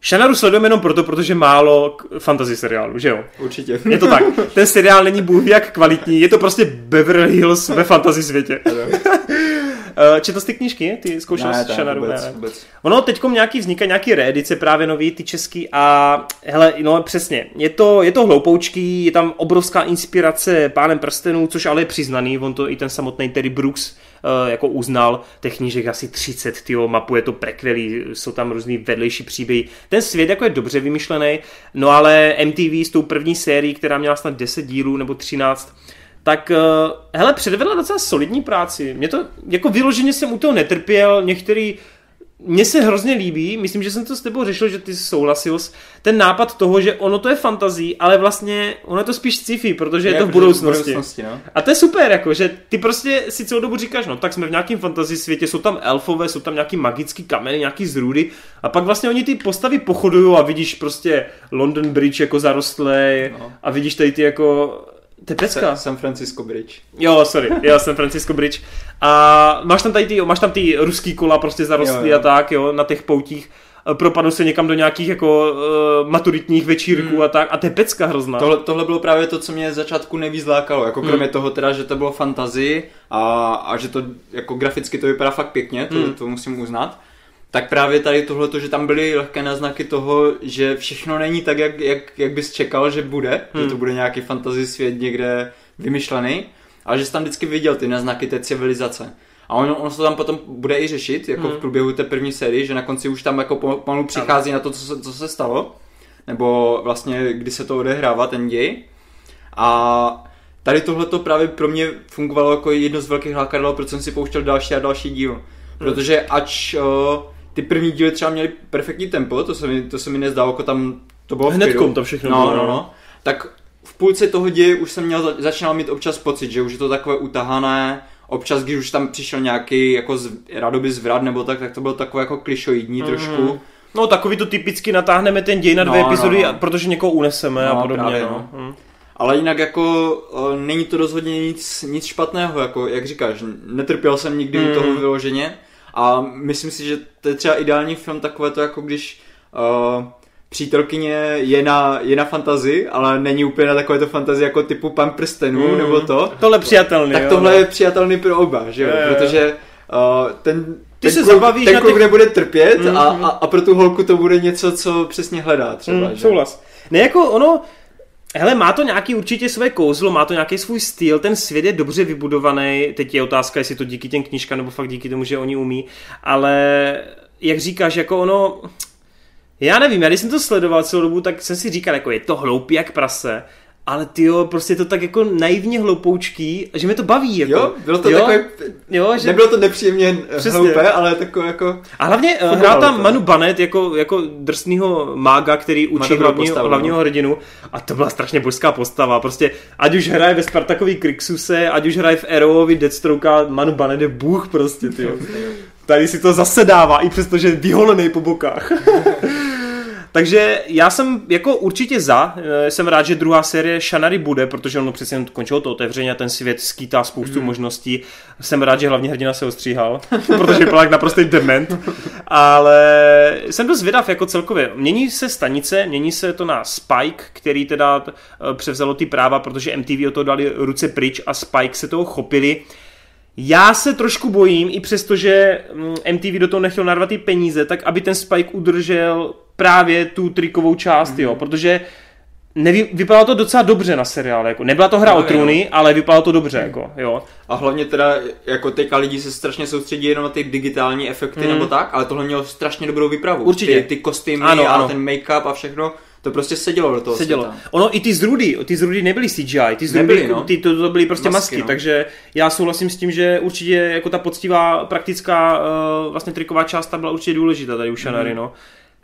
Shanaru sledujeme jenom proto, protože málo fantasy seriálu, že jo? Určitě. Je to tak. Ten seriál není bůh jak kvalitní, je to prostě Beverly Hills ve fantasy světě. Eh, četl jsi ty knížky? Ty zkoušel ne, jsi Shanaru? Vůbec, ne. vůbec. Ono teď nějaký vzniká nějaký reedice právě nový, ty český a hele, no přesně, je to, je to hloupoučký, je tam obrovská inspirace pánem prstenů, což ale je přiznaný, on to i ten samotný Terry Brooks uh, jako uznal, těch knížek asi 30, tyjo, mapuje to prekvelí, jsou tam různý vedlejší příběhy. Ten svět jako je dobře vymyšlený, no ale MTV s tou první sérií, která měla snad 10 dílů nebo 13, tak uh, hele, předvedla docela solidní práci. Mě to, jako vyloženě jsem u toho netrpěl, některý mně se hrozně líbí, myslím, že jsem to s tebou řešil, že ty souhlasil, ten nápad toho, že ono to je fantazí, ale vlastně ono je to spíš sci-fi, protože je, je to v budoucnosti. budoucnosti no. A to je super, jako, že ty prostě si celou dobu říkáš, no tak jsme v nějakém fantazii světě, jsou tam elfové, jsou tam nějaký magický kameny, nějaký zrůdy a pak vlastně oni ty postavy pochodují a vidíš prostě London Bridge jako zarostlé no. a vidíš tady ty jako to je pecka. San Francisco Bridge. Jo, sorry, jo, San Francisco Bridge. A máš tam tady ty, máš tam ty ruský kola prostě zarostlý jo, jo. a tak, jo, na těch poutích propadl se někam do nějakých jako uh, maturitních večírků hmm. a tak a to je pecka hrozná. Tohle, tohle bylo právě to, co mě začátku nejvíc lákalo, jako kromě hmm. toho teda, že to bylo fantazii a, a že to jako graficky to vypadá fakt pěkně, to, hmm. to musím uznat tak právě tady tohle, že tam byly lehké náznaky toho, že všechno není tak, jak, jak, jak bys čekal, že bude, hmm. že to bude nějaký fantasy svět někde vymyšlený, ale že jsi tam vždycky viděl ty náznaky té civilizace. A ono, ono se to tam potom bude i řešit, jako hmm. v průběhu té první série, že na konci už tam jako pomalu přichází na to, co se, co se stalo, nebo vlastně kdy se to odehrává, ten děj. A tady tohle to právě pro mě fungovalo jako jedno z velkých lákadel, proč jsem si pouštěl další a další díl. Hmm. Protože ač uh, ty první díly třeba měly perfektní tempo, to se mi, to se mi nezdálo, jako tam to bylo Hnedkom to všechno no, bylo. No, no, no. Tak v půlce toho děje už jsem měl, začínal mít občas pocit, že už je to takové utahané, občas, když už tam přišel nějaký jako z, radoby zvrat nebo tak, tak to bylo takové jako klišoidní mm-hmm. trošku. No takový to typicky natáhneme ten děj na dvě no, epizody, no, no. protože někoho uneseme no, a podobně. Právě, no. Hmm. Ale jinak jako uh, není to rozhodně nic, nic špatného, jako jak říkáš, netrpěl jsem nikdy mm. u toho vyloženě a myslím si, že to je třeba ideální film takové to, jako když uh, přítelkyně je na, je na fantazi, ale není úplně na takové to fantazi jako typu pan prstenů mm. nebo to. Tohle přijatelný. Tak jo, tohle no. je přijatelný pro oba, že jo, je, protože uh, ten ty ten se kluk, zabavíš ten na kluk těch... nebude trpět mm, a, mm. a, a pro tu holku to bude něco, co přesně hledá třeba. Mm, že? souhlas. Ne, jako ono, Hele, má to nějaký určitě své kouzlo, má to nějaký svůj styl, ten svět je dobře vybudovaný, teď je otázka, jestli to díky těm knížkám nebo fakt díky tomu, že oni umí, ale jak říkáš, jako ono, já nevím, já když jsem to sledoval celou dobu, tak jsem si říkal, jako je to hloupý jak prase, ale ty jo, prostě je to tak jako naivně hloupoučký, že mě to baví. Jako. Jo, bylo to jo? takové, jo, že... nebylo to nepříjemně Přesně. hloupé, ale takové jako... A hlavně uh, hrál tam Manu Banet jako, jako drsnýho mága, který učí hlavního, postavu, hlavního no. hrdinu a to byla strašně božská postava. Prostě ať už hraje ve Spartakový Krixuse, ať už hraje v Arrowovi Deathstroke, Manu Banet je bůh prostě, ty. Tady si to zase dává, i přesto, že je vyholený po bokách. Takže já jsem jako určitě za, eh, jsem rád, že druhá série Shanary bude, protože ono přece končilo to otevření a ten svět skýtá spoustu Hmm. mm. možností. Jsem rád, že hlavní hrdina se ostříhal, protože vypadá jak naprostý dement. Ale jsem dost zvědav jako celkově. Mění se stanice, mění se to na Spike, který teda eh, převzalo ty práva, protože MTV o to dali ruce pryč a Spike se toho chopili. Já se trošku bojím, i přesto, že mm, MTV do toho nechtěl narvat ty peníze, tak aby ten Spike udržel právě tu trikovou část, mm. jo, protože nevy, vypadalo to docela dobře na seriále, jako nebyla to hra No, o trůny, ale vypadalo to dobře, jako, jo. A hlavně teda, jako teďka lidi se strašně soustředí jenom na ty digitální efekty Mm. nebo tak, ale tohle mělo strašně dobrou výpravu. Určitě. Ty, ty kostýmy Ano, a ano. ten make-up a všechno, to prostě sedělo do toho Sedělo. světa. Ono i ty zrudy, ty zrudy nebyly CGI, ty zrudy, Nebyly, no. ty, to, to byly prostě Masky, masky, no. takže já souhlasím s tím, že určitě jako ta poctivá, praktická uh, vlastně triková část ta byla určitě důležitá tady u Shanary, Mhm. no.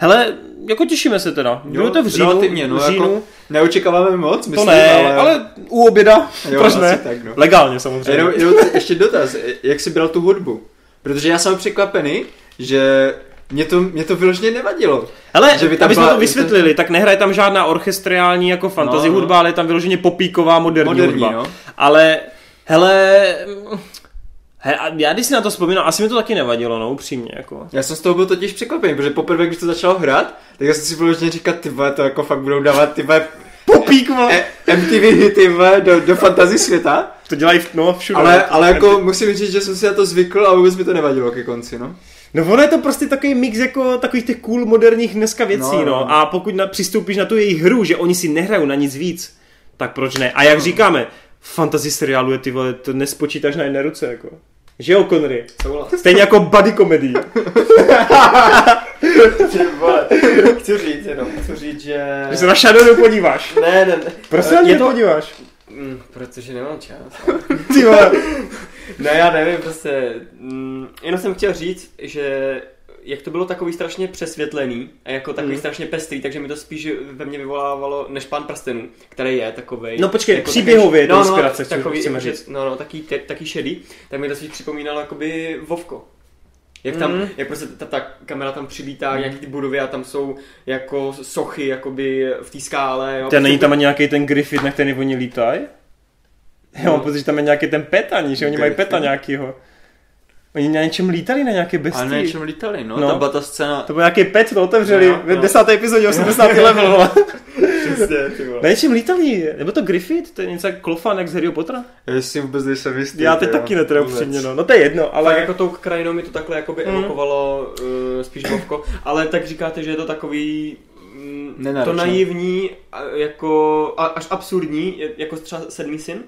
Hele, jako těšíme se teda. Bylo to v říjnu, relativně, no, v říjnu. Jako, neočekáváme moc, to myslím, ne, ale... ale... u oběda, Jo, proč ne? tak, no. Legálně samozřejmě. Jenom, jenom ještě dotaz, jak jsi bral tu hudbu? Protože já jsem překvapený, že mě to, mě to vyloženě nevadilo. Hele, že by tam aby jsme to vysvětlili, tak nehraje tam žádná orchestriální jako fantasy No, no. hudba, ale je tam vyloženě popíková moderní, Moderní, hudba. no. Ale, hele, he, a já když si na to vzpomínám, asi mi to taky nevadilo, no, upřímně, jako. Já jsem z toho byl totiž překvapený, protože poprvé, když to začalo hrát, tak já jsem si vyloženě říkal, ty vole, to jako fakt budou dávat ty vole, Popík, vole. e- MTV hity vole, do, do fantasy světa. To dělají no, všude. Ale, ale jako musím říct, že jsem si na to zvykl a vůbec mi to nevadilo ke konci, no. No ono je to prostě takový mix jako takových těch cool moderních dneska věcí, no. No, no. no. A pokud na, přistoupíš na tu jejich hru, že oni si nehrajou na nic víc, tak proč ne? A jak říkáme, fantasy seriálu je ty vole, to nespočítáš na jedné ruce, jako. Že jo, Connery? Stejně jako buddy komedii. Ty vole, chci říct jenom, chci říct, že... Že se na Shadow podíváš. Ne, ne, ne. Prostě je je to... podíváš. Mm, protože nemám čas. Ty vole. Ne, já nevím, prostě, mm, jenom jsem chtěl říct, že jak to bylo takový strašně přesvětlený a jako takový Mm. strašně pestrý, takže mi to spíš ve mně vyvolávalo než pán prstenů, který je takovej. No počkej, jako příběhově je to no, inspirace, no, takový, chceme říct. No, no, taky, te- taky šedý, tak mi to spíš připomínalo jakoby Vovko. Jak tam, Mm. jak prostě ta, ta kamera tam přilítá, mm. jak ty budovy a tam jsou jako sochy jakoby v té skále. Jo. Ten není Prostě- tam ani nějaký ten Griffith, na který oni lítají? Já mám No. pocit, že tam je nějaký ten pet ani, že oni mají peta nějakýho. Oni na něčem lítali, na nějaké bestii. na něčem lítali, no, No. no. tam byla ta scéna, To byl nějaký pet, to otevřeli No, no. desáté epizodě 80. level. vole. Přesně. Na něčem lítali, nebo to Griffith, to je něco jak klofan, jak z Harryho Pottera? já si vůbec nejsem jistý. Já teď jo, taky ne, teda upřímně, no. no to je jedno, Ale ale jako tou krajinou mi to takhle jakoby Mm. evokovalo uh, spíš Vovko, ale tak říkáte, že je to takový mm, to naivní, jako až absurdní, jako třeba sedmý syn?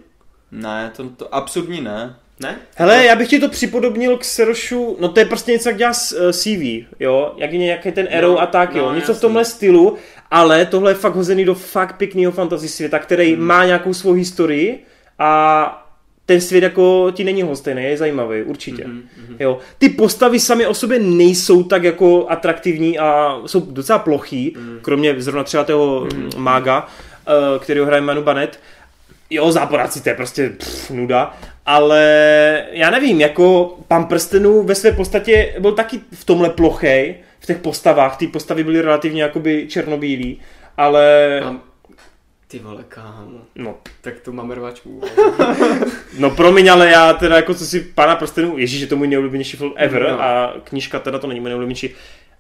Ne, to, to absurdní ne. Ne? Hele, já bych ti to připodobnil k Serošu, no to je prostě něco, jak dělá eh, CV, jo, jak je nějaký ten Arrow No, a tak, jo, no, něco v jasný. tomhle stylu, ale tohle je fakt hozený do fakt pěkného fantasy světa, který Hmm. má nějakou svou historii a ten svět jako ti není hostejný, je zajímavý, určitě. Mhm, mhm. Jo. Ty postavy sami o sobě nejsou tak jako atraktivní a jsou docela plochý, Mm. kromě zrovna třeba toho mm. mága, eh, kterého hraje Manu Banet. Jo, záporáci, to je prostě pff, nuda, ale já nevím, jako pan prstenů ve své podstatě byl taky v tomhle plochej, v těch postavách, ty postavy byly relativně jakoby černobílý, ale... Mám- Ty vole, kámo. No. Tak to máme rvačku. no promiň, ale já teda jako co si Pána prstenů, ježíš, je to můj nejoblíbenější film ever no. a knížka teda to není můj nejoblíbenější,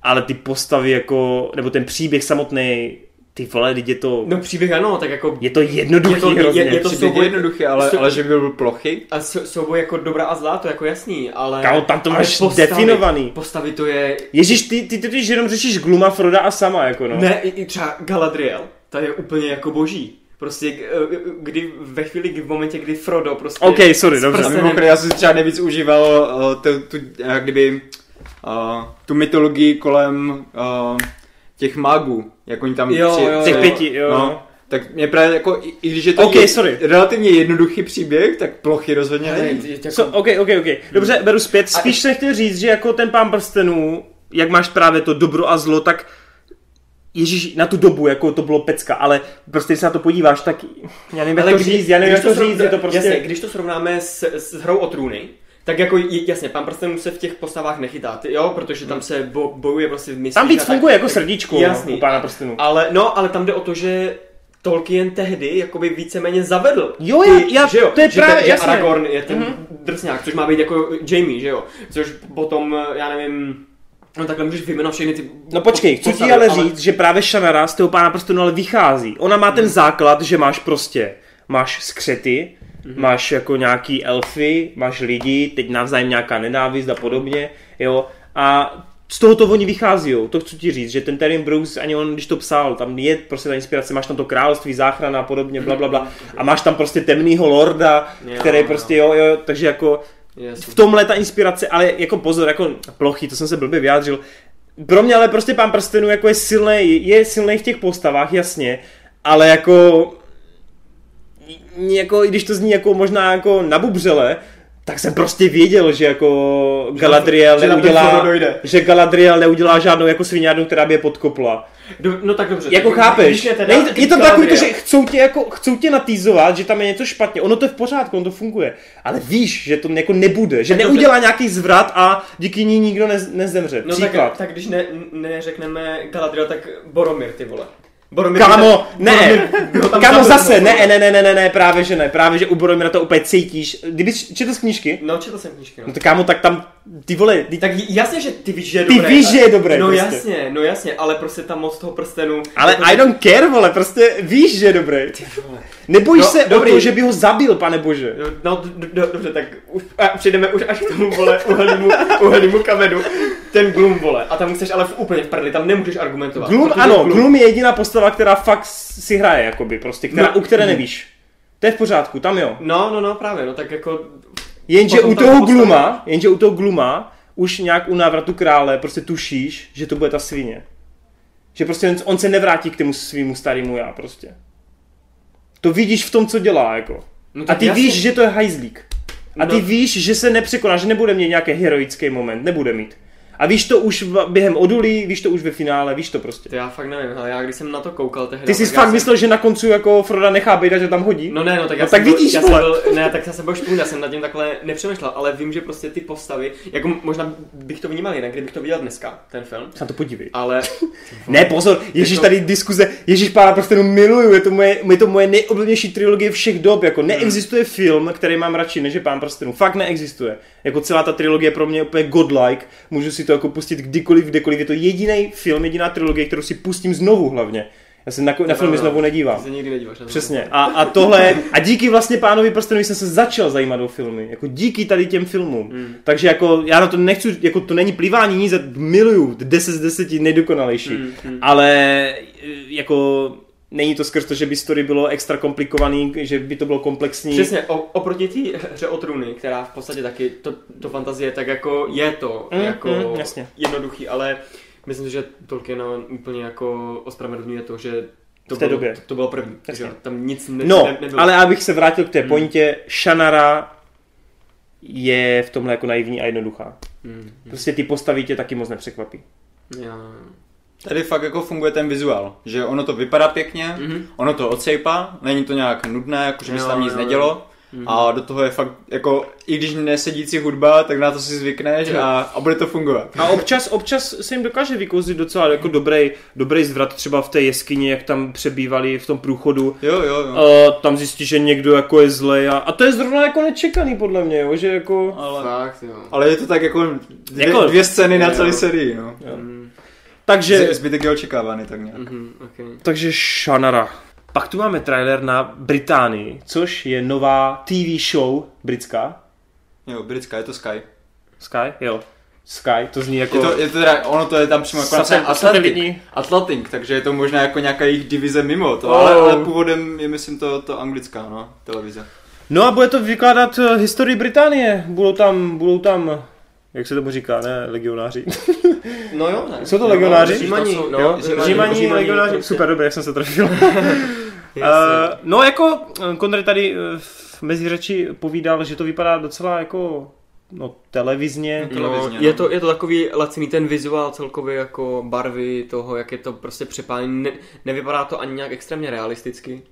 ale ty postavy jako, nebo ten příběh samotný, ty vole, je to... No příběh ano, tak jako... Je to jednoduchý je to, hrozně. Je, je to souboj, jednoduchý, ale, so, ale že by byl plochy. A souboj jako dobrá a zlá, to jako jasný, ale... Kámo, tam to máš postavy, definovaný. Postavy to je... Ježíš, ty, ty totiž jenom řešíš Gluma, Froda a sama, jako no. Ne, i, i třeba Galadriel, ta je úplně jako boží. Prostě kdy ve chvíli, kdy v momentě, kdy Frodo prostě... OK, sorry, dobře. Prstenem... já jsem třeba nejvíc užíval uh, tu, tu, jak kdyby uh, tu mytologii kolem uh, těch magů, jak oni tam... Jo, při, jo, těch pěti, jo. No, tak mě právě jako, i, i když je to okay, je sorry. relativně jednoduchý příběh, tak plochy rozhodně není. Jako... So, ok, ok, ok. Dobře, beru zpět. Spíš a... se chtěl říct, že jako ten pán prstenů, jak máš právě to dobro a zlo, tak Ježíš, na tu dobu, jako to bylo pecka, ale prostě když se na to podíváš, tak já nevím, jak to říct, já nevím, jak to říct, je to prostě... Jasně, když to srovnáme s, s hrou o trůny, tak jako jasně, pan prstenů se v těch postavách nechytá, ty, jo, protože tam hmm. se bo, bojuje prostě v Tam víc funguje tak, jako srdíčko no, jasný, u pána prstenů. Ale, no, ale tam jde o to, že Tolkien tehdy jakoby víceméně zavedl. Jo, já, já že jo, to je že právě, ten, že Aragorn je ten mm-hmm. drsňák, což má být jako Jamie, že jo, což potom, já nevím, No takhle můžeš vyjmenovat všechny ty... No počkej, chci ti ale říct, ale... že právě Shannara z toho pána prstenů ale vychází. Ona má ten hmm. základ, že máš prostě, máš skřety, mm-hmm. máš jako nějaký elfy, máš lidi, teď navzájem nějaká nenávist a podobně, jo. A z toho to oni vychází, jo. to chci ti říct, že ten Terry Bruce, ani on, když to psal, tam je prostě ta inspirace, máš tam to království, záchrana a podobně, bla, bla, bla. A máš tam prostě temnýho lorda, který prostě, jo, jo, takže jako v tomhle ta inspirace, ale jako pozor, jako plochy, to jsem se blbě vyjádřil, pro mě ale prostě pán prstenů jako je silný, je silný v těch postavách, jasně, ale jako jako, i když to zní jako možná jako nabubřele, tak jsem prostě věděl, že jako Galadriel že neudělá, že Galadriel neudělá žádnou jako sviňárnu, která by je podkopla. Do, no tak dobře. Jako tak, chápeš? Je, teda, je, je to takový, to, že chcou tě, jako, chcou tě natýzovat, že tam je něco špatně. Ono to je v pořádku, ono to funguje. Ale víš, že to jako nebude. Že tak neudělá dobře. nějaký zvrat a díky ní nikdo ne, nezemře. No Příklad. tak, tak když ne, neřekneme Galadriel, tak Boromir, ty vole. Boromir Kámo, ne, kámo zase, ne, ne, ne, ne, ne, ne, právě že ne, právě že u Boromira to úplně cítíš. Kdyby četl z knížky? No, četl jsem knížky, no. no tak kámo, tak tam, ty vole. Ty, tak jasně, že ty víš, že je dobré. Ty víš, že je dobré, No prostě. jasně, no jasně, ale prostě tam moc toho prstenu. Ale jako I don't care, vole, prostě víš, že je dobré. Ty vole. Nebojíš no, se dobrý. o to, že by ho zabil, pane bože. No, no do, do, dobře, tak už, a přijdeme už až k tomu, vole, uhelnému, uhelnému kamenu. Ten Gloom, vole. A tam chceš ale v úplně v prdli, tam nemůžeš argumentovat. Gloom, ano, Gloom. Gloom je jediná postava, která fakt si hraje, jakoby, prostě, která, no, u které nevíš. To je v pořádku, tam jo. No, no, no, právě, no tak jako... Jenže u toho Gluma, jenže u toho Gluma, už nějak u návratu krále prostě tušíš, že to bude ta svině. Že prostě on se nevrátí k tomu svýmu starému já prostě. To vidíš v tom, co dělá, jako. No a ty jasně. víš, že to je hajzlík. A ty no. víš, že se nepřekoná, že nebude mít nějaký heroický moment, nebude mít. A víš to už během odulí, víš to už ve finále, víš to prostě. To já fakt nevím, ale já když jsem na to koukal tehdy. Ty jsi fakt jsem... myslel, že na konci jako Froda nechá být a že tam hodí? No ne, no tak já no, tak byl, vidíš, já jsem byl, ne, tak já jsem byl špůl, já jsem nad tím takhle nepřemýšlel, ale vím, že prostě ty postavy, jako možná bych to vnímal jinak, kdybych to viděl dneska, ten film. Se to podívej. Ale... ne, pozor, Ježíš to... tady diskuze, Ježíš pána prostě miluju, je to moje, je to moje nejoblíbenější trilogie všech dob, jako neexistuje film, který mám radši, než je pán prstenů, fakt neexistuje. Jako celá ta trilogie pro mě je úplně godlike, můžu si to jako pustit kdykoliv, kdekoliv. Je to jediný film, jediná trilogie, kterou si pustím znovu hlavně. Já se na, na filmy znovu nedívám. Se nikdy nedíváš. Přesně. A, a tohle, a díky vlastně pánovi prstenovi jsem se začal zajímat o filmy. Jako díky tady těm filmům. Mm. Takže jako, já na to nechci, jako to není plivání nic, miluju, 10 z 10 nejdokonalejší. Mm, mm. Ale jako není to skrz to, že by story bylo extra komplikovaný, že by to bylo komplexní. Přesně, o, oproti té hře o trůny, která v podstatě taky, to, to fantazie, tak jako je to mm, jako mm, jasně. jednoduchý, ale myslím si, že Tolkien úplně jako ospravedlňuje to, že to v té bylo, době. To, to bylo první, takže tam nic ne, no, ne, nebylo. ale abych se vrátil k té mm. pointě, Shannara je v tomhle jako naivní a jednoduchá. Mm. Prostě ty postavy tě taky moc nepřekvapí. Já. Tady fakt jako funguje ten vizuál, že ono to vypadá pěkně, mm-hmm. ono to odsejpá, není to nějak nudné, jako že by se tam nic jo, nedělo, Mm-hmm. A do toho je fakt, jako, i když nesedící hudba, tak na to si zvykneš a, a bude to fungovat. A občas, občas se jim dokáže vykouzit docela jako dobrý, dobrý zvrat třeba v té jeskyni, jak tam přebývali v tom průchodu. Jo, jo, jo. A tam zjistí, že někdo jako je zlej a, a to je zrovna jako nečekaný podle mě, jo, že jako... Ale, Fakt, jo. ale je to tak jako dvě, jako, dvě scény na celý sérii, no. Jo. Mm. Takže... Zbytek je očekávaný tak nějak. Mm-hmm, okay. Takže Shanara. Pak tu máme trailer na Británii, což je nová TV show britská. Jo, britská, je to Sky. Sky, jo. Sky, to zní jako... Je to, je to teda, ono to je tam přímo jako Satel, Atlantic, Atlantic, takže je to možná jako nějaká jejich divize mimo to, oh. ale, ale původem je myslím to, to anglická, no, televize. No a bude to vykládat uh, historii Británie, budou tam, budou tam jak se tomu říká, ne, legionáři. No jo, ne. Jsou to legionáři? Římaní, no, jo, římaní, legionáři, prostě. super, dobré, jak jsem se trefil. uh, no jako Konrad tady v meziřeči povídal, že to vypadá docela jako no, televizně. No, televizně no. Je, to, je to takový laciný ten vizuál celkově jako barvy toho, jak je to prostě přepálené. Ne, nevypadá to ani nějak extrémně realisticky.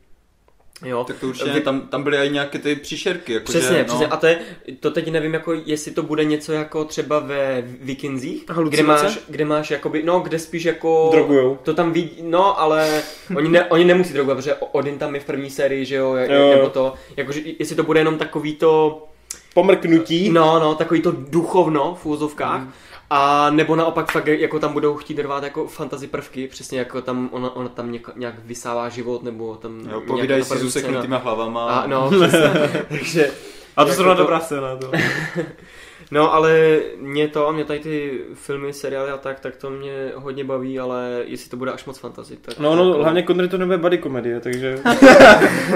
Jo. Tak to určitě, Vy... tam, tam byly i nějaké ty příšerky. Jako přesně, že, přesně. No. A to, je, to teď nevím, jako jestli to bude něco jako třeba ve Vikinzích, kde máš, kde máš jakoby, no, kde spíš jako... Drogujou. To tam vidí, no, ale oni, ne, oni nemusí drogovat, protože Odin tam je v první sérii, že jo, jo. nebo to, jakože jestli to bude jenom takový to... Pomrknutí. No, no, takový to duchovno v úzovkách. Mm a nebo naopak fakt jako tam budou chtít rvát jako fantasy prvky, přesně jako tam ona, ona tam nějak, nějak vysává život, nebo tam jo, povídají si s useknutýma hlavama. A, no, přesně, takže... A to zrovna to... dobrá scéna, to. no, ale mě to, mě tady ty filmy, seriály a tak, tak to mě hodně baví, ale jestli to bude až moc fantasy, tak... No, no, jako... hlavně Connery to nebude body komedie, takže...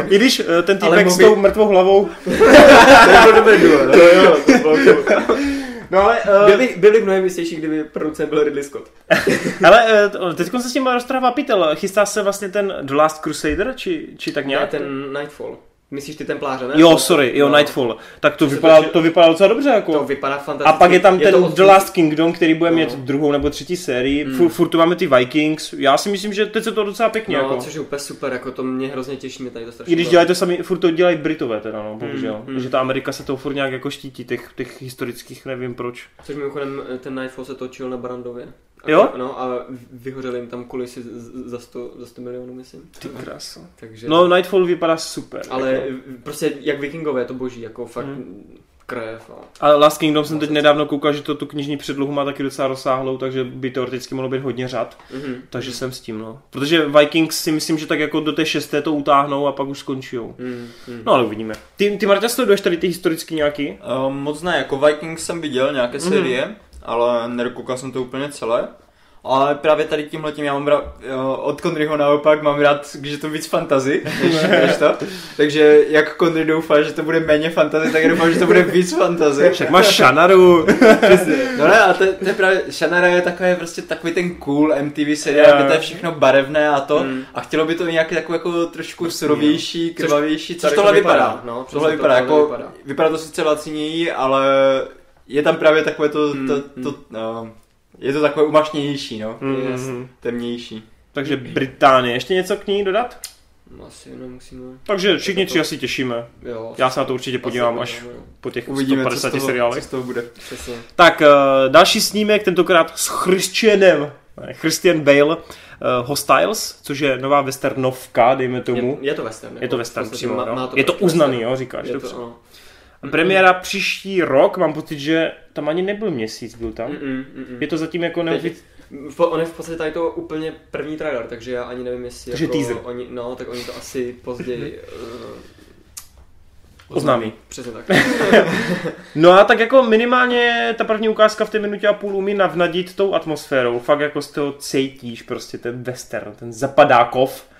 I když uh, ten týpek s tou mrtvou hlavou... to je dobré duo, To jo, to No ale... Uh... Byli, byli mnohem jistější, kdyby producent byl Ridley Scott. ale uh, teď se s tím roztrává Pitel. Chystá se vlastně ten The Last Crusader, či, či tak nějak? Ne, ten Nightfall. Myslíš ty templáře, ne? Jo, sorry, jo, no. Nightfall. Tak to vypadá, to vypadá docela dobře. Jako. To vypadá fantasticky. A pak je tam je ten The Last Kingdom, který bude no. mít druhou nebo třetí sérii. Mm. Furt tu máme ty Vikings. Já si myslím, že teď se to docela pěkně. No, jako. což je úplně super, jako to mě hrozně těší, mě tady to strašně. I když dělají to sami, furt to dělají Britové teda, no, bohužel. Mm. Že ta Amerika se to furt nějak jako štítí, těch, těch historických, nevím proč. Což mimochodem ten Nightfall se točil na Brandově. Jo? No a vyhořeli jim tam kulisy za 100, za 100 milionů, myslím. Ty krása. Takže... No Nightfall vypadá super. Ale jako... prostě jak vikingové to boží, jako fakt hmm. krev. A... a Last Kingdom jsem teď nedávno koukal, že to tu knižní předlohu má taky docela rozsáhlou, takže by teoreticky mohlo být hodně řad. Mm-hmm. Takže mm-hmm. jsem s tím, no. Protože Vikings si myslím, že tak jako do té šesté to utáhnou a pak už skončí. Mm-hmm. No ale uvidíme. Ty, ty Marta, sleduješ tady ty historicky nějaký? Uh, moc ne, jako Vikings jsem viděl nějaké mm-hmm. série ale nedokoukal jsem to úplně celé. Ale právě tady tímhle tím já mám rád, od Conryho naopak mám rád, když je to víc fantazy, než, než to. Takže jak Conry doufá, že to bude méně fantazy, tak doufám, že to bude víc fantazy. Však máš Shanaru. no ne, a to, to, je právě, Shanara je takový prostě takový ten cool MTV seriál, yeah. kde to je všechno barevné a to. Mm. A chtělo by to nějaký takový jako trošku surovější, krvavější, což, což tohle vypadá. vypadá. No, tohle vypadá, jako, vypadá. vypadá to sice laciněji, ale je tam právě takové to, hmm, to, to, to no, je to takové umašnější, no, mm, yes, temnější. Takže Británie, ještě něco k ní dodat? No, asi nemusíme. Takže všichni tři asi těšíme. Jo, Já se na to určitě podívám až po těch Uvidíme, 150 co z toho, seriálech. Co z toho bude. Přesně. Tak, uh, další snímek, tentokrát s Christianem. Christian Bale, uh, Hostiles, což je nová westernovka, dejme tomu. Je, je to western. Je to western přímo, má, má to Je to uznaný, jo, říkáš, je dobře. To, no. Premiéra příští rok, mám pocit, že tam ani nebyl měsíc, byl tam. Mm-mm, mm-mm. Je to zatím jako neofic... On je v podstatě tady to úplně první trailer, takže já ani nevím, jestli takže jako teaser. Oni, no, tak oni to asi později uh, oznámí. Přesně tak. no a tak jako minimálně ta první ukázka v té minutě a půl umí navnadit tou atmosférou. Fakt jako z toho cítíš prostě ten western, ten zapadákov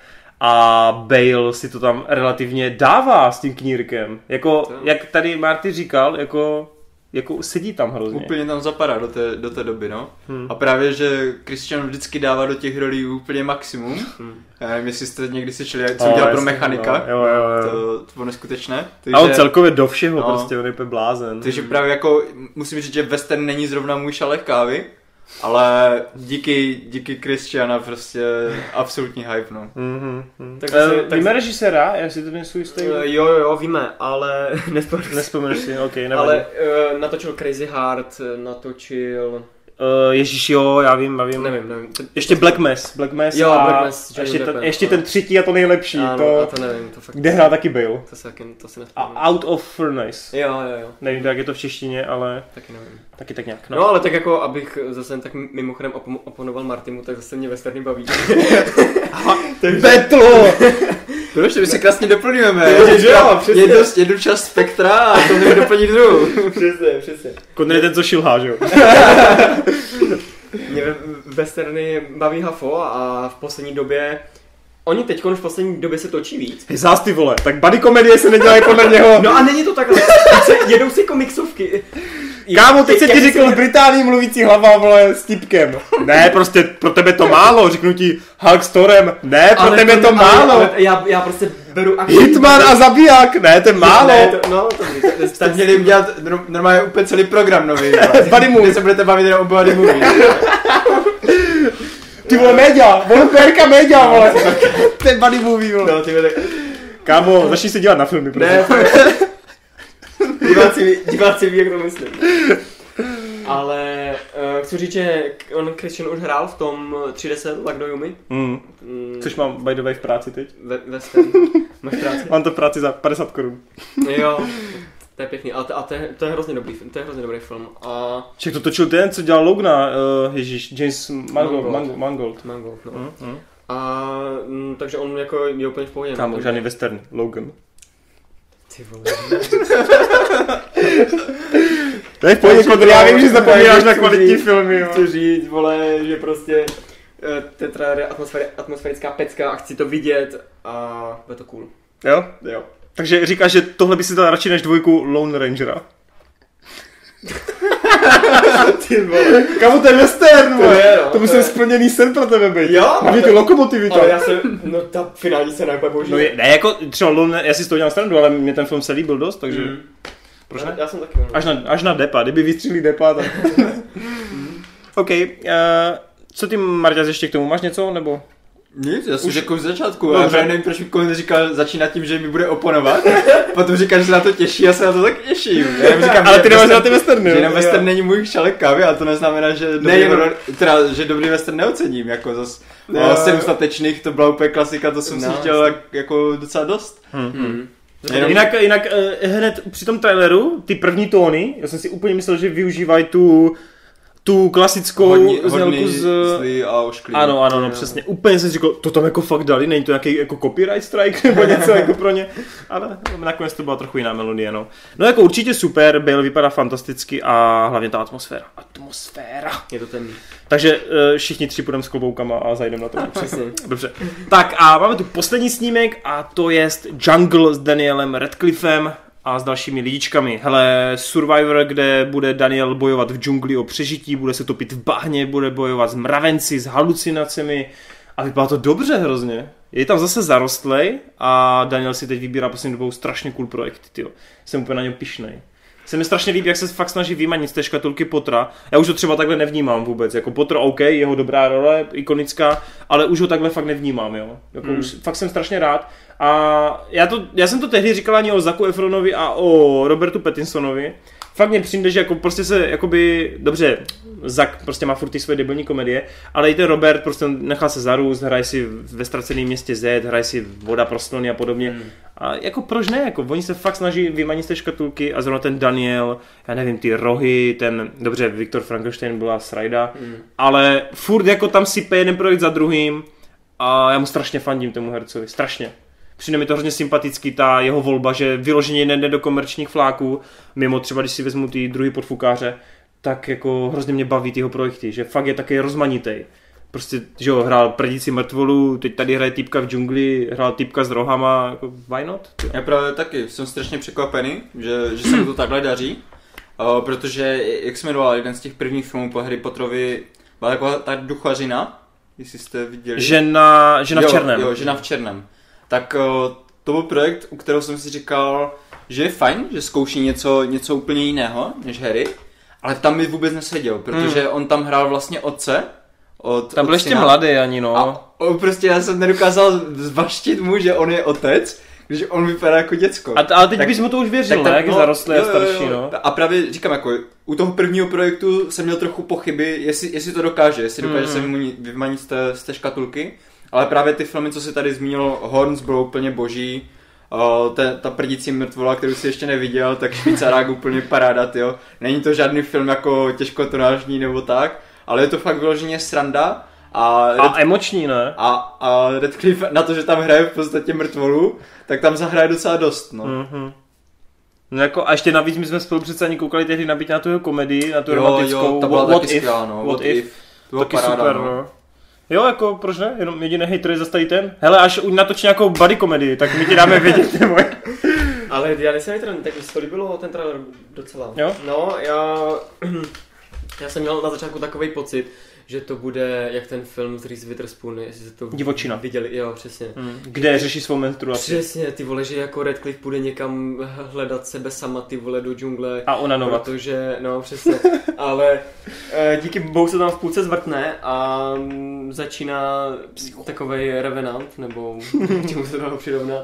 a Bale si to tam relativně dává s tím knírkem. Jako, to. jak tady Marty říkal, jako, jako sedí tam hrozně. Úplně tam zapadá do té, do té doby, no. Hmm. A právě, že Christian vždycky dává do těch rolí úplně maximum. Hmm. Já nevím, jestli jste někdy slyšeli, co udělal pro mechanika. Jo, jo, jo. To, to bylo neskutečné. Takže, a on celkově do všeho no, prostě, on je blázen. Takže právě jako, musím říct, že western není zrovna můj šalek kávy, Ale díky, díky Christiana prostě absolutní hype, no. Mm-hmm. Tak uh, tak... Víme režiséra, já si to nejsou jistý? Uh, jo, jo, víme, ale nespomeneš si. ok, nevím. Ale uh, natočil Crazy Heart, natočil... Uh, Ježíš, jo, já vím, já vím. Nevím, nevím. Ještě Black Mass, Black Mass jo, a Black Mass, ještě, ten, ještě ten třetí a to nejlepší. Ano, to, a to nevím, to fakt... Kde hrál taky byl. To se taky, to si A Out of Furnace. Jo, jo, jo. Nevím, jak je to v češtиně, ale... Taky nevím. Taky tak nějak, no. no ale tak jako, abych zase tak mimochodem op- oponoval Martimu, tak zase mě westerny baví. Betlo! Proč? My se krásně doplňujeme. Je, že jo, přesně. Je dost jednu část spektra a to můžeme doplnit druhou. přesně, přesně. Konr je ten, co šilhá, že jo? Mě westerny baví hafo a v poslední době Oni teď už v poslední době se točí víc. Zás ty vole, tak body komedie se nedělají podle něho. No a není to takhle. jedou si komiksovky. Kámo, teď se ti řekl v Británii mluvící hlava, vole, s tipkem. Ne, prostě pro tebe to málo, řeknu ti Hulk Storem. Ne, pro ale tebe to, to málo. Ale, já, já prostě beru aktivní. Hitman a zabiják, ne, to je málo. Ne, to, no, to, to, to, to, měli udělat normálně úplně celý program nový. Buddy movie. se budete bavit jenom o buddy movie. Ty vole, média, vole, perka média, vole. Ten buddy movie, vole. No, ty vole. Kámo, začni se dělat na filmy, prosím. Ne, diváci, diváci ví, jak to myslím. Ale uh, chci říct, že on Christian už hrál v tom 3D Lak do Yumi. Mm. Mm. Což mám by the way v práci teď. Ve, western. Máš práci? mám to v práci za 50 korun. jo, to je pěkný, ale to, a to, je, to je hrozně dobrý film, to je hrozně dobrý film. A... Ček to točil ten, co dělal Logna, uh, ježíš, James Mangold. Mangold, Mangold. Mangold no. mm, mm. A m, takže on jako je úplně v pohodě. Kámo, žádný western, Logan. Ty vole. to je v pohodě, Kodr, já vím, že zapomínáš na kvalitní filmy. Jo. Chci říct, vole, že prostě eh, tetra atmosfér, atmosférická pecka a chci to vidět a bude to cool. Jo? Jo. Takže říkáš, že tohle by si dal radši než dvojku Lone Rangera. Ty vole. Kamu to je western, to, je, no, to musí to splněný sen pro tebe být. Jo? Hlavně ty lokomotivy to. Ale já jsem, no ta finální scéna je boží. No je, ne, jako třeba Lone, já si z toho dělám stranu, ale mě ten film se líbil dost, takže... Mm. Proč ne? Já jsem taky. Až na, až na Depa, kdyby vystřelili Depa, tak... OK, uh, co ty, Marťas, ještě k tomu? Máš něco, nebo? Nic, já jsem Už... řekl v začátku, Dobře. já nevím, proč mi Colin říkal, začínat tím, že mi bude oponovat, potom říká, že se na to těší, já se na to tak těším. Já říkám, ale ty nemáš na ty westerny, Že na western není můj šalek kávy, ale to neznamená, že dobrý, ne, jenom... teda, že dobrý western neocením, jako zas no. sedm statečných, to byla úplně klasika, to jsem no, si chtěl jako docela dost. Hmm. Hmm. Jenom... Jinak, jinak uh, hned při tom traileru, ty první tóny, já jsem si úplně myslel, že využívají tu tu klasickou hodný, znělku z... a ošklý. Ano, ano, no, přesně. Úplně jsem si říkal, to tam jako fakt dali, není to nějaký jako copyright strike nebo něco jako pro ně. Ale nakonec to byla trochu jiná melodie, no. No jako určitě super, Bale vypadá fantasticky a hlavně ta atmosféra. Atmosféra. Je to ten. Takže uh, všichni tři půjdeme s kloboukama a zajdeme na to. Přesně. Dobře. Tak a máme tu poslední snímek a to je Jungle s Danielem Radcliffem a s dalšími lidičkami. Hele, Survivor, kde bude Daniel bojovat v džungli o přežití, bude se topit v bahně, bude bojovat s mravenci, s halucinacemi a vypadá to dobře hrozně. Je tam zase zarostlej a Daniel si teď vybírá poslední dobou strašně cool projekty, tyjo. Jsem úplně na něm pišnej. Se mi strašně líbí, jak se fakt snaží vymanit z té škatulky Potra. Já už to třeba takhle nevnímám vůbec. Jako Potr OK, jeho dobrá role, ikonická, ale už ho takhle fakt nevnímám, jo. Jako mm. už fakt jsem strašně rád. A já, to, já jsem to tehdy říkal ani o Zaku Efronovi a o Robertu Pattinsonovi. Fakt mě přijde, že jako prostě se, jakoby, dobře, Zak prostě má furt ty svoje debilní komedie, ale i ten Robert prostě nechal se zarůst, hraje si ve ztraceném městě Z, hraje si voda pro slony a podobně. Hmm. A jako proč ne, jako oni se fakt snaží vymanit z té škatulky a zrovna ten Daniel, já nevím, ty rohy, ten, dobře, Viktor Frankenstein byla srajda, hmm. ale furt jako tam sype jeden projekt za druhým a já mu strašně fandím tomu hercovi, strašně přijde mi to hrozně sympatický, ta jeho volba, že vyloženě nejde do komerčních fláků, mimo třeba, když si vezmu ty druhý podfukáře, tak jako hrozně mě baví tyho projekty, že fakt je taky rozmanitý. Prostě, že jo, hrál Predici mrtvolu, teď tady hraje týpka v džungli, hrál týpka s rohama, jako why not? Já právě taky, jsem strašně překvapený, že, že se mu to takhle daří, uh, protože, jak jsme jmenoval, jeden z těch prvních filmů po Harry Potterovi byla taková ta duchařina, jestli jste viděli. Žena, žena v černém. Jo, žena v černém tak uh, to byl projekt, u kterého jsem si říkal, že je fajn, že zkouší něco, něco úplně jiného než Harry, ale tam mi vůbec neseděl, protože hmm. on tam hrál vlastně otce. Od, tam byl ještě mladý ani, no. A on prostě, já jsem nedokázal zvaštit mu, že on je otec, když on vypadá jako děcko. A, ale teď tak, bys mu to už věřil, tak, ne? Jak no, zarostlý a starší, no. A právě říkám, jako u toho prvního projektu jsem měl trochu pochyby, jestli, jestli to dokáže, jestli dokáže mm. se vymanit z té, z té škatulky. Ale právě ty filmy, co si tady zmínil, Horns byl úplně boží. Uh, ta, ta prdící mrtvola, kterou si ještě neviděl, tak Švýcarák úplně paráda, jo. Není to žádný film jako těžkotonážní nebo tak, ale je to fakt vyloženě sranda. A, Red... a emoční, ne? A, a Redcliffe na to, že tam hraje v podstatě mrtvolu, tak tam zahraje docela dost, no. Mm-hmm. No jako, a ještě navíc my jsme spolu přece ani koukali tehdy nabít na tu komedii, na tu jo, romantickou jo, ta byla What, taky if, skvělá, no. What, What if. if. taky paráda, super, no. no. Jo, jako proč ne? Jenom jediný hater je zase ten. Hele, až natočí nějakou buddy komedii, tak my ti dáme vědět, nebo Ale já nejsem ten, tak mi se to líbilo ten trailer docela. Jo? No, já, já jsem měl na začátku takový pocit, že to bude jak ten film z Reese Witherspoon, jestli jste to Divočina. viděli, jo, přesně. Mm. Kde řeší svou menstruaci. Přesně, ty vole, že jako Redcliffe půjde někam hledat sebe sama, ty vole, do džungle. A ona novat. Protože, no, přesně. Ale e, díky bohu se tam v půlce zvrtne a začíná takový revenant, nebo čemu se to přirovná.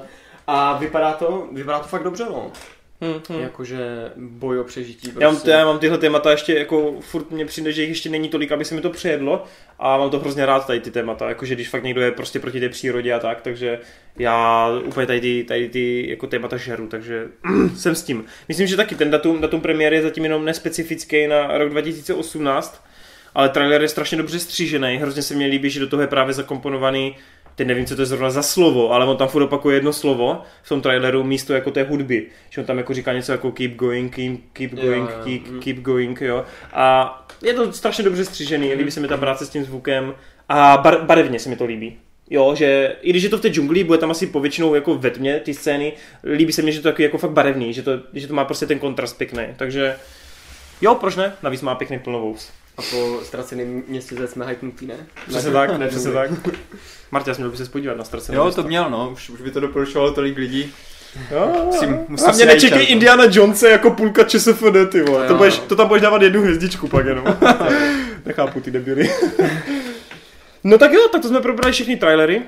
A vypadá to, vypadá to fakt dobře, no. Hmm, hmm. Jakože boj o přežití. Prostě. Já, mám, já mám tyhle témata ještě, jako furt mě přijde, že jich ještě není tolik, aby se mi to přejedlo a mám to hrozně rád tady ty témata, jakože když fakt někdo je prostě proti té přírodě a tak, takže já úplně tady ty, tady ty jako témata žeru, takže jsem s tím. Myslím, že taky ten datum, datum premiéry je zatím jenom nespecifický na rok 2018, ale trailer je strašně dobře střížený, hrozně se mi líbí, že do toho je právě zakomponovaný teď nevím, co to je zrovna za slovo, ale on tam furt opakuje jedno slovo v tom traileru místo jako té hudby. Že on tam jako říká něco jako keep going, keep, keep going, jo. Keep, keep going, jo. A je to strašně dobře střížený, líbí se mi ta práce s tím zvukem a bar, barevně se mi to líbí. Jo, že i když je to v té džungli, bude tam asi povětšinou jako ve tmě ty scény, líbí se mi, že to je jako fakt barevný, že to, že to má prostě ten kontrast pěkný. Takže jo, proč ne? Navíc má pěkný plnovous. A po ztraceném městě jsme hypnutý, ne? Přesně tak, ne, přesně tak. Marta, měl by se podívat na ztracené Jo, město. to měl, no, už, už by to doporučovalo tolik lidí. Jo, musím, musím a mě nečekej čas, Indiana Jonese jako půlka ČSFD, ty vole. To, budeš, to tam budeš dávat jednu hvězdičku pak jenom. Nechápu ty debily. no tak jo, tak to jsme probrali všechny trailery.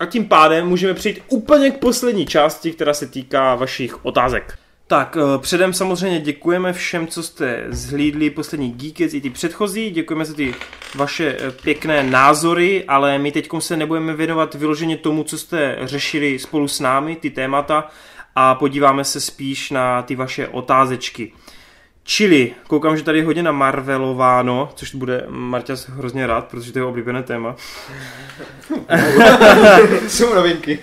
A tím pádem můžeme přejít úplně k poslední části, která se týká vašich otázek. Tak, eh, předem samozřejmě děkujeme všem, co jste zhlídli poslední Geekets i ty předchozí, děkujeme za ty vaše eh, pěkné názory, ale my teď se nebudeme věnovat vyloženě tomu, co jste řešili spolu s námi, ty témata, a podíváme se spíš na ty vaše otázečky. Čili, koukám, že tady je hodně na Marvelováno, což bude Marťas hrozně rád, protože to je oblíbené téma. Jsou novinky.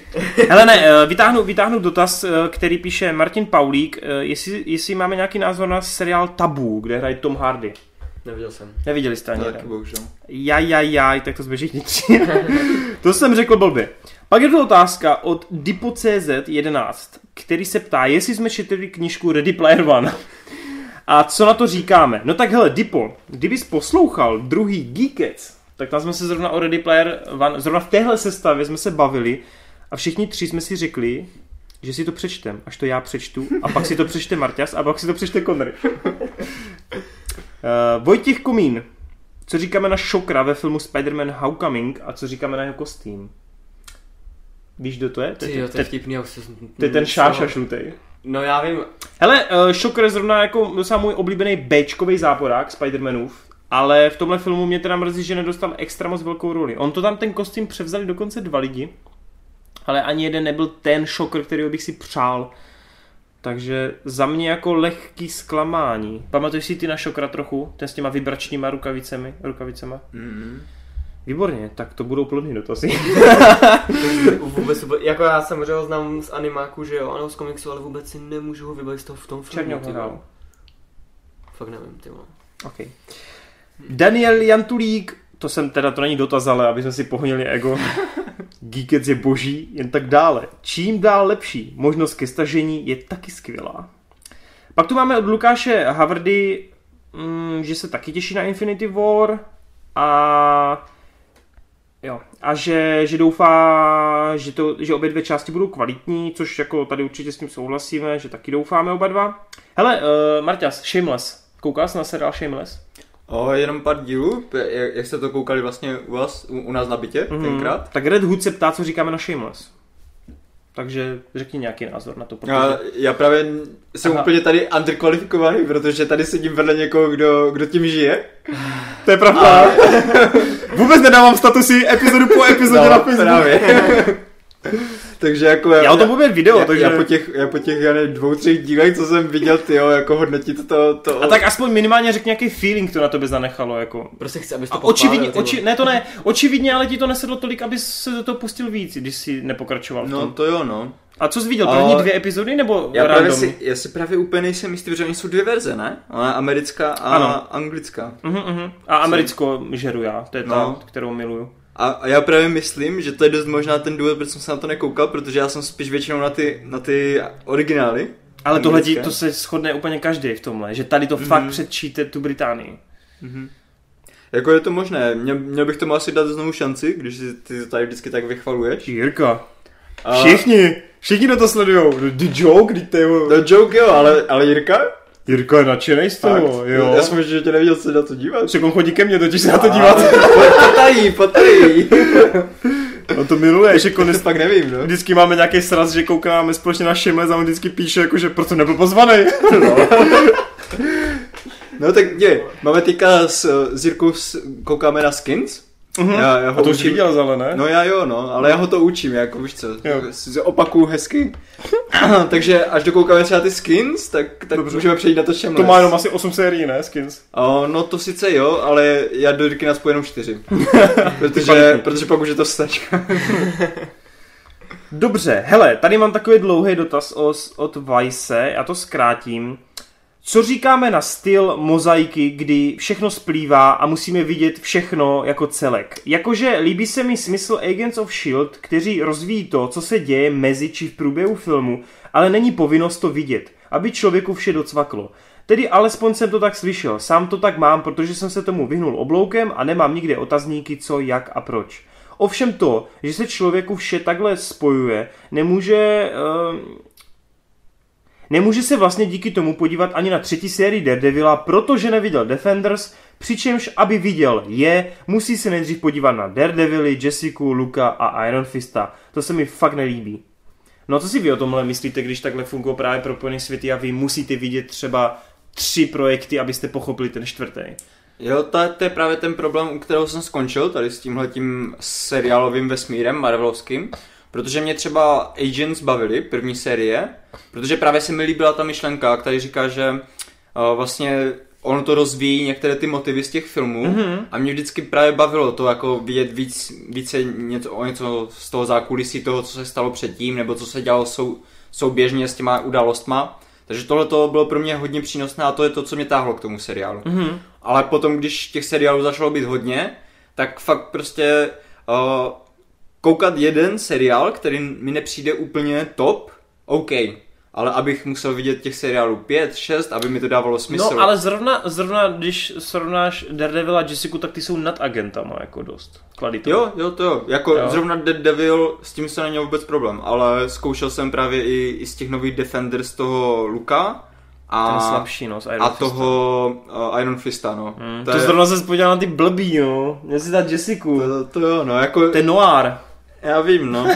Hele ne, eh, vytáhnu, vytáhnu dotaz, eh, který píše Martin Paulík, eh, jestli, jestli máme nějaký názor na seriál Tabu, kde hraje Tom Hardy. Neviděl jsem. Neviděli jste ani Taky bohužel. Jaj, jaj, jaj, tak to zběží tři. to jsem řekl blbě. Pak je to otázka od Dipo.cz11, který se ptá, jestli jsme četli knižku Ready Player One. A co na to říkáme? No tak hele, Dipo, kdybys poslouchal druhý Geekets, tak tam jsme se zrovna o Ready Player One, zrovna v téhle sestavě jsme se bavili a všichni tři jsme si řekli, že si to přečtem, až to já přečtu a pak si to přečte Marťas a pak si to přečte Connery. uh, Vojtěch Komín, co říkáme na Šokra ve filmu Spider-Man Homecoming a co říkáme na jeho kostým? Víš, kdo to je? To, je, to, je vtipný, to je ten šáša šlutej. No já vím. Hele, uh, Shocker je zrovna jako docela můj oblíbený Bčkový záporák Spider-Manův, ale v tomhle filmu mě teda mrzí, že nedostal extra moc velkou roli. On to tam ten kostým převzali dokonce dva lidi, ale ani jeden nebyl ten Shocker, který bych si přál. Takže za mě jako lehký zklamání. Pamatuješ si ty na Šokra trochu? Ten s těma vibračníma rukavicemi? rukavicema? Mm-hmm. Výborně, tak to budou plodný dotazy. vůbec, jako já samozřejmě ho znám z animáku, že jo, ano z komiksu, ale vůbec si nemůžu ho vybavit z toho v tom filmu. Černou Fakt nevím, ty OK. Daniel Jantulík, to jsem teda, to není dotaz, ale aby jsme si pohonili ego. Geekec je boží, jen tak dále. Čím dál lepší, možnost ke stažení je taky skvělá. Pak tu máme od Lukáše Havrdy, mm, že se taky těší na Infinity War a Jo. A že, že doufá, že, to, že obě dvě části budou kvalitní, což jako tady určitě s tím souhlasíme, že taky doufáme oba dva. Hele, uh, Marťas, Shameless, Koukal jsi na seriál Shameless? O, jenom pár dílů, jak, jak jste to koukali vlastně u vás, u, u nás na bytě mm-hmm. tenkrát? Tak Red Hood se ptá, co říkáme na Shameless. Takže řekni nějaký názor na to. Protože... Já, já právě jsem Aha. úplně tady underkvalifikovaný, protože tady sedím vedle někoho, kdo, kdo tím žije. To je pravda. A... Vůbec nedávám statusy epizodu po epizodě no, na Facebooku. Takže jako... Já, já o tom budu video, já, takže... Já po těch, já po těch já ne, dvou, třech dílech, co jsem viděl, ty jo, jako hodnotit to, to... A tak aspoň minimálně řekni nějaký feeling to na tebe zanechalo, jako... Prostě chci, abys to očividně, oči, ne to ne, očividně, ale ti to nesedlo tolik, abys se do toho pustil víc, když si nepokračoval v tom. No to jo, no. A co jsi viděl? První dvě epizody nebo já právě si, já si právě úplně nejsem jistý, protože oni jsou dvě verze, ne? Ale americká a ano. anglická. Uh-huh, uh-huh. A americkou žeru já, to je ta, no. kterou miluju. A, a já právě myslím, že to je dost možná ten důvod, proč jsem se na to nekoukal, protože já jsem spíš většinou na ty, na ty originály. Ale tohle to se shodne úplně každý v tomhle, že tady to mm-hmm. fakt předčíte tu Británii. Mm-hmm. Jako je to možné, měl, měl bych tomu asi dát znovu šanci, když si ty to tady vždycky tak vychvaluješ. Jirka, a... všichni, všichni na to sledujou. The joke, The joke jo, ale, ale Jirka? Jirka je nadšenej z toho, jo. Já jsem že tě neviděl se na to dívat. Však on chodí ke mně totiž se na to dívat. Potají, potají. On to miluje, že konec pak nevím, no. Vždycky máme nějaký sraz, že koukáme společně na Šimez a on vždycky píše, jako, že proto nebyl pozvaný. No. no tak je, máme teďka s, s Jirkou koukáme na Skins Uh-huh. Já, já ho a to učím. už viděl zale, ne? No já jo, no, ale já ho to učím, jako víš co, jo. opakuju hezky. Takže až dokoukáme třeba ty skins, tak, tak Dobře. můžeme přejít na to čem To má jenom asi 8 sérií, ne, skins? O, no to sice jo, ale já do Ricky naspoju jenom 4. protože, protože pak už je to stačka. Dobře, hele, tady mám takový dlouhý dotaz od Vice, já to zkrátím. Co říkáme na styl mozaiky, kdy všechno splývá a musíme vidět všechno jako celek? Jakože líbí se mi smysl Agents of S.H.I.E.L.D., kteří rozvíjí to, co se děje mezi či v průběhu filmu, ale není povinnost to vidět, aby člověku vše docvaklo. Tedy alespoň jsem to tak slyšel, sám to tak mám, protože jsem se tomu vyhnul obloukem a nemám nikde otazníky co, jak a proč. Ovšem to, že se člověku vše takhle spojuje, nemůže... Uh, Nemůže se vlastně díky tomu podívat ani na třetí sérii Daredevila, protože neviděl Defenders, přičemž aby viděl je, musí se nejdřív podívat na Daredevily, Jessica, Luka a Iron Fista. To se mi fakt nelíbí. No co si vy o tomhle myslíte, když takhle fungují právě propojené světy a vy musíte vidět třeba tři projekty, abyste pochopili ten čtvrtý? Jo, to, to je právě ten problém, u kterého jsem skončil, tady s tímhletím seriálovým vesmírem, Marvelovským. Protože mě třeba Agents bavili, první série, protože právě se mi líbila ta myšlenka, který říká, že uh, vlastně ono to rozvíjí některé ty motivy z těch filmů mm-hmm. a mě vždycky právě bavilo to jako vidět víc, více něco, o něco z toho zákulisí toho, co se stalo předtím, nebo co se dělalo sou, souběžně s těma událostma. Takže tohle to bylo pro mě hodně přínosné a to je to, co mě táhlo k tomu seriálu. Mm-hmm. Ale potom, když těch seriálů začalo být hodně, tak fakt prostě uh, koukat jeden seriál, který mi nepřijde úplně top, OK, ale abych musel vidět těch seriálů 5, 6, aby mi to dávalo smysl. No, ale zrovna, zrovna když srovnáš Daredevil a Jessica, tak ty jsou nad agentama jako dost kvalitově. Jo, jo, to jo. Jako jo. zrovna Daredevil, s tím se neměl vůbec problém, ale zkoušel jsem právě i, i z těch nových Defenders toho Luka, a, ten slabší, no, z Iron a Fista. toho uh, Iron Fista, no. Hmm, to, to je... zrovna se podíval na ty blbý, no. Měl si dát Jessica. To, to jo, no, jako... Ten noir. Já vím, no.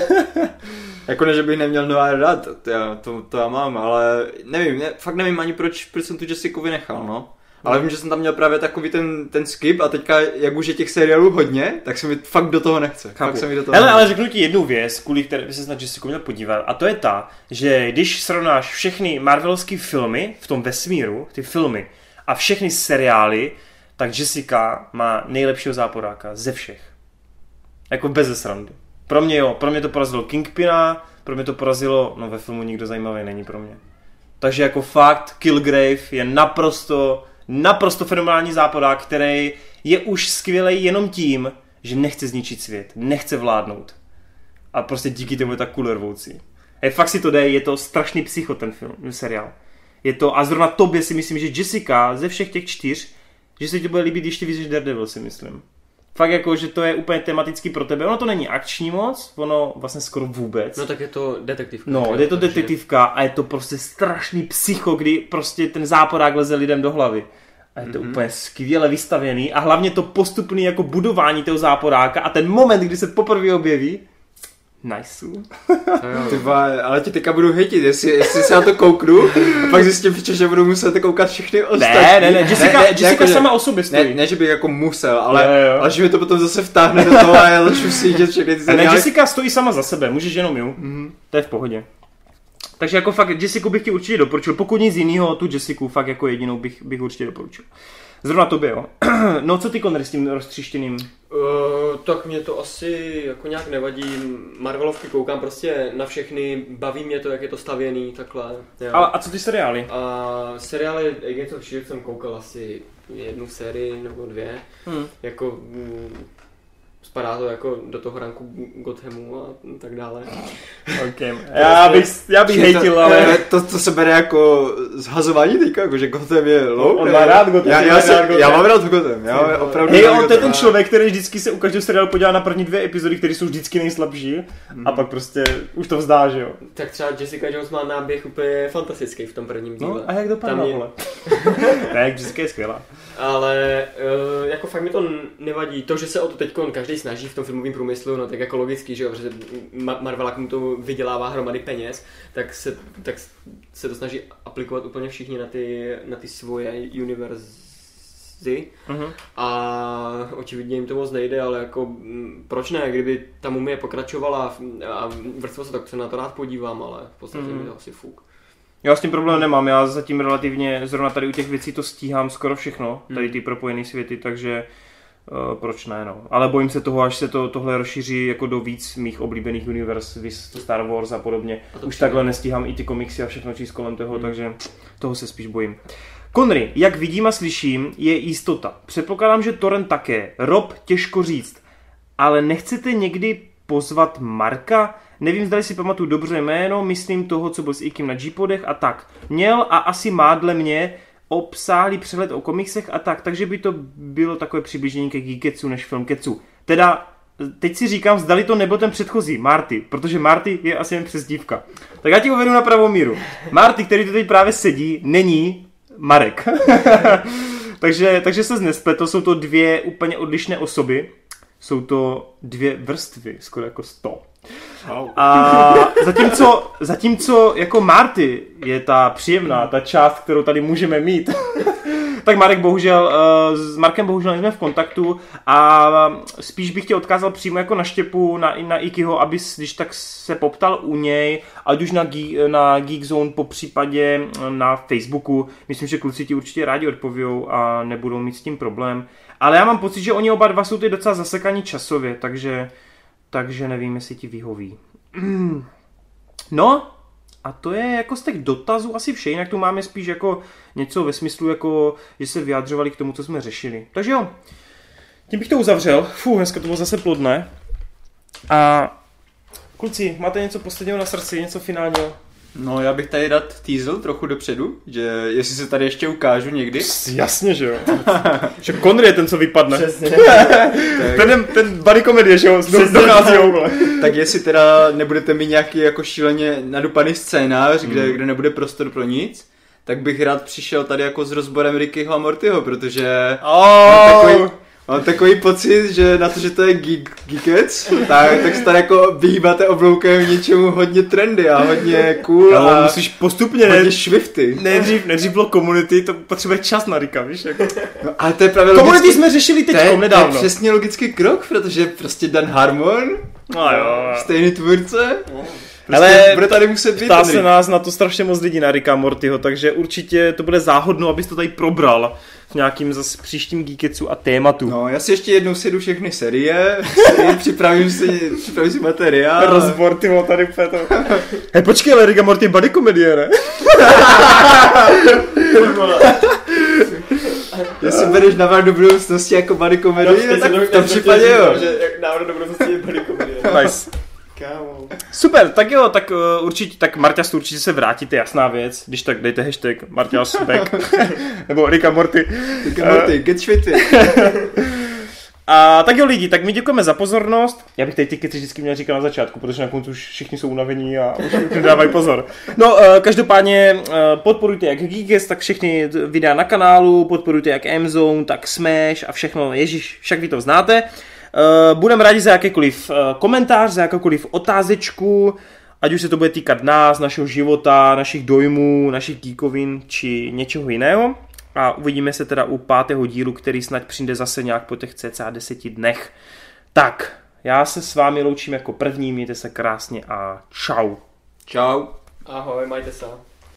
jako ne, že bych neměl nová rád, to, já, to, to já mám, ale nevím, ne, fakt nevím ani proč, proč jsem tu Jessica vynechal, no. Ale vím, že jsem tam měl právě takový ten, ten skip a teďka, jak už je těch seriálů hodně, tak se mi fakt do toho nechce. Fakt se mi do toho Hele, ale řeknu ti jednu věc, kvůli které by se na Jessica měl podívat, a to je ta, že když srovnáš všechny Marvelovské filmy v tom vesmíru, ty filmy, a všechny seriály, tak Jessica má nejlepšího záporáka ze všech. Jako bez srandy. Pro mě jo, pro mě to porazilo Kingpina, pro mě to porazilo, no ve filmu nikdo zajímavý není pro mě. Takže jako fakt Killgrave je naprosto, naprosto fenomenální zápodák, který je už skvělý jenom tím, že nechce zničit svět, nechce vládnout. A prostě díky tomu je tak kulervoucí. Hej, fakt si to jde, je to strašný psycho ten film, seriál. Je to, a zrovna tobě si myslím, že Jessica ze všech těch čtyř, že se ti bude líbit, když ty víš Daredevil, si myslím fakt jako, že to je úplně tematický pro tebe. Ono to není akční moc, ono vlastně skoro vůbec. No tak je to detektivka. No, je to detektivka a je to prostě strašný psycho, kdy prostě ten záporák leze lidem do hlavy. A je to mm-hmm. úplně skvěle vystavěný a hlavně to postupné jako budování toho záporáka a ten moment, kdy se poprvé objeví, Nice. Ty vole, ale ti teďka budu hejtit, jestli, jestli se na to kouknu a pak zjistím, že budu muset koukat všechny ostatní. Ne, ne, ne, Jessica, ne, ne, Jessica jako, sama o sobě stojí. Ne, ne, že bych jako musel, ale, jo. ale že mi to potom zase vtáhne do toho a já začnu si jít všechny ty Ne, ne, Jessica stojí sama za sebe, můžeš jenom ju. Mm-hmm. To je v pohodě. Takže jako fakt Jessica bych ti určitě doporučil, pokud nic jiného, tu Jessica fakt jako jedinou bych, bych určitě doporučil. Zrovna tobě, jo. no co ty, Konry, s tím roztříštěným? Uh, tak mě to asi jako nějak nevadí. Marvelovky koukám prostě na všechny, baví mě to, jak je to stavěný, takhle. Jo. A, a co ty seriály? A seriály Agents of S.H.I.E.L.D. jsem koukal asi jednu sérii nebo dvě. Hmm. Jako mm, spadá to jako do toho ranku Gothamu a tak dále. Okay. Já bych, já bych hejtil, ale... To, to se bere jako zhazování teďka, jako že Gotham je low. On má rád Gotham. Já, já, jsem, já mám rád Gotham, já mám opravdu Hej, on to je ten člověk, který vždycky se u každého seriálu podívá na první dvě epizody, které jsou vždycky nejslabší hmm. a pak prostě už to vzdá, že jo. Tak třeba Jessica Jones má náběh úplně fantastický v tom prvním díle. No a jak dopadne, je... ne, Jessica je skvělá. Ale uh, jako fakt mi to nevadí. To, že se o to teď každý snaží v tom filmovém průmyslu, no tak jako logicky, že jo, protože Marvel mu to vydělává hromady peněz, tak se, tak se to snaží aplikovat úplně všichni na ty, na ty svoje univerzy. Uh-huh. A očividně jim to moc nejde, ale jako proč ne, kdyby ta mumie pokračovala a vrstvo se, tak se na to rád podívám, ale v podstatě uh-huh. mi to asi fuk. Já s tím problém nemám, já zatím relativně, zrovna tady u těch věcí to stíhám skoro všechno, tady hmm. ty propojené světy, takže uh, proč ne, no. Ale bojím se toho, až se to, tohle rozšíří jako do víc mých oblíbených univerz, Star Wars a podobně. A Už takhle nestíhám i ty komiksy a všechno číst kolem toho, hmm. takže toho se spíš bojím. Konry, jak vidím a slyším, je jistota. Předpokládám, že Torrent také. Rob, těžko říct. Ale nechcete někdy pozvat Marka? Nevím, zda si pamatuju dobře jméno, myslím toho, co byl s Ikim na G-podech a tak. Měl a asi má dle mě obsáhlý přehled o komiksech a tak, takže by to bylo takové přiblížení ke Geeketsu než film Ketsu. Teda teď si říkám, zdali to nebyl ten předchozí, Marty, protože Marty je asi jen přezdívka. Tak já ti uvedu na pravou míru. Marty, který tu teď právě sedí, není Marek. takže, takže se nespletl, jsou to dvě úplně odlišné osoby. Jsou to dvě vrstvy, skoro jako sto. A zatímco, zatímco jako Marty je ta příjemná, ta část, kterou tady můžeme mít, tak Marek bohužel, eh, s Markem bohužel nejsme v kontaktu a spíš bych tě odkázal přímo jako na štěpu na, na Ikiho, aby když tak se poptal u něj, ať už na, Geek, na Geekzone, po případě na Facebooku. Myslím, že kluci ti určitě rádi odpovějou a nebudou mít s tím problém. Ale já mám pocit, že oni oba dva jsou ty docela zasekaní časově, takže takže nevím, jestli ti vyhoví. No, a to je jako z těch dotazů asi vše, jinak tu máme spíš jako něco ve smyslu, jako, že se vyjadřovali k tomu, co jsme řešili. Takže jo, tím bych to uzavřel. Fú, dneska to bylo zase plodné. A kluci, máte něco posledního na srdci, něco finálního? No, já bych tady dát teasel trochu dopředu, že jestli se tady ještě ukážu někdy. Pst, jasně, že jo. že Conry je ten, co vypadne. Přesně. ten, ten buddy komedie, že jo, dochází Tak jestli teda nebudete mít nějaký jako šíleně nadupaný scénář, kde, hmm. kde nebude prostor pro nic, tak bych rád přišel tady jako s rozborem Rickyho a Mortyho, protože oh. takový, Mám takový pocit, že na to, že to je geek, geekec, tak, tak se tady jako vyhýbáte obloukem něčemu hodně trendy a hodně cool no, a musíš postupně hodně ne, švifty. Nejdřív, nejdřív bylo community, to potřebuje čas na Rika, víš? Jako. No, ale to je právě Community jsme řešili teď nedávno. To je přesně logický krok, protože prostě Dan Harmon, no, jo. stejný tvůrce, no. Prostě Ale bude tady muset být. Ptá se nás na to strašně moc lidí na Rika Mortyho, takže určitě to bude záhodno, abys to tady probral v nějakým zase příštím geeketsu a tématu. No, já si ještě jednou sedu všechny série, připravím si, připravím si materiál. Rozbor, ty tady úplně to. Hej, počkej, ale Rick Morty je body komedie, ne? Jestli bereš návrh do budoucnosti jako body komedie, no, tak v tom případě jo. Návrh do budoucnosti je body komedie. Nice. Kámo. Super, tak jo, tak uh, určitě, tak Marťas určitě se vrátí, to je jasná věc. Když tak dejte hashtag Marťas back. Nebo Rika Morty. Rika Morty, uh, get shitty. A tak jo lidi, tak my děkujeme za pozornost. Já bych tady ty keci vždycky měl říkat na začátku, protože na konci už všichni jsou unavení a už nedávají pozor. No, uh, každopádně podporujte jak Geekest, tak všechny videa na kanálu, podporujte jak Mzone, tak Smash a všechno, ježíš, však vy to znáte. Uh, budeme rádi za jakýkoliv uh, komentář, za jakoukoliv otázečku, ať už se to bude týkat nás, našeho života, našich dojmů, našich geekovin či něčeho jiného. A uvidíme se teda u pátého dílu, který snad přijde zase nějak po těch cca deseti dnech. Tak, já se s vámi loučím jako první, mějte se krásně a čau. Čau. Ahoj, majte se.